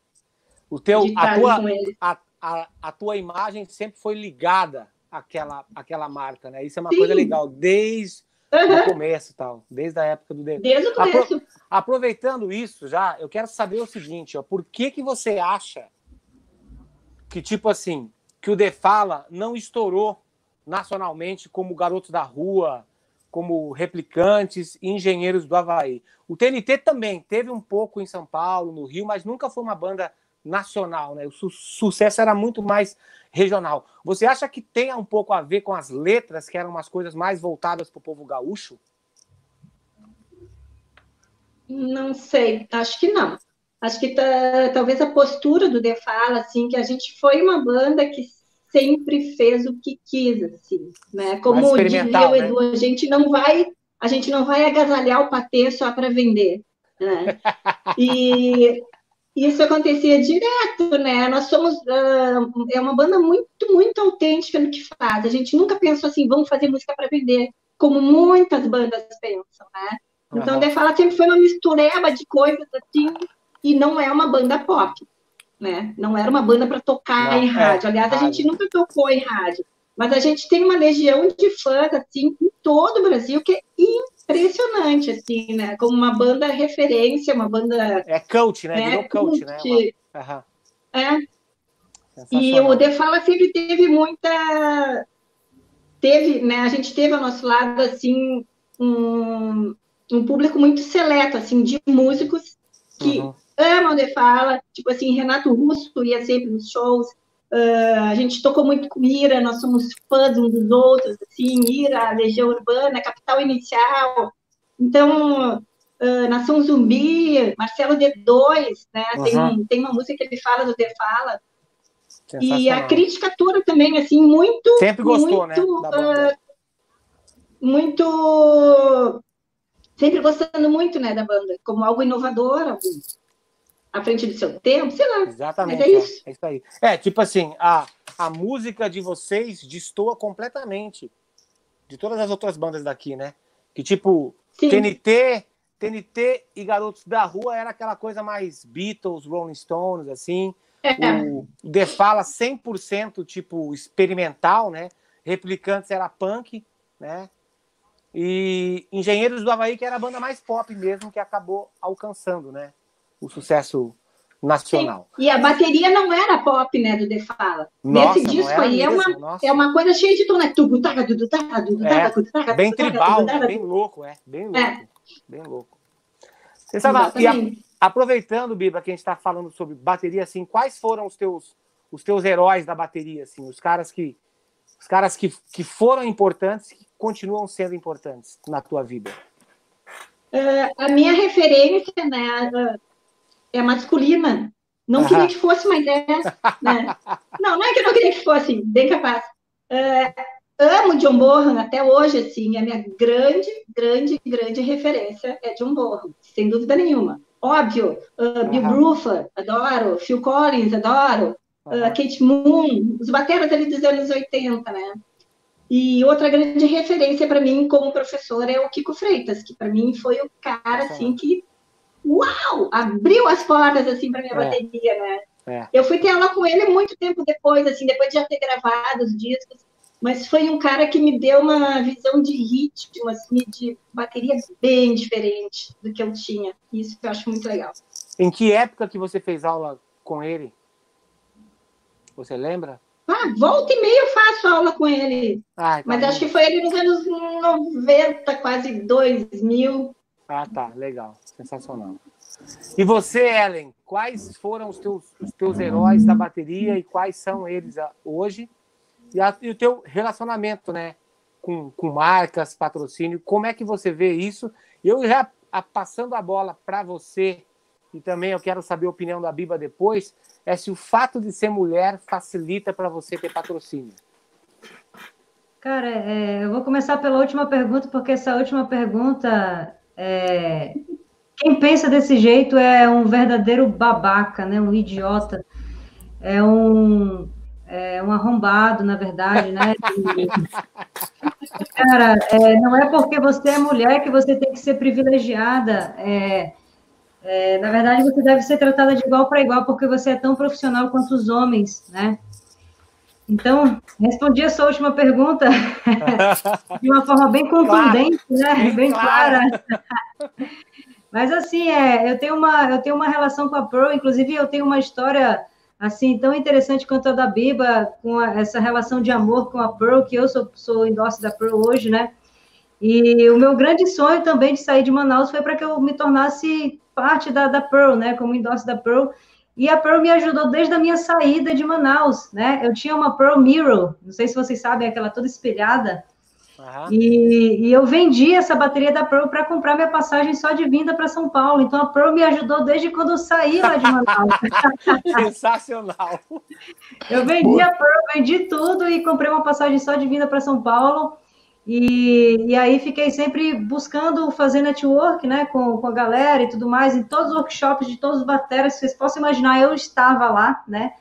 O teu, a tua, a, a, a tua imagem sempre foi ligada àquela, àquela marca, né? Isso é uma Sim. coisa legal, desde Aham, o começo, tal, desde a época do Desde o Apro- começo. Aproveitando isso já, eu quero saber o seguinte, ó, por que que você acha que tipo assim, que o The Fala não estourou nacionalmente como Garotos da Rua, como Replicantes e Engenheiros do Havaí? O TNT também teve um pouco em São Paulo, no Rio, mas nunca foi uma banda nacional, né? O su- sucesso era muito mais regional. Você acha que tem um pouco a ver com as letras, que eram umas coisas mais voltadas para o povo gaúcho? Não sei, acho que não. Acho que tá- talvez a postura do The Fala, assim, que a gente foi uma banda que sempre fez o que quis, assim, né? Como experimental, o né? Edu, a gente não vai, a gente não vai agasalhar o patê só para vender, né? E isso acontecia direto, né? Nós somos ah, é uma banda muito, muito autêntica no que faz. A gente nunca pensou assim, vamos fazer música para vender, como muitas bandas pensam, né? Então, Aham. The Fala sempre foi uma mistureba de coisas assim, e não é uma banda pop, né? Não era uma banda para tocar Não, em é, rádio. Aliás, a rádio. gente nunca tocou em rádio, mas a gente tem uma legião de fãs assim em todo o Brasil que é impressionante, assim, né? Como uma banda referência, uma banda É coach, né? né, Virou coach, né? cult. Uma- Aham. É, e o The Fala sempre teve muita. Teve, né? A gente teve ao nosso lado, assim, um, um público muito seleto, assim, de músicos que Uhum. amam The Fala. Tipo assim, Renato Russo ia sempre nos shows. Ah, a gente tocou muito com Ira, nós somos fãs uns dos outros, assim, Ira, Legião Urbana, Capital Inicial. Então, ah, Nação Zumbi, Marcelo D2, né? Tem, Uhum. tem uma música que ele fala do The Fala. E a crítica toda também, assim, muito. Sempre gostou, né? muito, banda. ah, muito. Sempre gostando muito, né, da banda, como algo inovador, algo à frente do seu tempo, sei lá. Exatamente. é é, isso. é isso aí. É, tipo assim, a, a música de vocês destoa completamente de todas as outras bandas daqui, né? Que tipo, Sim, TNT, TNT e Garotos da Rua era aquela coisa mais Beatles, Rolling Stones, assim. é, O o The Fala 100% tipo experimental, né? Replicantes era punk, né? E Engenheiros do Havaí, que era a banda mais pop mesmo, que acabou alcançando, né? O sucesso nacional. Sim. E a bateria não era pop, né, do Defala. Nossa, Nesse disco aí é uma, é uma coisa cheia de tom, né? Taca, Bem tribal, bem louco, é. Bem louco. É. Bem louco. Você sabe, e a, aproveitando, Biba, que a gente está falando sobre bateria, assim, quais foram os teus, os teus heróis da bateria, assim, os caras que os caras que, que foram importantes, que continuam sendo importantes na tua vida? Uh, a minha referência, né, é masculina. Não uhum. queria que fosse, mas é. Né? Não, não é que eu não queria que fosse, bem capaz. Uh, amo John Bonham até hoje, assim, a minha grande, grande, grande referência é John Bonham, sem dúvida nenhuma. Óbvio, uh, Bill Bruford, adoro, Phil Collins, adoro, uh, Kate Moon, os bateras ali dos anos 80, né? E outra grande referência para mim como professor é o Kiko Freitas, que para mim foi o cara assim que uau, abriu as portas assim para minha é. bateria, né? É. Eu fui ter aula com ele muito tempo depois, assim, depois de já ter gravado os discos, mas foi um cara que me deu uma visão de ritmo, assim, de bateria bem diferente do que eu tinha. Isso eu acho muito legal. Em que época que você fez aula com ele? Você lembra? Ah, volta e meia eu faço aula com ele. Ah, tá Mas acho que foi ele nos anos 90, quase 2000. Ah, tá. Legal. Sensacional. E você, Ellen, quais foram os teus, os teus heróis da bateria e quais são eles hoje? E, a, e o teu relacionamento, né? Com, com marcas, patrocínio, como é que você vê isso? Eu já a, passando a bola para você, e também eu quero saber a opinião da Biba depois, é se o fato de ser mulher facilita para você ter patrocínio. Cara, é, eu vou começar pela última pergunta, porque essa última pergunta, é, quem pensa desse jeito é um verdadeiro babaca, né? um idiota, é um, é um arrombado, na verdade, né? Cara, é, não é porque você é mulher que você tem que ser privilegiada. É, é, na verdade, você deve ser tratada de igual para igual, porque você é tão profissional quanto os homens, né? Então, respondi a sua última pergunta de uma forma bem contundente, claro, né? Bem, bem clara. Mas assim, é, eu tenho uma eu tenho uma relação com a Pro, inclusive eu tenho uma história assim tão interessante quanto a da Biba, com a, essa relação de amor com a Pearl, que eu sou, sou endorse da Pearl hoje, né? E o meu grande sonho também de sair de Manaus foi para que eu me tornasse parte da, da Pearl, né? Como endorse da Pearl. E a Pearl me ajudou desde a minha saída de Manaus, né? Eu tinha uma Pearl Mirror, não sei se vocês sabem, aquela toda espelhada. Uhum. E, e, eu vendi essa bateria da Pearl para comprar minha passagem só de vinda para São Paulo. Então a Pearl me ajudou desde quando eu saí lá de Manaus. Sensacional. Eu vendi a Pearl, vendi tudo e comprei uma passagem só de vinda para São Paulo. E, e aí fiquei sempre buscando fazer network, né, com, com a galera e tudo mais, em todos os workshops de todos os bateras que vocês possam imaginar, eu estava lá, né,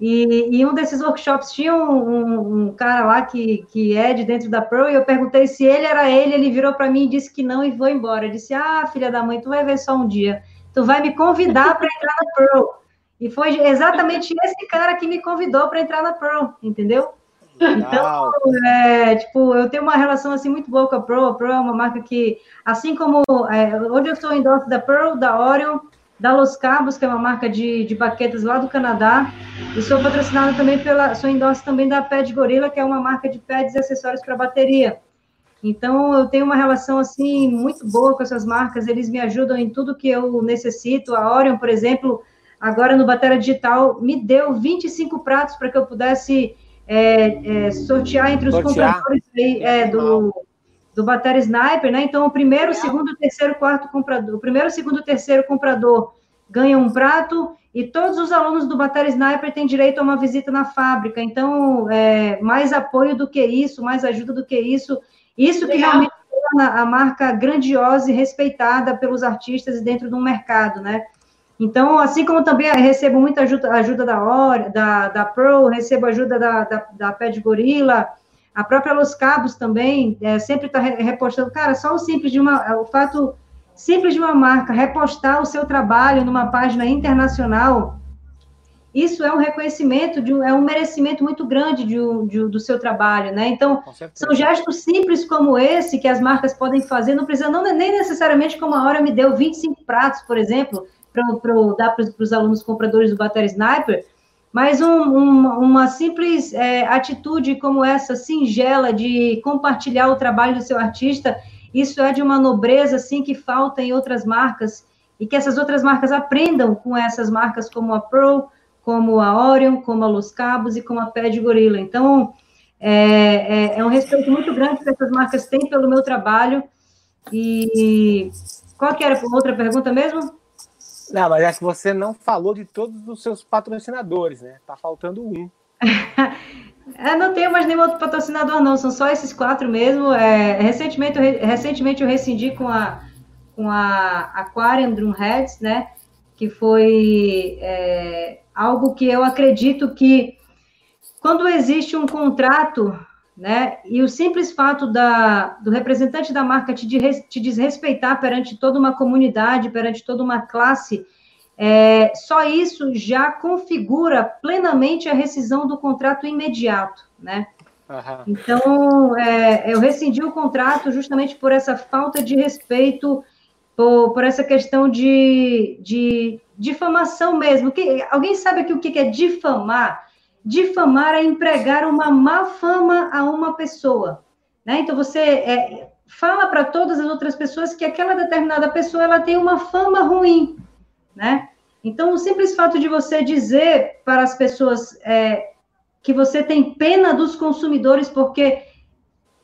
e, e um desses workshops tinha um, um, um, cara lá que, que é de dentro da Pro, e eu perguntei se ele era ele, ele virou para mim e disse que não e foi embora. Eu disse, ah, filha da mãe, tu vai ver só um dia, tu vai me convidar para entrar na Pro. E foi exatamente esse cara que me convidou para entrar na Pro, entendeu? Então, é, tipo, eu tenho uma relação assim muito boa com a Pro. A Pro é uma marca que, assim como é, onde eu sou endorse da Pearl, da Orion, da Los Cabos, que é uma marca de, de baquetas lá do Canadá, e sou patrocinada também pela, sou endorse também da Pad Gorilla, que é uma marca de pads e acessórios para bateria. Então, eu tenho uma relação, assim, muito boa com essas marcas, eles me ajudam em tudo que eu necessito. A Orion, por exemplo, agora no Bateria Digital, me deu 25 pratos para que eu pudesse é, é, sortear entre os sortear. compradores aí, é, do, do Bater Sniper, né? Então, o primeiro, segundo, terceiro, quarto comprador, o primeiro, segundo, terceiro comprador ganha um prato e todos os alunos do Bater Sniper têm direito a uma visita na fábrica. Então, é, mais apoio do que isso, mais ajuda do que isso. Isso que realmente torna a marca grandiosa e respeitada pelos artistas dentro de um mercado, né? Então, assim como também recebo muita ajuda, ajuda da, Or, da, da Pro, recebo ajuda da, da, da Pad Gorilla, a própria Los Cabos também, é, sempre está repostando. Cara, só o simples de uma, o fato simples de uma marca repostar o seu trabalho numa página internacional, isso é um reconhecimento, de, é um merecimento muito grande de, de, do seu trabalho, né? Então, são gestos simples como esse que as marcas podem fazer, não precisa, não, nem necessariamente como a hora me deu 25 pratos, por exemplo, para dar para os alunos compradores do Battery Sniper, mas um, um, uma simples é, atitude como essa, singela, de compartilhar o trabalho do seu artista, isso é de uma nobreza, assim, que falta em outras marcas, e que essas outras marcas aprendam com essas marcas como a Pro, como a Orion, como a Los Cabos e como a Pé de Gorila. Então, é, é, é, um respeito muito grande que essas marcas têm pelo meu trabalho. E qual que era a outra pergunta mesmo? Não, mas acho que você não falou de todos os seus patrocinadores, né? Tá faltando um. eu não tenho mais nenhum outro patrocinador, não. São só esses quatro mesmo. É, recentemente, eu, recentemente eu rescindi com a, com a Aquarium Drumheads, né? Que foi é, algo que eu acredito que quando existe um contrato, né, e o simples fato da, do representante da marca te, te desrespeitar perante toda uma comunidade, perante toda uma classe, é, só isso já configura plenamente a rescisão do contrato imediato, né? Uhum. Então, é, eu rescindi o contrato justamente por essa falta de respeito, por, por essa questão de, de difamação mesmo. Que, alguém sabe aqui o que é difamar? Difamar é empregar uma má fama a uma pessoa. Né? Então, você é, fala para todas as outras pessoas que aquela determinada pessoa ela tem uma fama ruim. Né? Então, o simples fato de você dizer para as pessoas é, que você tem pena dos consumidores porque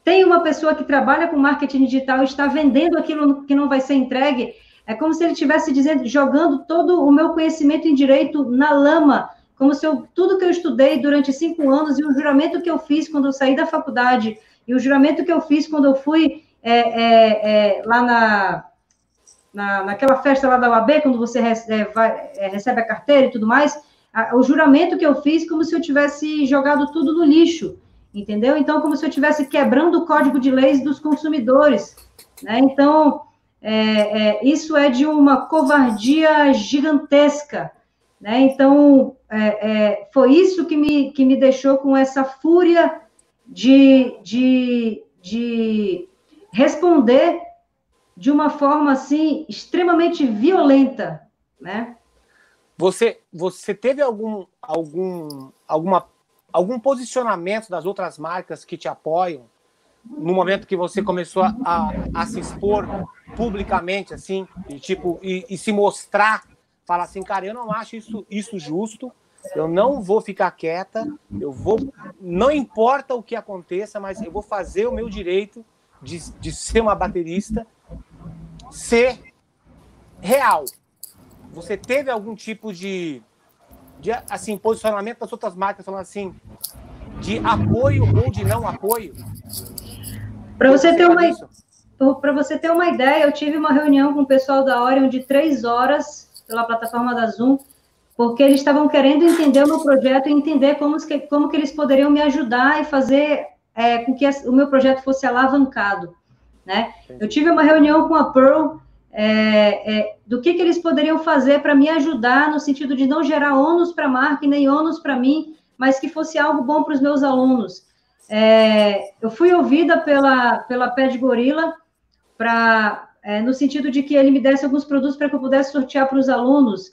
tem uma pessoa que trabalha com marketing digital e está vendendo aquilo que não vai ser entregue, é como se ele estivesse dizendo, jogando todo o meu conhecimento em direito na lama, como se eu, tudo que eu estudei durante cinco anos e o juramento que eu fiz quando eu saí da faculdade e o juramento que eu fiz quando eu fui é, é, é, lá na, na, naquela festa lá da UAB, quando você é, vai, é, recebe a carteira e tudo mais, a, o juramento que eu fiz como se eu tivesse jogado tudo no lixo, entendeu? Então, como se eu estivesse quebrando o código de leis dos consumidores, né? Então, é, isso é de uma covardia gigantesca. Né? Então, é, é, foi isso que me, que me deixou com essa fúria de, de, de responder de uma forma assim extremamente violenta, né? Você, você teve algum, algum, alguma, algum posicionamento das outras marcas que te apoiam no momento que você começou a, a se expor publicamente, assim, e, tipo, e, e, se mostrar, falar assim, cara, eu não acho isso, isso justo, eu não vou ficar quieta, eu vou, não importa o que aconteça, mas eu vou fazer o meu direito de, de ser uma baterista, ser real. Você teve algum tipo de, de assim, posicionamento das outras marcas falando assim, de apoio ou de não apoio? Para você ter uma para você ter uma ideia, eu tive uma reunião com o pessoal da Orion de três horas pela plataforma da Zoom, porque eles estavam querendo entender o meu projeto e entender como que, como que eles poderiam me ajudar e fazer é, com que o meu projeto fosse alavancado. Né? Eu tive uma reunião com a Pearl é, é, do que, que eles poderiam fazer para me ajudar no sentido de não gerar ônus para a marca e nem ônus para mim, mas que fosse algo bom para os meus alunos. É, eu fui ouvida pela, pela Pé de Gorila, pra, é, no sentido de que ele me desse alguns produtos para que eu pudesse sortear para os alunos.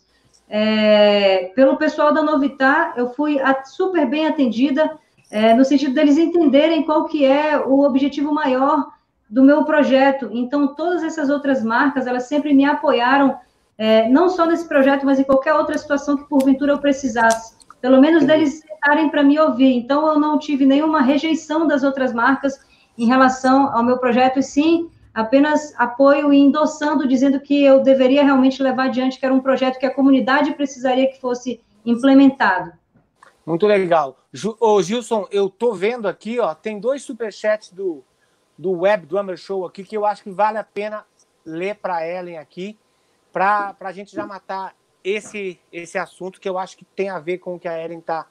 É, pelo pessoal da Novitar, eu fui super bem atendida, é, no sentido deles entenderem qual que é o objetivo maior do meu projeto. Então, todas essas outras marcas, elas sempre me apoiaram, é, não só nesse projeto, mas em qualquer outra situação que porventura eu precisasse. Pelo menos deles sentarem para me ouvir. Então, eu não tive nenhuma rejeição das outras marcas em relação ao meu projeto, e sim apenas apoio e endossando, dizendo que eu deveria realmente levar adiante, que era um projeto que a comunidade precisaria que fosse implementado. Muito legal. Ô, Gilson, eu tô vendo aqui, ó, tem dois superchats do, do Web Drummer Show aqui que eu acho que vale a pena ler para Ellen aqui, para a gente já matar esse, esse assunto que eu acho que tem a ver com o que a Ellen está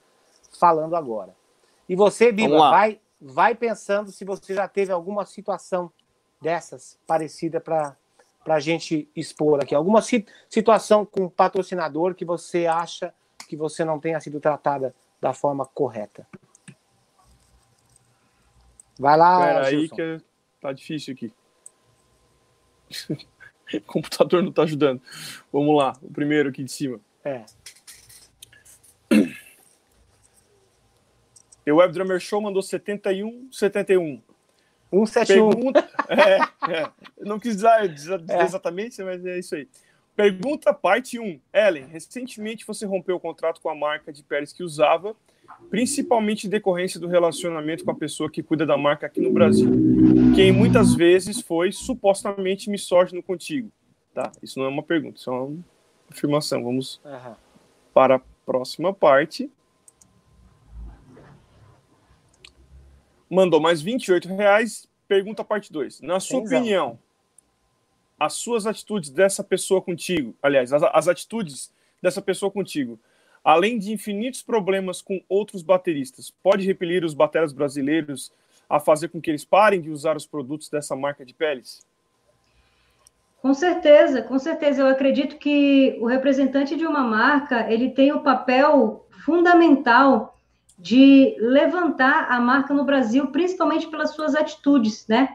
falando agora. E você, Biba, vai, vai pensando se você já teve alguma situação dessas parecida para a gente expor aqui? Alguma situação com patrocinador que você acha que você não tenha sido tratada da forma correta? Vai lá. Pera aí que tá difícil aqui. o computador não está ajudando. Vamos lá, o primeiro aqui de cima. É. O Web Drummer Show mandou 71, 71. 171. Pergunta, é, é, não quis dizer, dizer É. exatamente, mas é isso aí. Pergunta parte 1. Ellen, recentemente você rompeu o contrato com a marca de peles que usava, principalmente em decorrência do relacionamento com a pessoa que cuida da marca aqui no Brasil, quem muitas vezes foi supostamente misógino contigo. Tá? Isso não é uma pergunta, isso é uma afirmação. Vamos Aham. para a próxima parte. Mandou mais 28 reais. Pergunta parte 2. Na sua opinião, as suas atitudes dessa pessoa contigo, aliás, as, as atitudes dessa pessoa contigo, além de infinitos problemas com outros bateristas, pode repelir os bateras brasileiros a fazer com que eles parem de usar os produtos dessa marca de peles? Com certeza, com certeza. Eu acredito que o representante de uma marca ele tem o papel fundamental de levantar a marca no Brasil, principalmente pelas suas atitudes, né?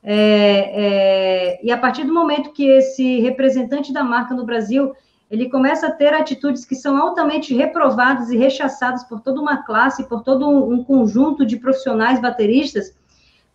É, é, e a partir do momento que esse representante da marca no Brasil ele começa a ter atitudes que são altamente reprovadas e rechaçadas por toda uma classe, por todo um, um conjunto de profissionais bateristas,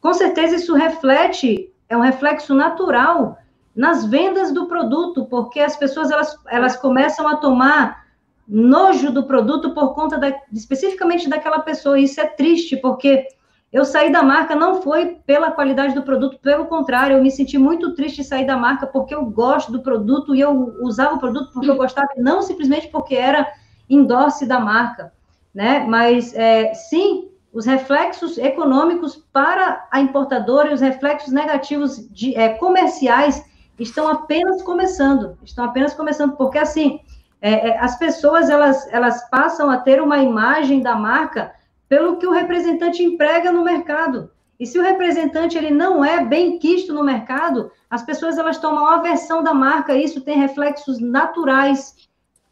com certeza isso reflete, é um reflexo natural nas vendas do produto, porque as pessoas elas, elas começam a tomar nojo do produto por conta da, especificamente daquela pessoa. Isso é triste, porque eu saí da marca não foi pela qualidade do produto, pelo contrário, eu me senti muito triste sair da marca porque eu gosto do produto e eu usava o produto porque eu gostava, não simplesmente porque era endorse da marca, né? Mas é, sim, os reflexos econômicos para a importadora e os reflexos negativos de, é, comerciais estão apenas começando, estão apenas começando, porque assim é, é, as pessoas elas, elas passam a ter uma imagem da marca pelo que o representante emprega no mercado. E se o representante ele não é bem quisto no mercado, as pessoas elas tomam aversão da marca, e isso tem reflexos naturais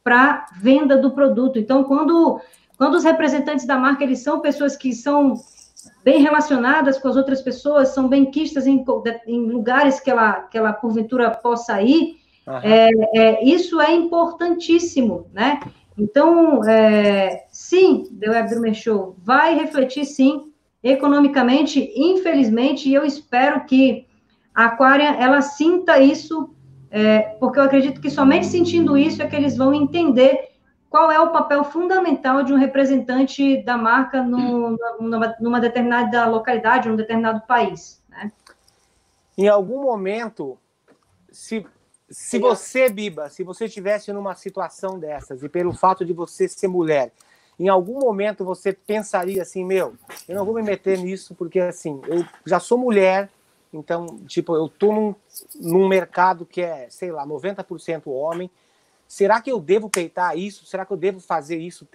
para venda do produto. Então, quando, quando os representantes da marca eles são pessoas que são bem relacionadas com as outras pessoas, são bem quistas em, em lugares que ela, que ela porventura possa ir, Uhum. É, é, isso é importantíssimo, né? Então, é, sim, The Web Drummer Show vai refletir, sim, economicamente, infelizmente, e eu espero que a Aquária, ela sinta isso, é, porque eu acredito que somente sentindo isso é que eles vão entender qual é o papel fundamental de um representante da marca no, numa, numa determinada localidade, num determinado país, né? Em algum momento, se se você, Biba, se você estivesse numa situação dessas e pelo fato de você ser mulher, em algum momento você pensaria assim, meu, eu não vou me meter nisso porque assim, eu já sou mulher, então, tipo, eu tô num, num mercado que é, sei lá, 90% homem. Será que eu devo peitar isso? Será que eu devo fazer isso,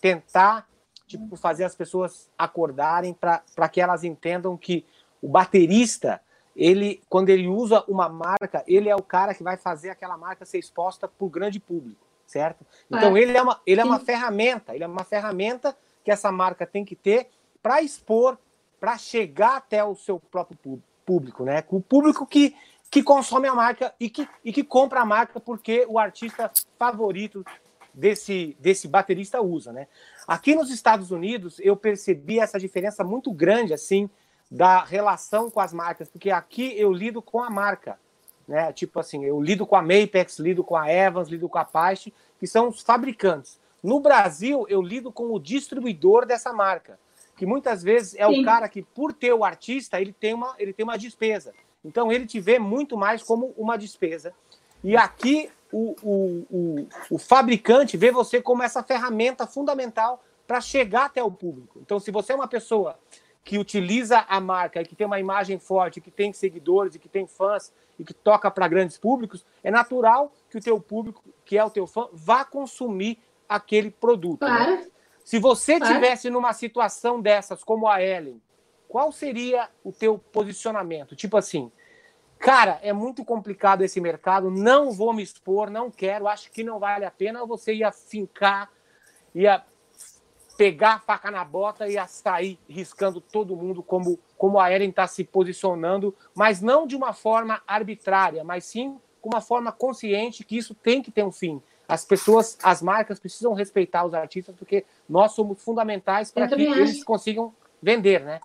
tentar, tipo, fazer as pessoas acordarem para que elas entendam que o baterista ele, quando ele usa uma marca, ele é o cara que vai fazer aquela marca ser exposta para o grande público, certo? Então é. ele é uma, ele é uma ferramenta, ele é uma ferramenta que essa marca tem que ter para expor, para chegar até o seu próprio público, né? O público que, que consome a marca e que, e que compra a marca porque o artista favorito desse, desse baterista usa, né? Aqui nos Estados Unidos eu percebi essa diferença muito grande, assim, da relação com as marcas, porque aqui eu lido com a marca, né? Tipo assim, eu lido com a Mapex, lido com a Evans, lido com a Apache, que são os fabricantes. No Brasil, eu lido com o distribuidor dessa marca, que muitas vezes é Sim. o cara que, por ter o artista, ele tem uma, ele tem uma despesa. Então, ele te vê muito mais como uma despesa. E aqui, o, o, o, o fabricante vê você como essa ferramenta fundamental para chegar até o público. Então, se você é uma pessoa que utiliza a marca e que tem uma imagem forte, que tem seguidores e que tem fãs e que toca para grandes públicos, é natural que o teu público, que é o teu fã, vá consumir aquele produto. Claro. Né? Se você Claro. tivesse numa situação dessas, como a Ellen, qual seria o teu posicionamento? Tipo assim, cara, é muito complicado esse mercado, não vou me expor, não quero, acho que não vale a pena, você ia fincar, ia pegar a faca na bota e ia sair riscando todo mundo como, como a Eren está se posicionando, mas não de uma forma arbitrária, mas sim com uma forma consciente que isso tem que ter um fim. As pessoas, as marcas precisam respeitar os artistas porque nós somos fundamentais para que acho. eles consigam vender, né?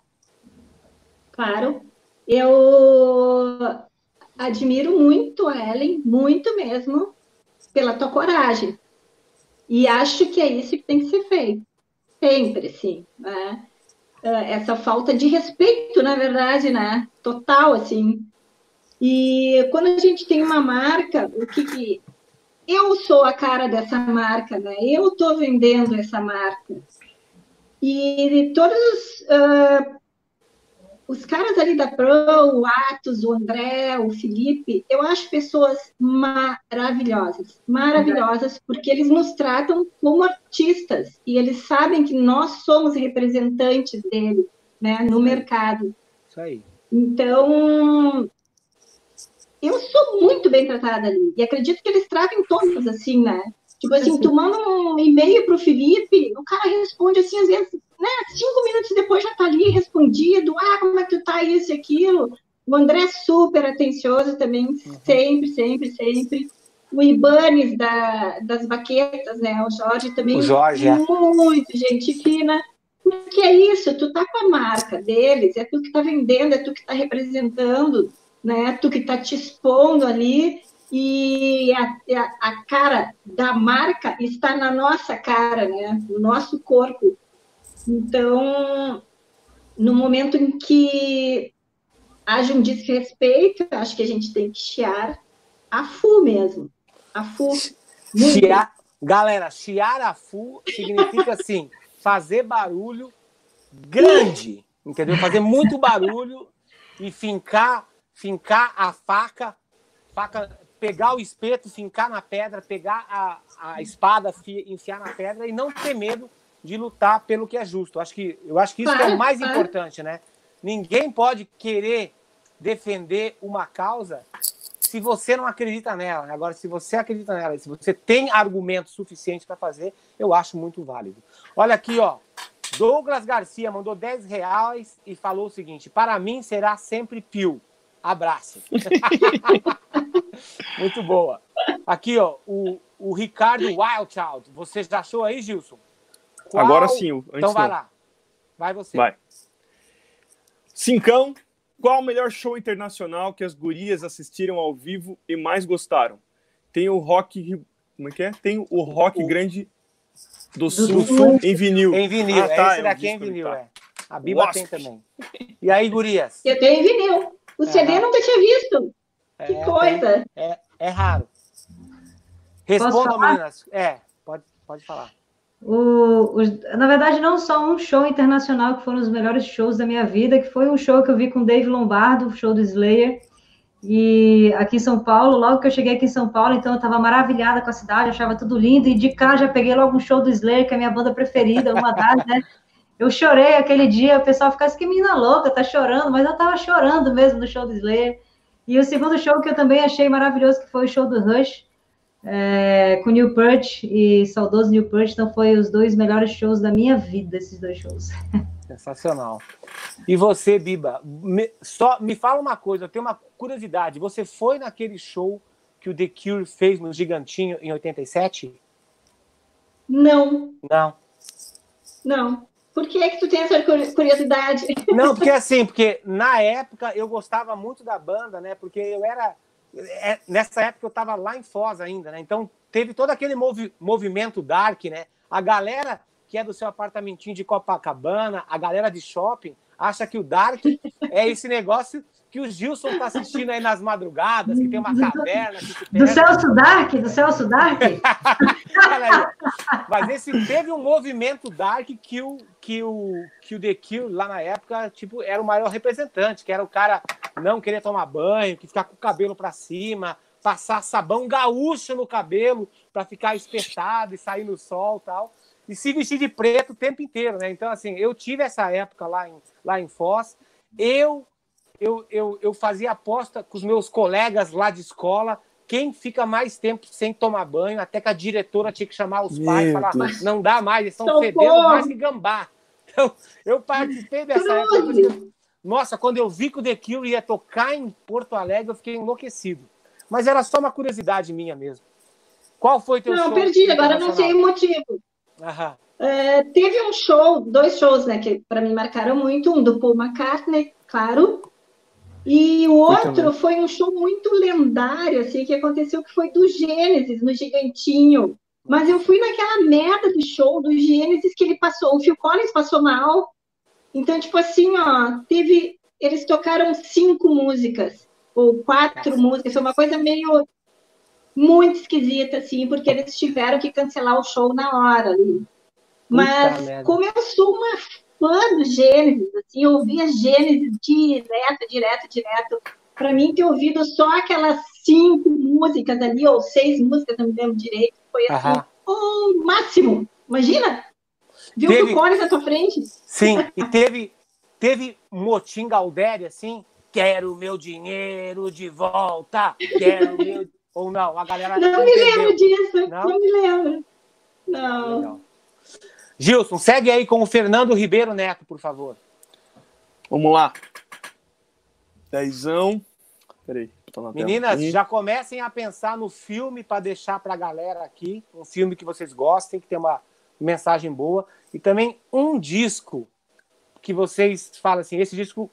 Claro. Eu admiro muito a Ellen, muito mesmo, pela tua coragem. E acho que é isso que tem que ser feito. Sempre, sim. Né? Ah, essa falta de respeito, na verdade, né? Total, assim. E quando a gente tem uma marca, o que, que eu sou a cara dessa marca, né? Eu estou vendendo essa marca. E todos os, uh, os caras ali da Pro, o Atos, o André, o Felipe, eu acho pessoas maravilhosas, maravilhosas, porque eles nos tratam como artistas e eles sabem que nós somos representantes dele, né, no mercado. Isso aí. Então, eu sou muito bem tratada ali e acredito que eles tratem todos assim, né? Tipo assim, tu manda um e-mail para o Felipe, o cara responde assim, às vezes, né? Cinco minutos depois já tá ali respondido, ah, como é que tu tá, isso e aquilo. O André é super atencioso também, uhum. sempre, sempre, sempre. O Ibanes da, das baquetas, né? O Jorge também. O Jorge, é. Muito gente fina. Porque é isso, tu tá com a marca deles, é tu que tá vendendo, é tu que tá representando, né? Tu que tá te expondo ali e a, a, cara da marca está na nossa cara, né? No nosso corpo. Então, no momento em que haja um desrespeito, acho que a gente tem que chiar a FU mesmo. A FU. Chiar, galera, chiar a FU significa assim, fazer barulho grande, entendeu? Fazer muito barulho e fincar, fincar a faca, faca pegar o espeto, fincar na pedra, pegar a, a espada, enfiar na pedra e não ter medo de lutar pelo que é justo. Eu acho que, eu acho que isso é o mais importante, né? Ninguém pode querer defender uma causa se você não acredita nela. Agora, se você acredita nela, se você tem argumentos suficientes para fazer, eu acho muito válido. Olha aqui, ó. Douglas Garcia mandou 10 reais e falou o seguinte: para mim será sempre Pio. Abraço. Muito boa. Aqui, ó, o, o Ricardo Wildchild. Você já achou aí, Gilson? Qual... Agora sim. então vai não. lá. Vai você. Vai. Cincão, qual o melhor show internacional que as gurias assistiram ao vivo e mais gostaram? Tem o Rock. Como é que é? Tem o Rock o... Grande do, do Sul, Sul, em vinil. Em vinil. Ah, tá, esse daqui é em vinil, tá. é. A Biba Wasp. tem também. E aí, gurias? Eu tenho em vinil. O CD é. nunca tinha visto. Que é, coisa! É, é raro. Responda, meninas. É, pode, pode falar. O, o, na verdade, não só um show internacional que foram os melhores shows da minha vida, que foi um show que eu vi com Dave Lombardo, show do Slayer, e aqui em São Paulo, logo que eu cheguei aqui em São Paulo, então eu estava maravilhada com a cidade, achava tudo lindo, e de cá já peguei logo um show do Slayer, que é a minha banda preferida, uma das, né? Eu chorei aquele dia, o pessoal ficava assim, que menina louca, tá chorando, mas eu tava chorando mesmo no show do Slayer. E o segundo show que eu também achei maravilhoso, que foi o show do Rush, é, com New Purge e saudoso New Purge, então foi os dois melhores shows da minha vida, esses dois shows. Sensacional. E você, Biba, me, só me fala uma coisa, eu tenho uma curiosidade. Você foi naquele show que o The Cure fez no Gigantinho em 87? Não. Não. Não. Por que, é que tu tem essa curiosidade? Não, porque assim, porque na época eu gostava muito da banda, né? Porque eu era. É, nessa época eu estava lá em Foz ainda, né? Então teve todo aquele movi movimento dark, né? A galera que é do seu apartamentinho de Copacabana, a galera de shopping, acha que o dark é esse negócio que o Gilson tá assistindo aí nas madrugadas, que tem uma caverna. do Celso Dark? Do Celso Dark? Mas esse teve um movimento Dark que o, que o, que o The Kill, lá na época, tipo, era o maior representante, que era o cara não querer tomar banho, que ficar com o cabelo para cima, passar sabão gaúcho no cabelo para ficar espetado e sair no sol tal. E se vestir de preto o tempo inteiro, né? Então, assim, eu tive essa época lá em, lá em Foz. Eu eu, eu, eu fazia aposta com os meus colegas lá de escola quem fica mais tempo sem tomar banho, até que a diretora tinha que chamar os pais e falar: não dá mais, eles estão fedendo mais que gambá. Então, eu participei dessa época. Nossa, quando eu vi que o The Cure ia tocar em Porto Alegre, eu fiquei enlouquecido. Mas era só uma curiosidade minha mesmo. Qual foi teu não, show? perdi, agora não sei o motivo. Aham. É, teve um show, dois shows, né, que para mim marcaram muito, um do Paul McCartney, claro, e o outro foi um show muito lendário, assim, que aconteceu, que foi do Gênesis, no Gigantinho. Mas eu fui naquela merda do show do Gênesis que ele passou, o Phil Collins passou mal. Então, tipo assim, ó, teve. Eles tocaram cinco músicas, ou quatro músicas, foi uma coisa meio muito esquisita, assim, porque eles tiveram que cancelar o show na hora ali. Mas merda. como eu sou uma fã do Gênesis, assim, eu ouvia Gênesis direto, direto, direto. Para mim, ter ouvido só aquelas cinco músicas ali, ou seis músicas, não me lembro direito, foi assim, Aham. o máximo. Imagina! Viu Teve- o Collins na tua frente? Sim, e teve, teve motim Galdéria, assim, quero meu dinheiro de volta, quero meu... Ou não, a galera Não me entendeu. lembro disso, Não? não, me lembro. Não. Legal. Gilson, segue aí com o Fernando Ribeiro Neto, por favor. Vamos lá. Dezão. Peraí. tela Meninas, já comecem a pensar no filme para deixar para a galera aqui, um filme que vocês gostem, que tem uma mensagem boa, e também um disco que vocês falam assim, esse disco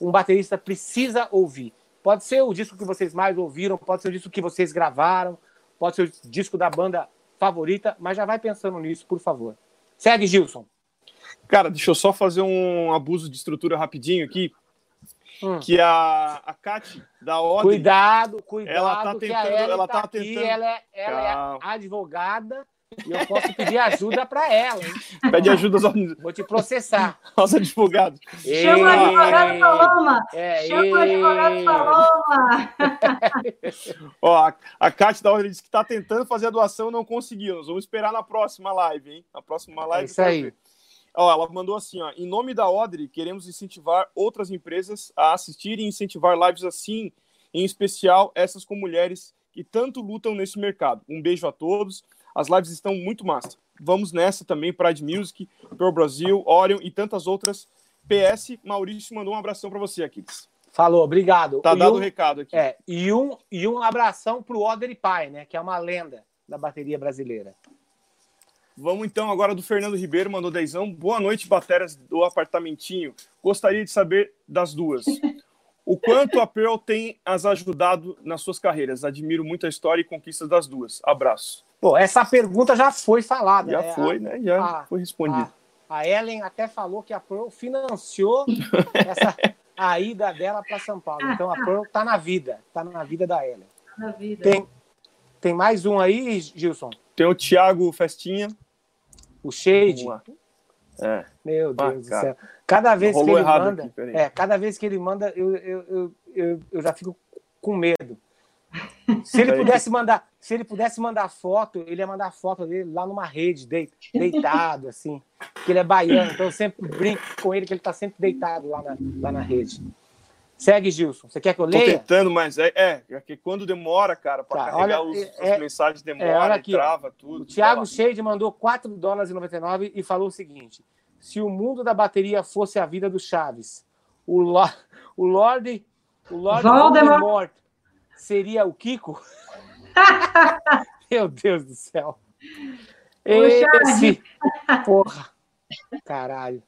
um baterista precisa ouvir. Pode ser o disco que vocês mais ouviram, pode ser o disco que vocês gravaram, pode ser o disco da banda favorita, mas já vai pensando nisso, por favor. Segue, Gilson. Cara, deixa eu só fazer um abuso de estrutura rapidinho aqui. Hum. Que a, a Kate da Ordem. Cuidado, cuidado, Ela tá tentando- ela tá tá aqui, tentando- ela, é, ela é advogada e eu posso pedir ajuda para ela, hein? Pede ajuda aos, Vou te processar. aos advogados. Chama o advogado Paloma! É, Chama o advogado. Paloma! Ó, a, a Kate da Ordem disse que tá tentando fazer a doação e não conseguiu. Nós vamos esperar na próxima live, hein? Na próxima live. É isso aí. ver. Ó, ela mandou assim, ó. Em nome da Audrey, queremos incentivar outras empresas a assistir e incentivar lives assim, em especial essas com mulheres que tanto lutam nesse mercado. Um beijo a todos. As lives estão muito massa. Vamos nessa também, Pride Music, Pearl Brasil, Orion e tantas outras. PS, Maurício mandou um abração para você, Aquiles. Falou, obrigado. Tá E dado um- o recado aqui. É, e um, e um abração pro Oder Pai, né? Que é uma lenda da bateria brasileira. Vamos então agora do Fernando Ribeiro, mandou dezão. Boa noite, bateras do apartamentinho. Gostaria de saber das duas. O quanto a Pearl tem as ajudado nas suas carreiras. Admiro muito a história e conquistas das duas. Abraço. Pô, essa pergunta já foi falada. Já né? foi, né? Já a- foi respondido. A, a Ellen até falou que a Pearl financiou essa, a ida dela para São Paulo. Então a Pearl tá na vida, tá na vida da Ellen. Na vida. Tem, tem mais um aí, Gilson? Tem o Thiago Festinha. O Shade. É. Meu Ah, Deus do cara. céu. Cada vez que ele manda, aqui, é, cada vez que ele manda, eu, eu, eu, eu, eu já fico com medo. Se ele pudesse mandar, se ele pudesse mandar foto, ele ia mandar foto dele lá numa rede, dei- deitado assim, porque ele é baiano, então eu sempre brinco com ele que ele tá sempre deitado lá na, lá na rede. Segue, Gilson. Você quer que eu Tô leia? tentando, mas é, é, é que quando demora, cara, para Tá, carregar olha, os, é- as mensagens olha demora, aqui, trava tudo. O Thiago. Shade mandou 4 dólares e 99 e falou o seguinte: se o mundo da bateria fosse a vida do Chaves, o, Lo, o Lorde, o Lorde Voldemort. Voldemort seria o Kiko? Meu Deus do céu. Esse, porra, caralho.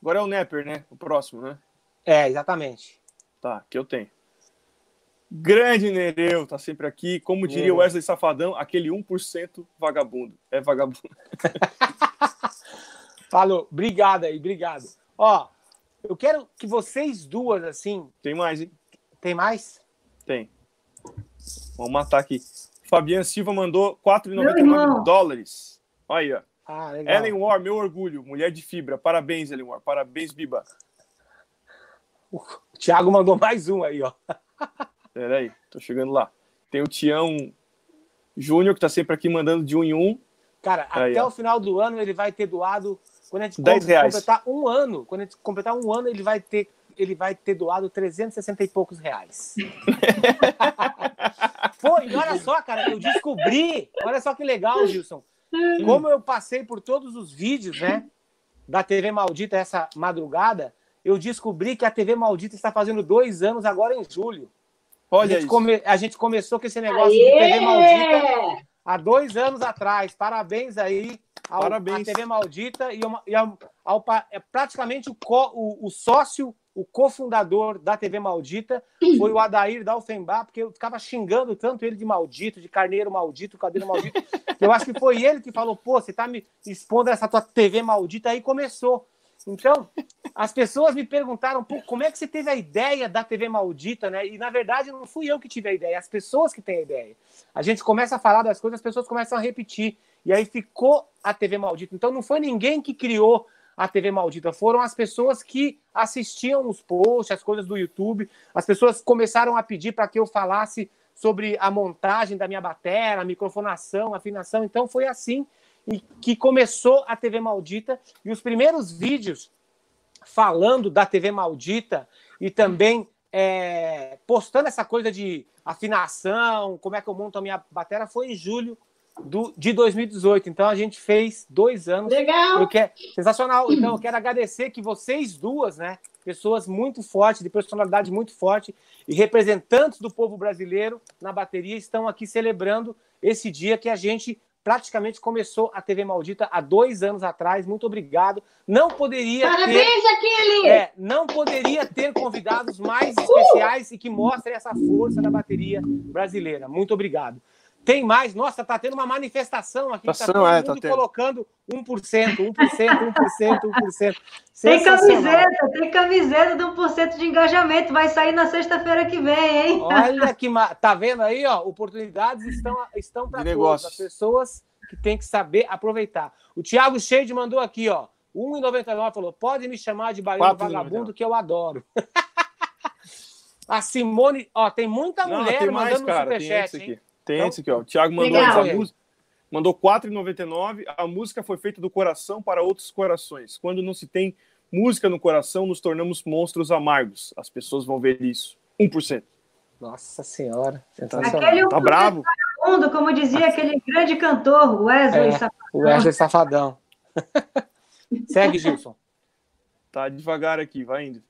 Agora é o Nepper, né? O próximo, né? É, exatamente. Tá, que eu tenho. Grande Nereu, tá sempre aqui. Como diria o Wesley Safadão, aquele 1% vagabundo. É vagabundo. Falou, obrigado aí, obrigado. Ó, eu quero que vocês duas, assim, Tem mais, hein? Tem mais? Tem. Vamos matar aqui. Fabian Silva mandou Meu irmão. 4,99 dólares. Olha aí, ó. Ah, legal. Ellen War, meu orgulho. Mulher de fibra. Parabéns, Ellen War. Parabéns, Biba. O Thiago mandou mais um aí, ó. Pera aí, tô chegando lá. Tem o Tião Júnior, que tá sempre aqui mandando de um em um. Cara, Aí, até ó. o final do ano ele vai ter doado. Quando a gente 10 com- reais. completar um ano, quando a gente completar um ano, ele vai ter, ele vai ter doado 360 e poucos reais. E olha só, cara, eu descobri. Olha só que legal, Gilson. Como eu passei por todos os vídeos, né? Da TV Maldita essa madrugada, eu descobri que a TV Maldita está fazendo dois anos agora em julho. Olha a, gente isso. come- a gente começou com esse negócio de TV maldita há dois anos atrás. Parabéns aí ao, Parabéns. à TV Maldita e, ao, e ao- ao é praticamente o, co- o- o sócio, o cofundador da TV Maldita foi o Adair Dalfenbach, porque eu ficava xingando tanto ele de maldito, de carneiro maldito, cadeiro maldito. eu acho que foi ele que falou, pô, você tá me expondo essa tua TV maldita, aí começou. Então, as pessoas me perguntaram, pô, como é que você teve a ideia da TV maldita, né? E na verdade não fui eu que tive a ideia, as pessoas que têm a ideia. A gente começa a falar das coisas, as pessoas começam a repetir. E aí ficou a TV maldita. Então não foi ninguém que criou a TV maldita, foram as pessoas que assistiam os posts, as coisas do YouTube. As pessoas começaram a pedir para que eu falasse sobre a montagem da minha bateria, a microfonação, a afinação. Então foi assim que começou a TV maldita e os primeiros vídeos falando da TV maldita e também é, postando essa coisa de afinação, como é que eu monto a minha bateria, foi em julho do, de 2018. Então a gente fez dois anos. Legal. Eu quero, sensacional. Então eu quero agradecer que vocês duas, né, pessoas muito fortes, de personalidade muito forte e representantes do povo brasileiro na bateria, estão aqui celebrando esse dia que a gente praticamente começou a TV Maldita há dois anos atrás. Muito obrigado. Não poderia ter Parabéns, Aquiles! é, não poderia ter convidados mais especiais e que mostrem essa força da bateria brasileira. Muito obrigado. Tem mais? Nossa, tá tendo uma manifestação aqui. Tá Ação, todo é, mundo tá colocando 1%, 1%, 1%, 1%. Tem camiseta, tem camiseta de 1% de engajamento. Vai sair na sexta-feira que vem, hein? Olha que ma... tá vendo aí, ó? Oportunidades estão estão para negócios. As pessoas que têm que saber aproveitar. O Thiago Shade mandou aqui, ó. 1,99 falou: "Pode me chamar de baiano 4,99. vagabundo que eu adoro". A Simone, ó, tem muita Não, mulher tem mais, mandando cara. Tem superchat, hein? aqui. Tem Então, esse aqui, ó. O Thiago mandou legal. essa música. Mandou R$ 4,99. A música foi feita do coração para outros corações. Quando não se tem música no coração, nos tornamos monstros amargos. As pessoas vão ver isso. 1%. Nossa senhora, sensacional. Aquele Tá bravo? mundo, como dizia aquele grande cantor, Wesley É. Safadão. O Wesley Safadão. Segue, Gilson. Tá devagar aqui, vai indo.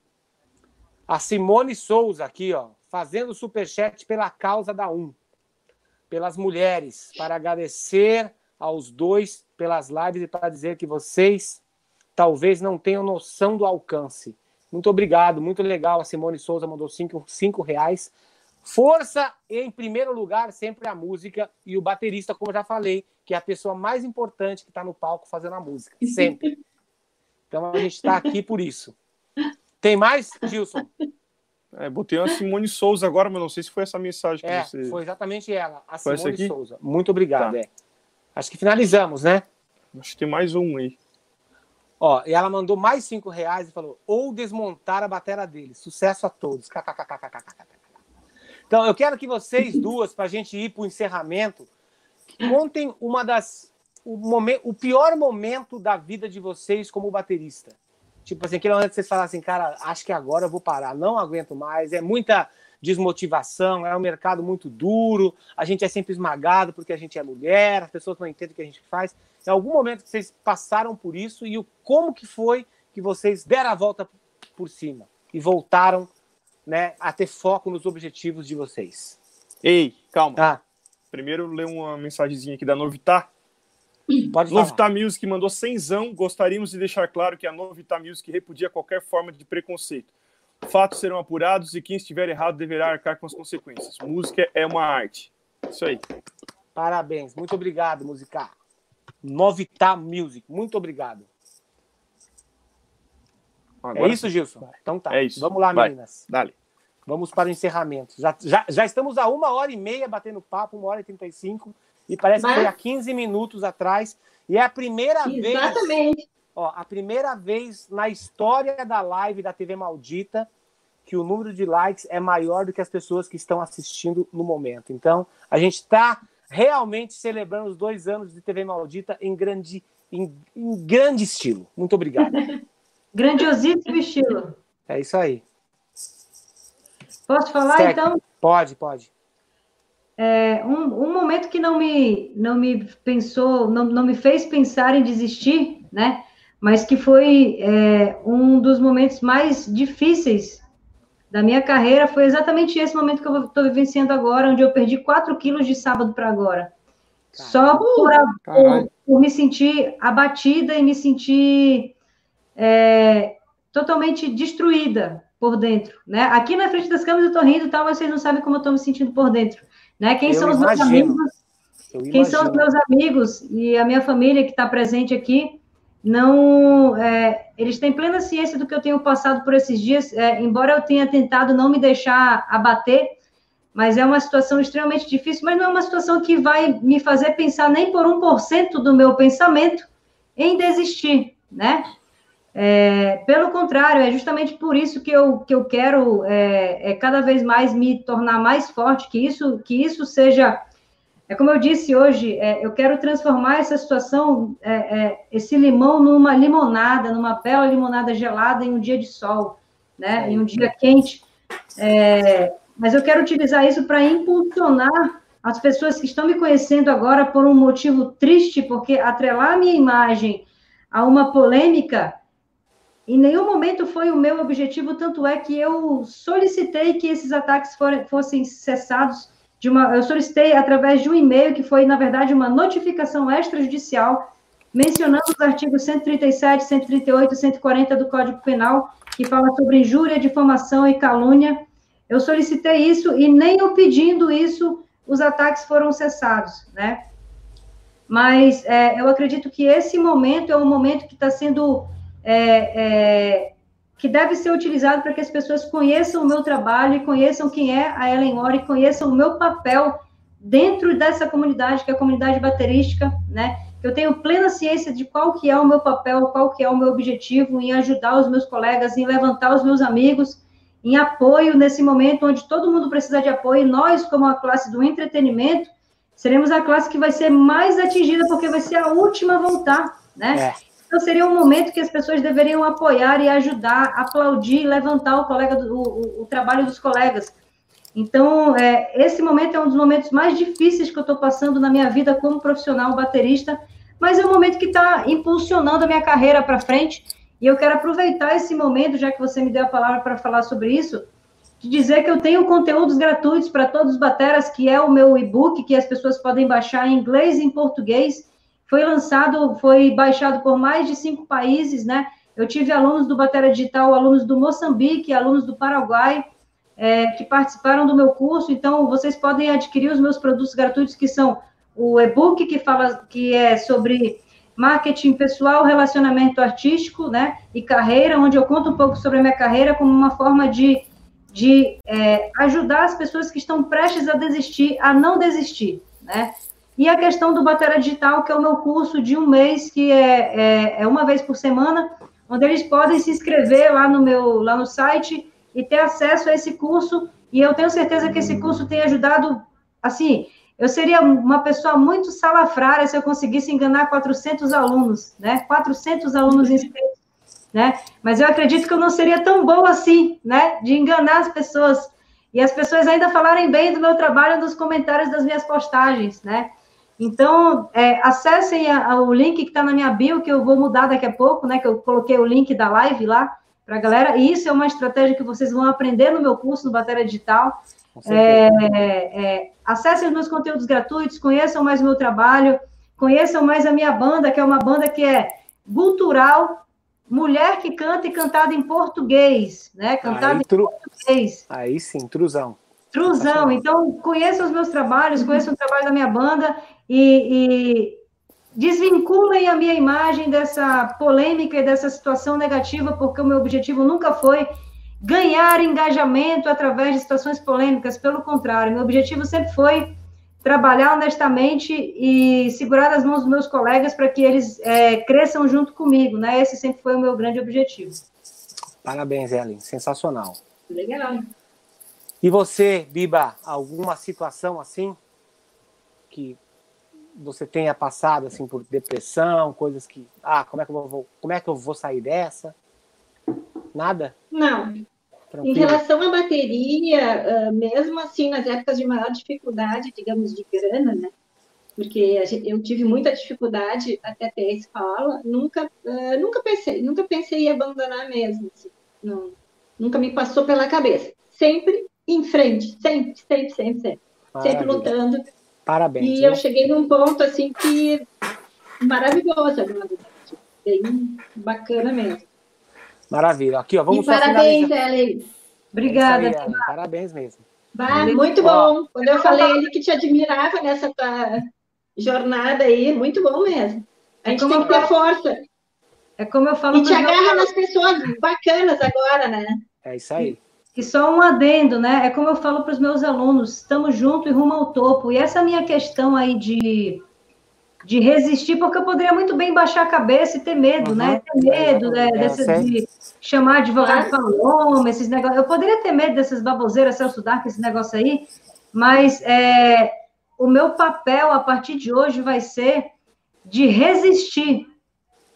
A Simone Souza aqui, ó, fazendo superchat pela causa da Um, pelas mulheres, para agradecer aos dois pelas lives e para dizer que vocês talvez não tenham noção do alcance. Muito obrigado, muito legal. A Simone Souza mandou cinco, cinco reais. Força em primeiro lugar, sempre a música e o baterista, como eu já falei, que é a pessoa mais importante que está no palco fazendo a música, sempre. Então a gente está aqui por isso. Tem mais, Gilson? É, botei uma Simone Souza agora, mas não sei se foi essa mensagem que É, você. foi exatamente ela, a Foi Simone? Souza. Muito obrigado, Tá. é. Acho que finalizamos, né? Acho que tem mais um aí. Ó, e ela mandou mais cinco reais e falou: ou desmontar a bateria dele. Sucesso a todos. Então, eu quero que vocês duas, para a gente ir para o encerramento, contem uma das. O, momen- o pior momento da vida de vocês como baterista. Tipo assim, aquele momento que vocês falam assim, cara, acho que agora eu vou parar, não aguento mais, é muita desmotivação, é um mercado muito duro, a gente é sempre esmagado porque a gente é mulher, as pessoas não entendem o que a gente faz. Em algum momento que vocês passaram por isso e o como que foi que vocês deram a volta por cima e voltaram né, a ter foco nos objetivos de vocês. Ei, calma. Ah, Primeiro ler uma mensagenzinha aqui da Novitar. Pode falar. Novitar Music mandou cenzão. Gostaríamos de deixar claro que a Novitar Music repudia qualquer forma de preconceito. Fatos serão apurados e quem estiver errado deverá arcar com as consequências. Música é uma arte. Isso aí. Parabéns, muito obrigado, Musicar. Novita Music, muito obrigado. Agora é isso, Gilson? Então tá. É isso. Vamos lá, Vai. meninas. Dale. Vamos para o encerramento. Já, já, já estamos a uma hora e meia batendo papo, uma hora e trinta e cinco, e parece que Mas- foi há 15 minutos atrás. E é a primeira vez. Exatamente. Ó, a primeira vez na história da live da TV Maldita que o número de likes é maior do que as pessoas que estão assistindo no momento. Então, a gente está realmente celebrando os dois anos de TV Maldita em grande, em, em grande estilo. Muito obrigado. Grandiosíssimo estilo. É isso aí. Posso falar, Segue. então? Pode, pode. É, um, um momento que não me, não me pensou, não, não me fez pensar em desistir, né? Mas que foi é, um dos momentos mais difíceis da minha carreira foi exatamente esse momento que eu estou vivenciando agora, onde eu perdi 4 quilos de sábado para agora. Caramba. Só por, por, por, me sentir abatida e me sentir é, totalmente destruída por dentro, né? Aqui na frente das câmeras eu estou rindo, tal, mas vocês não sabem como eu estou me sentindo por dentro, né? Quem eu são os meus amigos? Quem são os meus amigos e a minha família que está presente aqui? não, é, eles têm plena ciência do que eu tenho passado por esses dias, é, embora eu tenha tentado não me deixar abater, mas é uma situação extremamente difícil, mas não é uma situação que vai me fazer pensar nem por um por cento do meu pensamento em desistir, né? É, pelo contrário, é justamente por isso que eu, que eu quero é, é cada vez mais me tornar mais forte, que isso, que isso seja é como eu disse hoje, é, eu quero transformar essa situação, é, é, esse limão, numa limonada, numa bela limonada gelada em um dia de sol, né? Em um dia quente. É, mas eu quero utilizar isso para impulsionar as pessoas que estão me conhecendo agora por um motivo triste, porque atrelar a minha imagem a uma polêmica em nenhum momento foi o meu objetivo, tanto é que eu solicitei que esses ataques for, fossem cessados de uma, eu solicitei através de um e-mail que foi, na verdade, uma notificação extrajudicial mencionando os artigos 137, 138 e 140 do Código Penal, que fala sobre injúria, difamação e calúnia. Eu solicitei isso e nem eu pedindo isso, os ataques foram cessados, né? Mas é, eu acredito que esse momento é um momento que está sendo é, é, que deve ser utilizado para que as pessoas conheçam o meu trabalho e conheçam quem é a Ellen Ori, conheçam o meu papel dentro dessa comunidade, que é a comunidade baterística, né? Eu tenho plena ciência de qual que é o meu papel, qual que é o meu objetivo em ajudar os meus colegas, em levantar os meus amigos, em apoio nesse momento onde todo mundo precisa de apoio, nós, como a classe do entretenimento, seremos a classe que vai ser mais atingida, porque vai ser a última a voltar, né? É. Então, seria um momento que as pessoas deveriam apoiar e ajudar, aplaudir, levantar o, colega do, o, o trabalho dos colegas. Então, é, esse momento é um dos momentos mais difíceis que eu estou passando na minha vida como profissional baterista, mas é um momento que está impulsionando a minha carreira para frente. E eu quero aproveitar esse momento, já que você me deu a palavra para falar sobre isso, de dizer que eu tenho conteúdos gratuitos para todos os bateras, que é o meu e-book, que as pessoas podem baixar em inglês e em português foi lançado, foi baixado por mais de cinco países, né? Eu tive alunos do Batera Digital, alunos do Moçambique, alunos do Paraguai, é, que participaram do meu curso. Então, vocês podem adquirir os meus produtos gratuitos, que são o e-book, que fala que é sobre marketing pessoal, relacionamento artístico, né? E carreira, onde eu conto um pouco sobre a minha carreira como uma forma de, de é, ajudar as pessoas que estão prestes a desistir, a não desistir, né? E a questão do Batera Digital, que é o meu curso de um mês, que é, é, é, uma vez por semana, onde eles podem se inscrever lá no meu lá no site e ter acesso a esse curso. E eu tenho certeza que esse curso tem ajudado, assim, eu seria uma pessoa muito salafrária se eu conseguisse enganar 400 alunos, né? 400 alunos inscritos, né? Mas eu acredito que eu não seria tão boa assim, né? De enganar as pessoas. E as pessoas ainda falarem bem do meu trabalho nos comentários das minhas postagens, né? Então, é, acessem a, a, o link que está na minha bio, que eu vou mudar daqui a pouco, né? Que eu coloquei o link da live lá para a galera. E isso é uma estratégia que vocês vão aprender no meu curso no Bateria Digital. É, é, acessem os meus conteúdos gratuitos, conheçam mais o meu trabalho, conheçam mais a minha banda, que é uma banda que é cultural, mulher que canta e cantada em português, né? Cantada em português. Aí sim, trusão. Truzão, então conheçam os meus trabalhos, conheçam o trabalho da minha banda e, e desvinculem a minha imagem dessa polêmica e dessa situação negativa, porque o meu objetivo nunca foi ganhar engajamento através de situações polêmicas, pelo contrário, meu objetivo sempre foi trabalhar honestamente e segurar as mãos dos meus colegas para que eles é, cresçam junto comigo, né? Esse sempre foi o meu grande objetivo. Parabéns, Ellen, sensacional. Legal. E você, Biba, alguma situação assim que você tenha passado assim por depressão, coisas que, ah, como é que eu vou, como é que eu vou sair dessa? Nada? Não. Tranquilo. Em relação à bateria, mesmo assim nas épocas de maior dificuldade, digamos de grana, né? Porque eu tive muita dificuldade até ter a escola, nunca, nunca pensei, nunca pensei em abandonar mesmo, assim, não, nunca me passou pela cabeça sempre em frente, sempre, sempre, sempre, sempre. Maravilha. Sempre lutando. Parabéns. E viu? eu cheguei num ponto assim que maravilhoso agora. Bem bacana mesmo. Maravilha. Aqui, ó, vamos e parabéns, Ellen. Obrigada. É aí, parabéns mesmo. Bah, muito bom. Quando eu falei ele que te admirava nessa tua jornada aí, muito bom mesmo. A gente é tem que ter força. É como eu falo. E te agarra nas pessoas bacanas agora, né? É isso aí. E só um adendo, né? É como eu falo para os meus alunos, estamos juntos e rumo ao topo. E essa minha questão aí de, de resistir, porque eu poderia muito bem baixar a cabeça e ter medo, uhum. né? Ter medo né? É, Desse, de chamar advogado paloma, esses negócios. Eu poderia ter medo dessas baboseiras, Celso Dark, esse negócio aí, mas é, o meu papel a partir de hoje vai ser de resistir.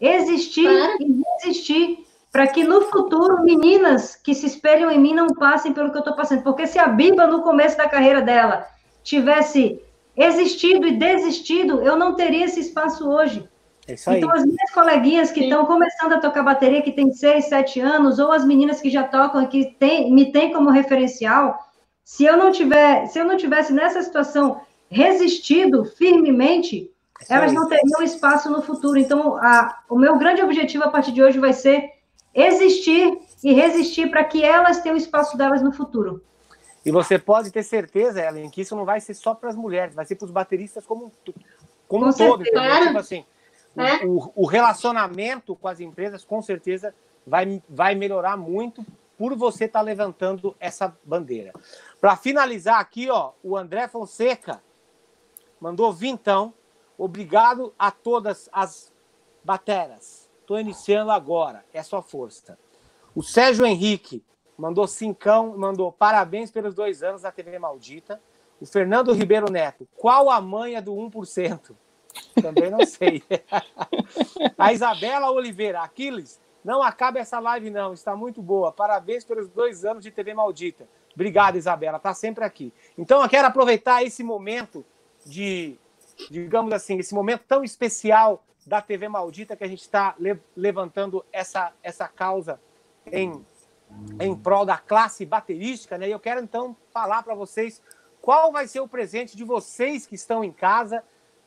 Existir e resistir para que no futuro meninas que se espelham em mim não passem pelo que eu estou passando. Porque se a Biba, no começo da carreira dela, tivesse existido e desistido, eu não teria esse espaço hoje. É isso aí. Então, as minhas coleguinhas que estão começando a tocar bateria, que têm seis, sete anos, ou as meninas que já tocam e que tem, me têm como referencial, se eu não tiver, se eu não tivesse nessa situação resistido firmemente, é elas não teriam espaço no futuro. Então, a, o meu grande objetivo a partir de hoje vai ser existir e resistir para que elas tenham o espaço delas no futuro. E você pode ter certeza, Ellen, que isso não vai ser só para as mulheres, vai ser para os bateristas como, como um todo. Tipo assim, é. o, o, relacionamento com as empresas, com certeza, vai, vai melhorar muito por você estar tá levantando essa bandeira. Para finalizar aqui, ó, o André Fonseca mandou vintão. Obrigado a todas as bateras. Estou iniciando agora. É sua força. O Sérgio Henrique mandou cincão, mandou parabéns pelos dois anos da TV Maldita. O Fernando Ribeiro Neto, qual a manha do 1%? Também não sei. a Isabela Oliveira, Aquiles, não acaba essa live não, está muito boa. Parabéns pelos dois anos de TV Maldita. Obrigado, Isabela, está sempre aqui. Então, eu quero aproveitar esse momento de, digamos assim, esse momento tão especial da TV Maldita que a gente está le levantando essa, essa causa em, em prol da classe baterística, né? E eu quero então falar para vocês qual vai ser o presente de vocês que estão em casa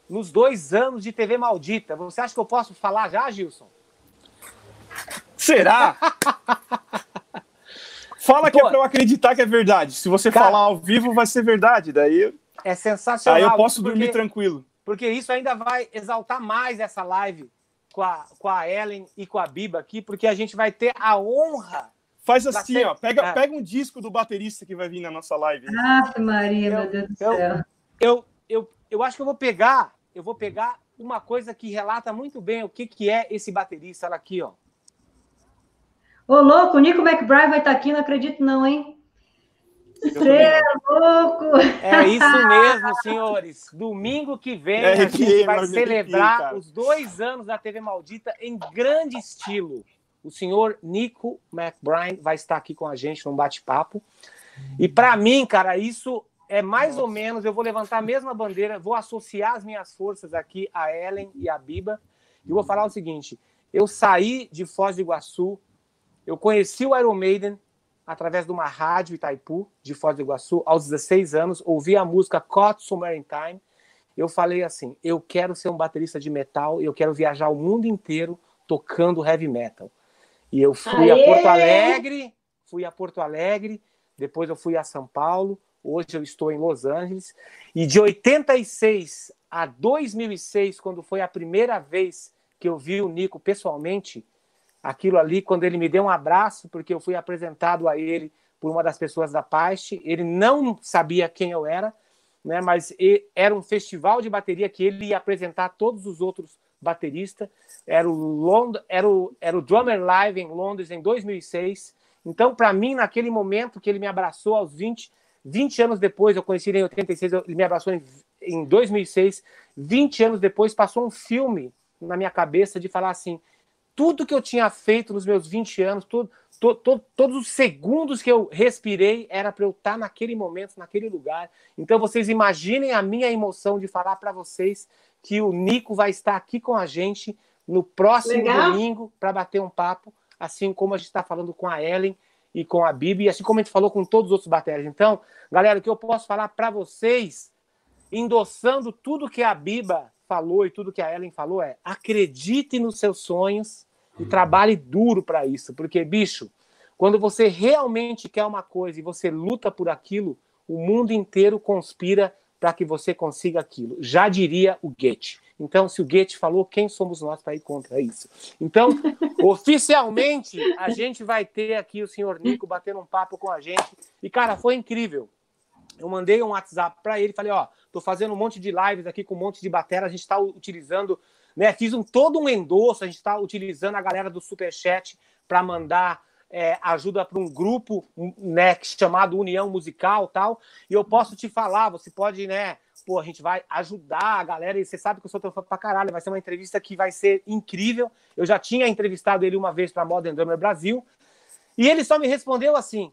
nos dois anos de TV Maldita. Você acha que eu posso falar já, Gilson? Será? Fala que é Pô, é para eu acreditar que é verdade. Se você cara, falar ao vivo, vai ser verdade. Daí é sensacional. Aí eu posso dormir tranquilo. Porque isso ainda vai exaltar mais essa live com a, com a Ellen e com a Biba aqui, porque a gente vai ter a honra. Faz assim, ser... ó. Pega, é. pega um disco do baterista que vai vir na nossa live. Ah, Maria, eu, meu Deus do eu, céu. Eu, eu, eu acho que eu vou pegar, eu vou pegar uma coisa que relata muito bem o que, que é esse baterista. Olha aqui, ó. Ô, louco, o Nico McBride vai estar aqui, não acredito não, hein? Você é louco! É isso mesmo, senhores. Domingo que vem é, a gente vai celebrar os dois anos da TV Maldita em grande estilo. O senhor Nico McBride vai estar aqui com a gente num bate-papo. E para mim, cara, isso é mais Nossa. ou menos. Eu vou levantar a mesma bandeira, vou associar as minhas forças aqui a Ellen e a Biba. E vou falar o seguinte: eu saí de Foz do Iguaçu, eu conheci o Iron Maiden através de uma rádio Itaipu, de Foz do Iguaçu, aos 16 anos, ouvi a música Caught Somewhere in Time. Eu falei assim: eu quero ser um baterista de metal, eu quero viajar o mundo inteiro tocando heavy metal. E eu fui Aê! a Porto Alegre, fui a Porto Alegre, depois eu fui a São Paulo, hoje eu estou em Los Angeles. E de 86 a 2006, quando foi a primeira vez que eu vi o Nico pessoalmente, aquilo ali quando ele me deu um abraço, porque eu fui apresentado a ele por uma das pessoas da Paste. Ele não sabia quem eu era, né, mas era um festival de bateria que ele ia apresentar todos os outros bateristas. Era o, Lond era o, era o Drummer Live em Londres em 2006. Então, para mim, naquele momento que ele me abraçou aos 20, 20 anos depois, eu conheci ele em 86, ele me abraçou em, em 2006. 20 anos depois, passou um filme na minha cabeça de falar assim: tudo que eu tinha feito nos meus 20 anos, tudo, to, to, todos os segundos que eu respirei era para eu estar naquele momento, naquele lugar. Então vocês imaginem a minha emoção de falar para vocês que o Nico vai estar aqui com a gente no próximo Legal. domingo para bater um papo, assim como a gente está falando com a Ellen e com a Bibi, assim como a gente falou com todos os outros baterias. Então, galera, o que eu posso falar para vocês, endossando tudo que a Biba falou e tudo que a Ellen falou é: acredite nos seus sonhos e trabalhe duro para isso, porque bicho, quando você realmente quer uma coisa e você luta por aquilo, o mundo inteiro conspira para que você consiga aquilo. Já diria o Goethe. Então, se o Goethe falou, quem somos nós para ir contra isso? Então, oficialmente, a gente vai ter aqui o senhor Nico batendo um papo com a gente. E, cara, foi incrível. Eu mandei um WhatsApp para ele, falei, ó, tô fazendo um monte de lives aqui com um monte de bateria, a gente está utilizando, né, fiz um, todo um endosso, a gente está utilizando a galera do Superchat para mandar é, ajuda para um grupo né, chamado União Musical tal. E eu posso te falar, você pode, né? Pô, a gente vai ajudar a galera, e você sabe que eu sou teu fã pra caralho. Vai ser uma entrevista que vai ser incrível. Eu já tinha entrevistado ele uma vez para Modern Drummer Brasil. E ele só me respondeu assim: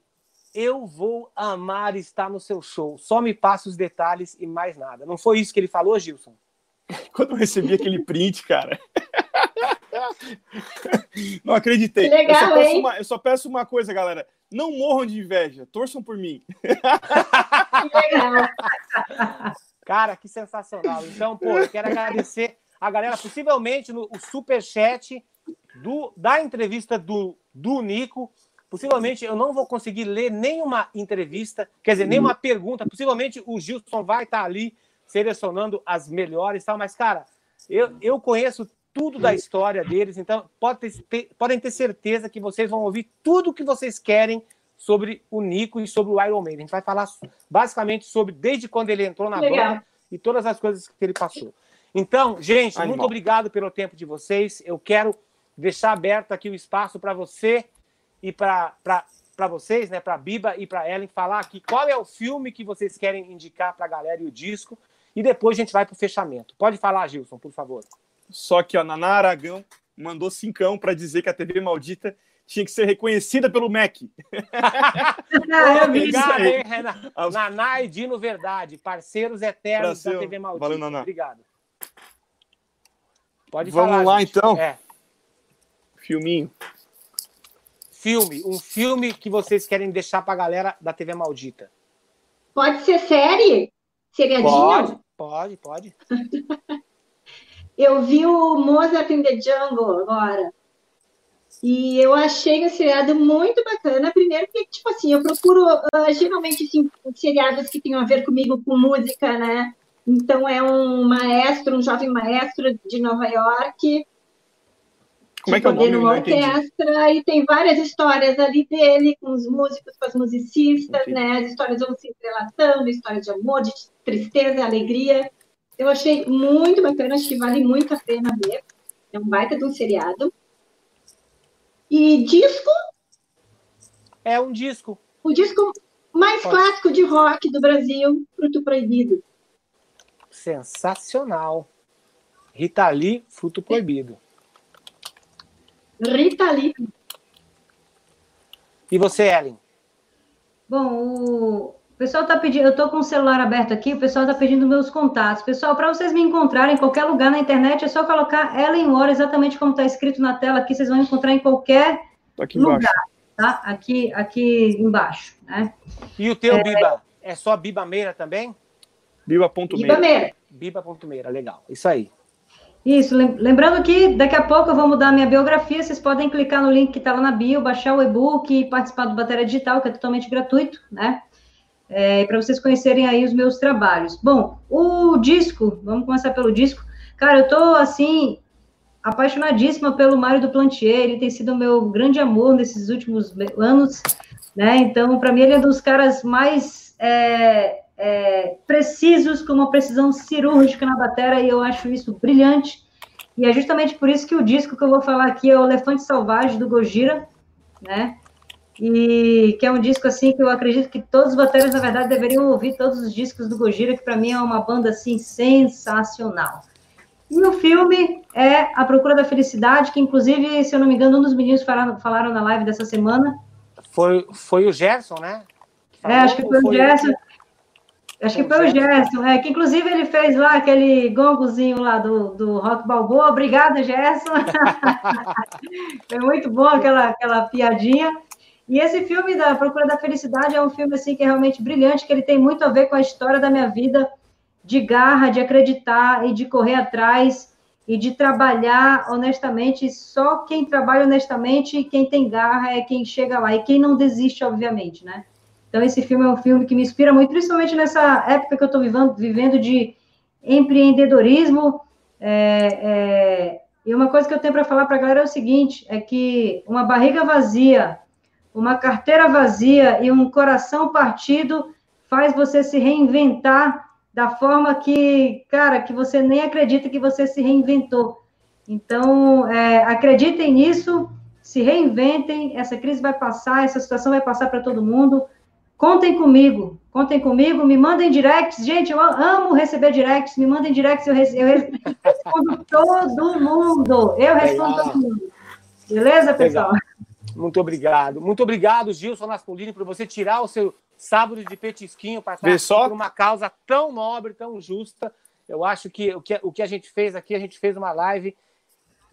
Eu vou amar estar no seu show. Só me passa os detalhes e mais nada. Não foi isso que ele falou, Gilson? Quando eu recebi aquele print, cara. Não acreditei. Legal, eu, só hein? uma, eu, só peço uma coisa, galera. Não morram de inveja. Torçam por mim. Legal. Cara, que sensacional. Então, pô, eu quero agradecer a galera, possivelmente no o superchat do, da entrevista do, do Nico. Possivelmente eu não vou conseguir ler nenhuma entrevista, quer dizer, nenhuma pergunta. Possivelmente o Gilson vai estar ali selecionando as melhores, tal. Mas, cara, eu, eu conheço tudo da história deles, então pode ter, podem ter certeza que vocês vão ouvir tudo o que vocês querem sobre o Nico e sobre o Iron Maiden. A gente vai falar basicamente sobre desde quando ele entrou na Legal. banda e todas as coisas que ele passou. Então, gente, Animal. muito obrigado pelo tempo de vocês. Eu quero deixar aberto aqui o espaço para você e para para vocês, né, para Biba e para Ellen falar aqui qual é o filme que vocês querem indicar para a galera e o disco e depois a gente vai para o fechamento. Pode falar, Gilson, por favor. Só que a Naná Aragão mandou cincão para dizer que a TV maldita tinha que ser reconhecida pelo MEC. Vi. Obrigado, hein, Renan. Naná e Dino Verdade, parceiros eternos Pra da TV Maldita. Valeu, Naná. Obrigado. Pode Vamos falar. lá, gente. então. É. Filminho. Filme, um filme que vocês querem deixar pra galera da TV Maldita. Pode ser série? Seriadinho? Pode, pode, pode. Eu vi o Mozart in the Jungle agora. E eu achei o seriado muito bacana. Primeiro porque, tipo assim, eu procuro ah, geralmente assim, seriados que tenham a ver comigo, com música, né? Então é um maestro, um jovem maestro de Nova York, Como é que é o poder nome? Numa orquestra e tem várias histórias ali dele com os músicos, com as musicistas, né? As histórias vão se entrelaçando, histórias de amor, de tristeza, alegria. Eu achei muito bacana, acho que vale muito a pena ver. É um baita de um seriado. E disco, É um disco. o disco mais Pode. clássico de rock do Brasil, Fruto Proibido. Sensacional. Rita Lee, Fruto Proibido. Rita Lee. E você, Ellen? Bom, o pessoal tá pedindo, eu tô com o celular aberto aqui, o pessoal tá pedindo meus contatos. Pessoal, para vocês me encontrarem em qualquer lugar na internet, é só colocar Ellen War, exatamente como está escrito na tela aqui, vocês vão encontrar em qualquer Tá aqui embaixo. lugar, tá? Aqui, aqui embaixo, né? E o teu, Biba? É só Biba Meira também? Biba.meira. Ibameira. Biba.meira, legal. Isso aí. Isso, lem- lembrando que daqui a pouco eu vou mudar minha biografia, vocês podem clicar no link que está lá na bio, baixar o e-book e participar do Bateria Digital, que é totalmente gratuito, né? É, para vocês conhecerem aí os meus trabalhos. Bom, o disco, vamos começar pelo disco. Cara, eu tô assim, apaixonadíssima pelo Mário do Plantier, ele tem sido o meu grande amor nesses últimos anos, né? Então, para mim, ele é um dos caras mais é, é, precisos, com uma precisão cirúrgica na bateria, e eu acho isso brilhante. E é justamente por isso que o disco que eu vou falar aqui é o Elefante Selvagem, do Gojira, né? E que é um disco, assim, que eu acredito que todos os bateras, na verdade, deveriam ouvir todos os discos do Gojira, que para mim é uma banda, assim, sensacional. E o filme é A Procura da Felicidade, que inclusive, se eu não me engano, um dos meninos falaram, falaram na live dessa semana. Foi, foi o Gerson, né? Que É, acho que falou, foi o Gerson. Acho que Foi o Gerson. Gerson, é, que inclusive ele fez lá aquele gongozinho lá do, do Rock Balboa. Obrigada, Gerson. Foi muito bom aquela, aquela piadinha. E esse filme da Procura da Felicidade é um filme assim que é realmente brilhante, que ele tem muito a ver com a história da minha vida, de garra, de acreditar e de correr atrás e de trabalhar honestamente. Só quem trabalha honestamente e quem tem garra é quem chega lá e quem não desiste, obviamente, né? Então esse filme é um filme que me inspira muito, principalmente nessa época que eu estou vivendo, de empreendedorismo. É, é, e uma coisa que eu tenho para falar para a galera é o seguinte: é que uma barriga vazia, uma carteira vazia e um coração partido faz você se reinventar da forma que, cara, que você nem acredita que você se reinventou. Então, é, acreditem nisso, se reinventem, essa crise vai passar, essa situação vai passar para todo mundo. Contem comigo, contem comigo, me mandem directs. Gente, eu amo receber directs, me mandem directs, eu, eu respondo todo mundo. Eu respondo Legal. todo mundo. Beleza, pessoal? Legal. Muito obrigado. Muito obrigado, Gilson Naspolini, por você tirar o seu sábado de petisquinho para estar por uma causa tão nobre, tão justa. Eu acho que o, que o que a gente fez aqui, a gente fez uma live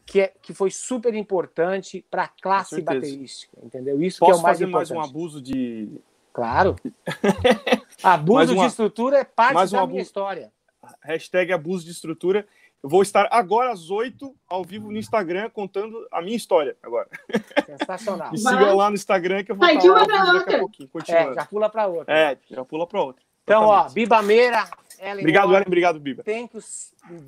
que, é, que foi super importante para a classe baterística, entendeu? Isso Posso que é o mais fazer importante. mais um abuso de Claro. abuso uma, de estrutura é parte da minha história. Hashtag abuso de estrutura. Eu vou estar agora às 8 ao vivo no Instagram contando a minha história agora. Sensacional. Me sigam lá no Instagram que eu vou Vai estar lá daqui a pouquinho, continuando. É, já pula para outra. É, já pula para outra. Então, ó, Biba Meira, Ellen Obrigado, Ellen. Obrigado, Biba. Thank you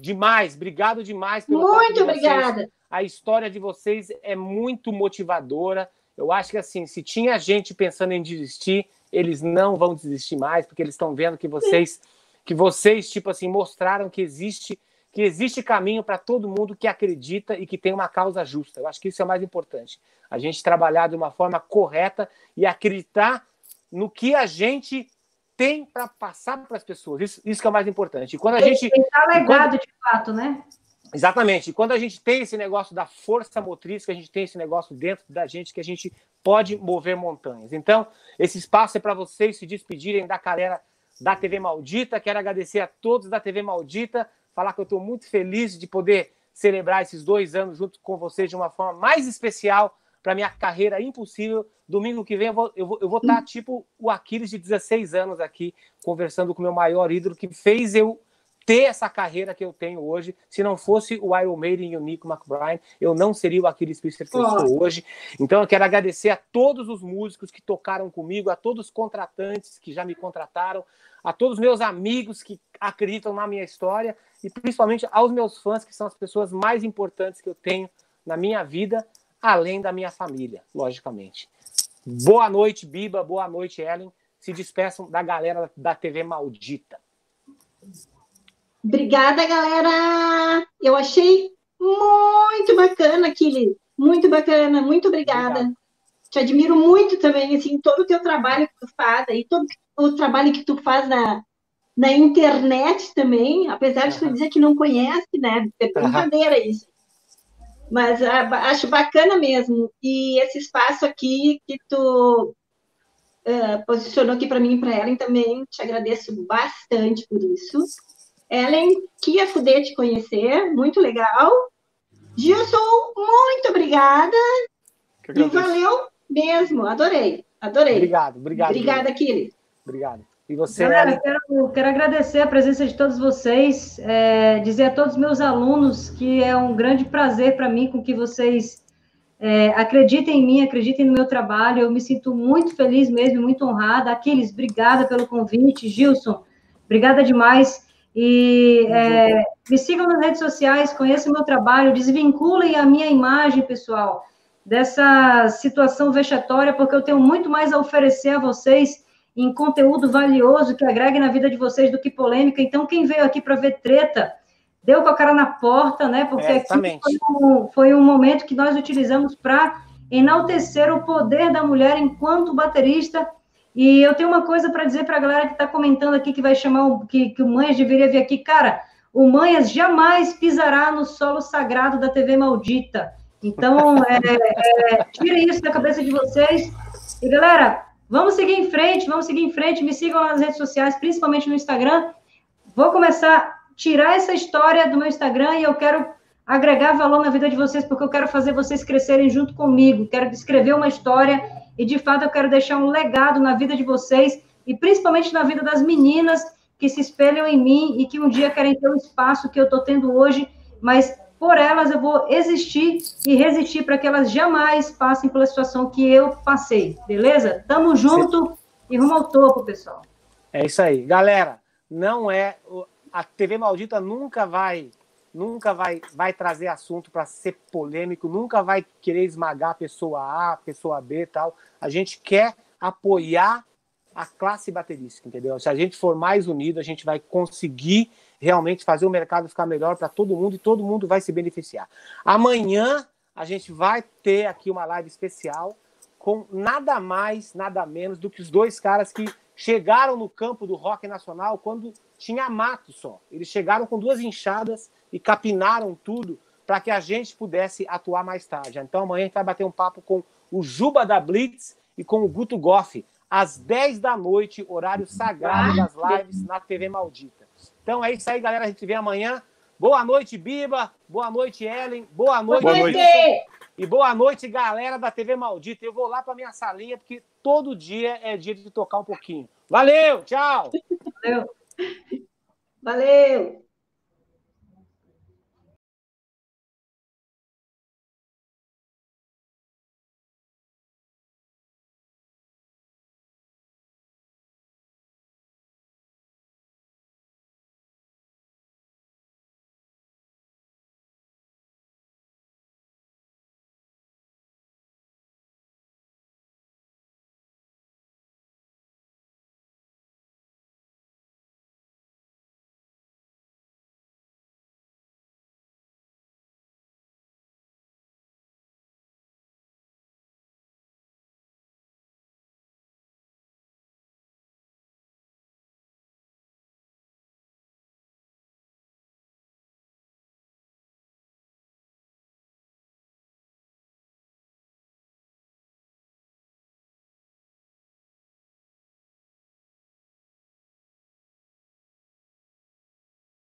demais. Obrigado demais pelo Muito obrigada. A história de vocês é muito motivadora. Eu acho que, assim, se tinha gente pensando em desistir, eles não vão desistir mais, porque eles estão vendo que vocês, que vocês, tipo assim, mostraram que existe que existe caminho para todo mundo que acredita e que tem uma causa justa. Eu acho que isso é o mais importante. A gente trabalhar de uma forma correta e acreditar no que a gente tem para passar para as pessoas. Isso, isso que é o mais importante. E quando a gente. Legado quando... de fato, né? Exatamente. E quando a gente tem esse negócio da força motriz, que a gente tem esse negócio dentro da gente, que a gente pode mover montanhas. Então, esse espaço é para vocês se despedirem da galera da TV Maldita. Quero agradecer a todos da TV Maldita, falar que eu estou muito feliz de poder celebrar esses dois anos junto com vocês de uma forma mais especial para minha carreira impossível. Domingo que vem eu vou, eu vou, eu vou estar tá, tipo o Aquiles de 16 anos aqui, conversando com o meu maior ídolo, que fez eu ter essa carreira que eu tenho hoje. Se não fosse o Iron Maiden e o Nico McBride, eu não seria o Aquiles Priester que eu sou hoje. Então eu quero agradecer a todos os músicos que tocaram comigo, a todos os contratantes que já me contrataram, a todos os meus amigos que acreditam na minha história e principalmente aos meus fãs, que são as pessoas mais importantes que eu tenho na minha vida, além da minha família, logicamente. Boa noite, Biba. Boa noite, Ellen. Se despeçam da galera da TV Maldita. Obrigada, galera! Eu achei muito bacana, Kili. Muito bacana, muito obrigada. Te admiro muito também, assim, todo o teu trabalho que tu faz, e todo o trabalho que tu faz na, na internet também, apesar de tu dizer que não conhece, né? É brincadeira uhum. isso. Mas ah, acho bacana mesmo. E esse espaço aqui que tu uh, posicionou aqui para mim e para Ellen também, te agradeço bastante por isso. Ellen, que ia poder te conhecer, muito legal. Gilson, muito obrigada. E valeu mesmo, adorei, adorei. Obrigado, obrigado. Obrigada, Kili. Obrigado. E você, Galera, quero, quero, agradecer a presença de todos vocês, é, dizer a todos os meus alunos que é um grande prazer para mim com que vocês é, acreditem em mim, acreditem no meu trabalho. Eu me sinto muito feliz mesmo, muito honrada. Aquiles, obrigada pelo convite. Gilson, obrigada demais. E é, me sigam nas redes sociais, conheçam meu trabalho, desvinculem a minha imagem, pessoal, dessa situação vexatória, porque eu tenho muito mais a oferecer a vocês em conteúdo valioso que agregue na vida de vocês do que polêmica. Então, quem veio aqui para ver treta, deu com a cara na porta, né? Porque aqui foi um, foi um momento que nós utilizamos para enaltecer o poder da mulher enquanto baterista e eu tenho uma coisa para dizer para a galera que está comentando aqui que vai chamar o, que, que o Manhas deveria vir aqui. Cara, o Manhas jamais pisará no solo sagrado da TV maldita. Então, é, é, tirem isso da cabeça de vocês. E, galera, vamos seguir em frente, vamos seguir em frente. Me sigam nas redes sociais, principalmente no Instagram. Vou começar a tirar essa história do meu Instagram e eu quero agregar valor na vida de vocês, porque eu quero fazer vocês crescerem junto comigo. Quero escrever uma história e de fato eu quero deixar um legado na vida de vocês e principalmente na vida das meninas que se espelham em mim e que um dia querem ter o espaço que eu estou tendo hoje, mas por elas eu vou existir e resistir para que elas jamais passem pela situação que eu passei, beleza? Tamo junto Sim. e rumo ao topo, pessoal. É isso aí. Galera, não é. A TV Maldita nunca vai. Nunca vai, vai trazer assunto para ser polêmico, nunca vai querer esmagar a pessoa A, pessoa B tal. A gente quer apoiar a classe baterística, entendeu? Se a gente for mais unido, a gente vai conseguir realmente fazer o mercado ficar melhor para todo mundo e todo mundo vai se beneficiar. Amanhã a gente vai ter aqui uma live especial com nada mais, nada menos do que os dois caras que chegaram no campo do rock nacional quando tinha mato só. Eles chegaram com duas enxadas e capinaram tudo para que a gente pudesse atuar mais tarde. Então amanhã a gente vai bater um papo com o Juba da Blitz e com o Guto Goff, às 10 da noite, horário sagrado das lives na TV Maldita. Então é isso aí, galera. A gente vê amanhã. Boa noite, Biba. Boa noite, Ellen. Boa noite, boa noite. E boa noite, galera da TV Maldita. Eu vou lá para minha salinha, porque todo dia é dia de tocar um pouquinho. Valeu, tchau. Valeu. Valeu.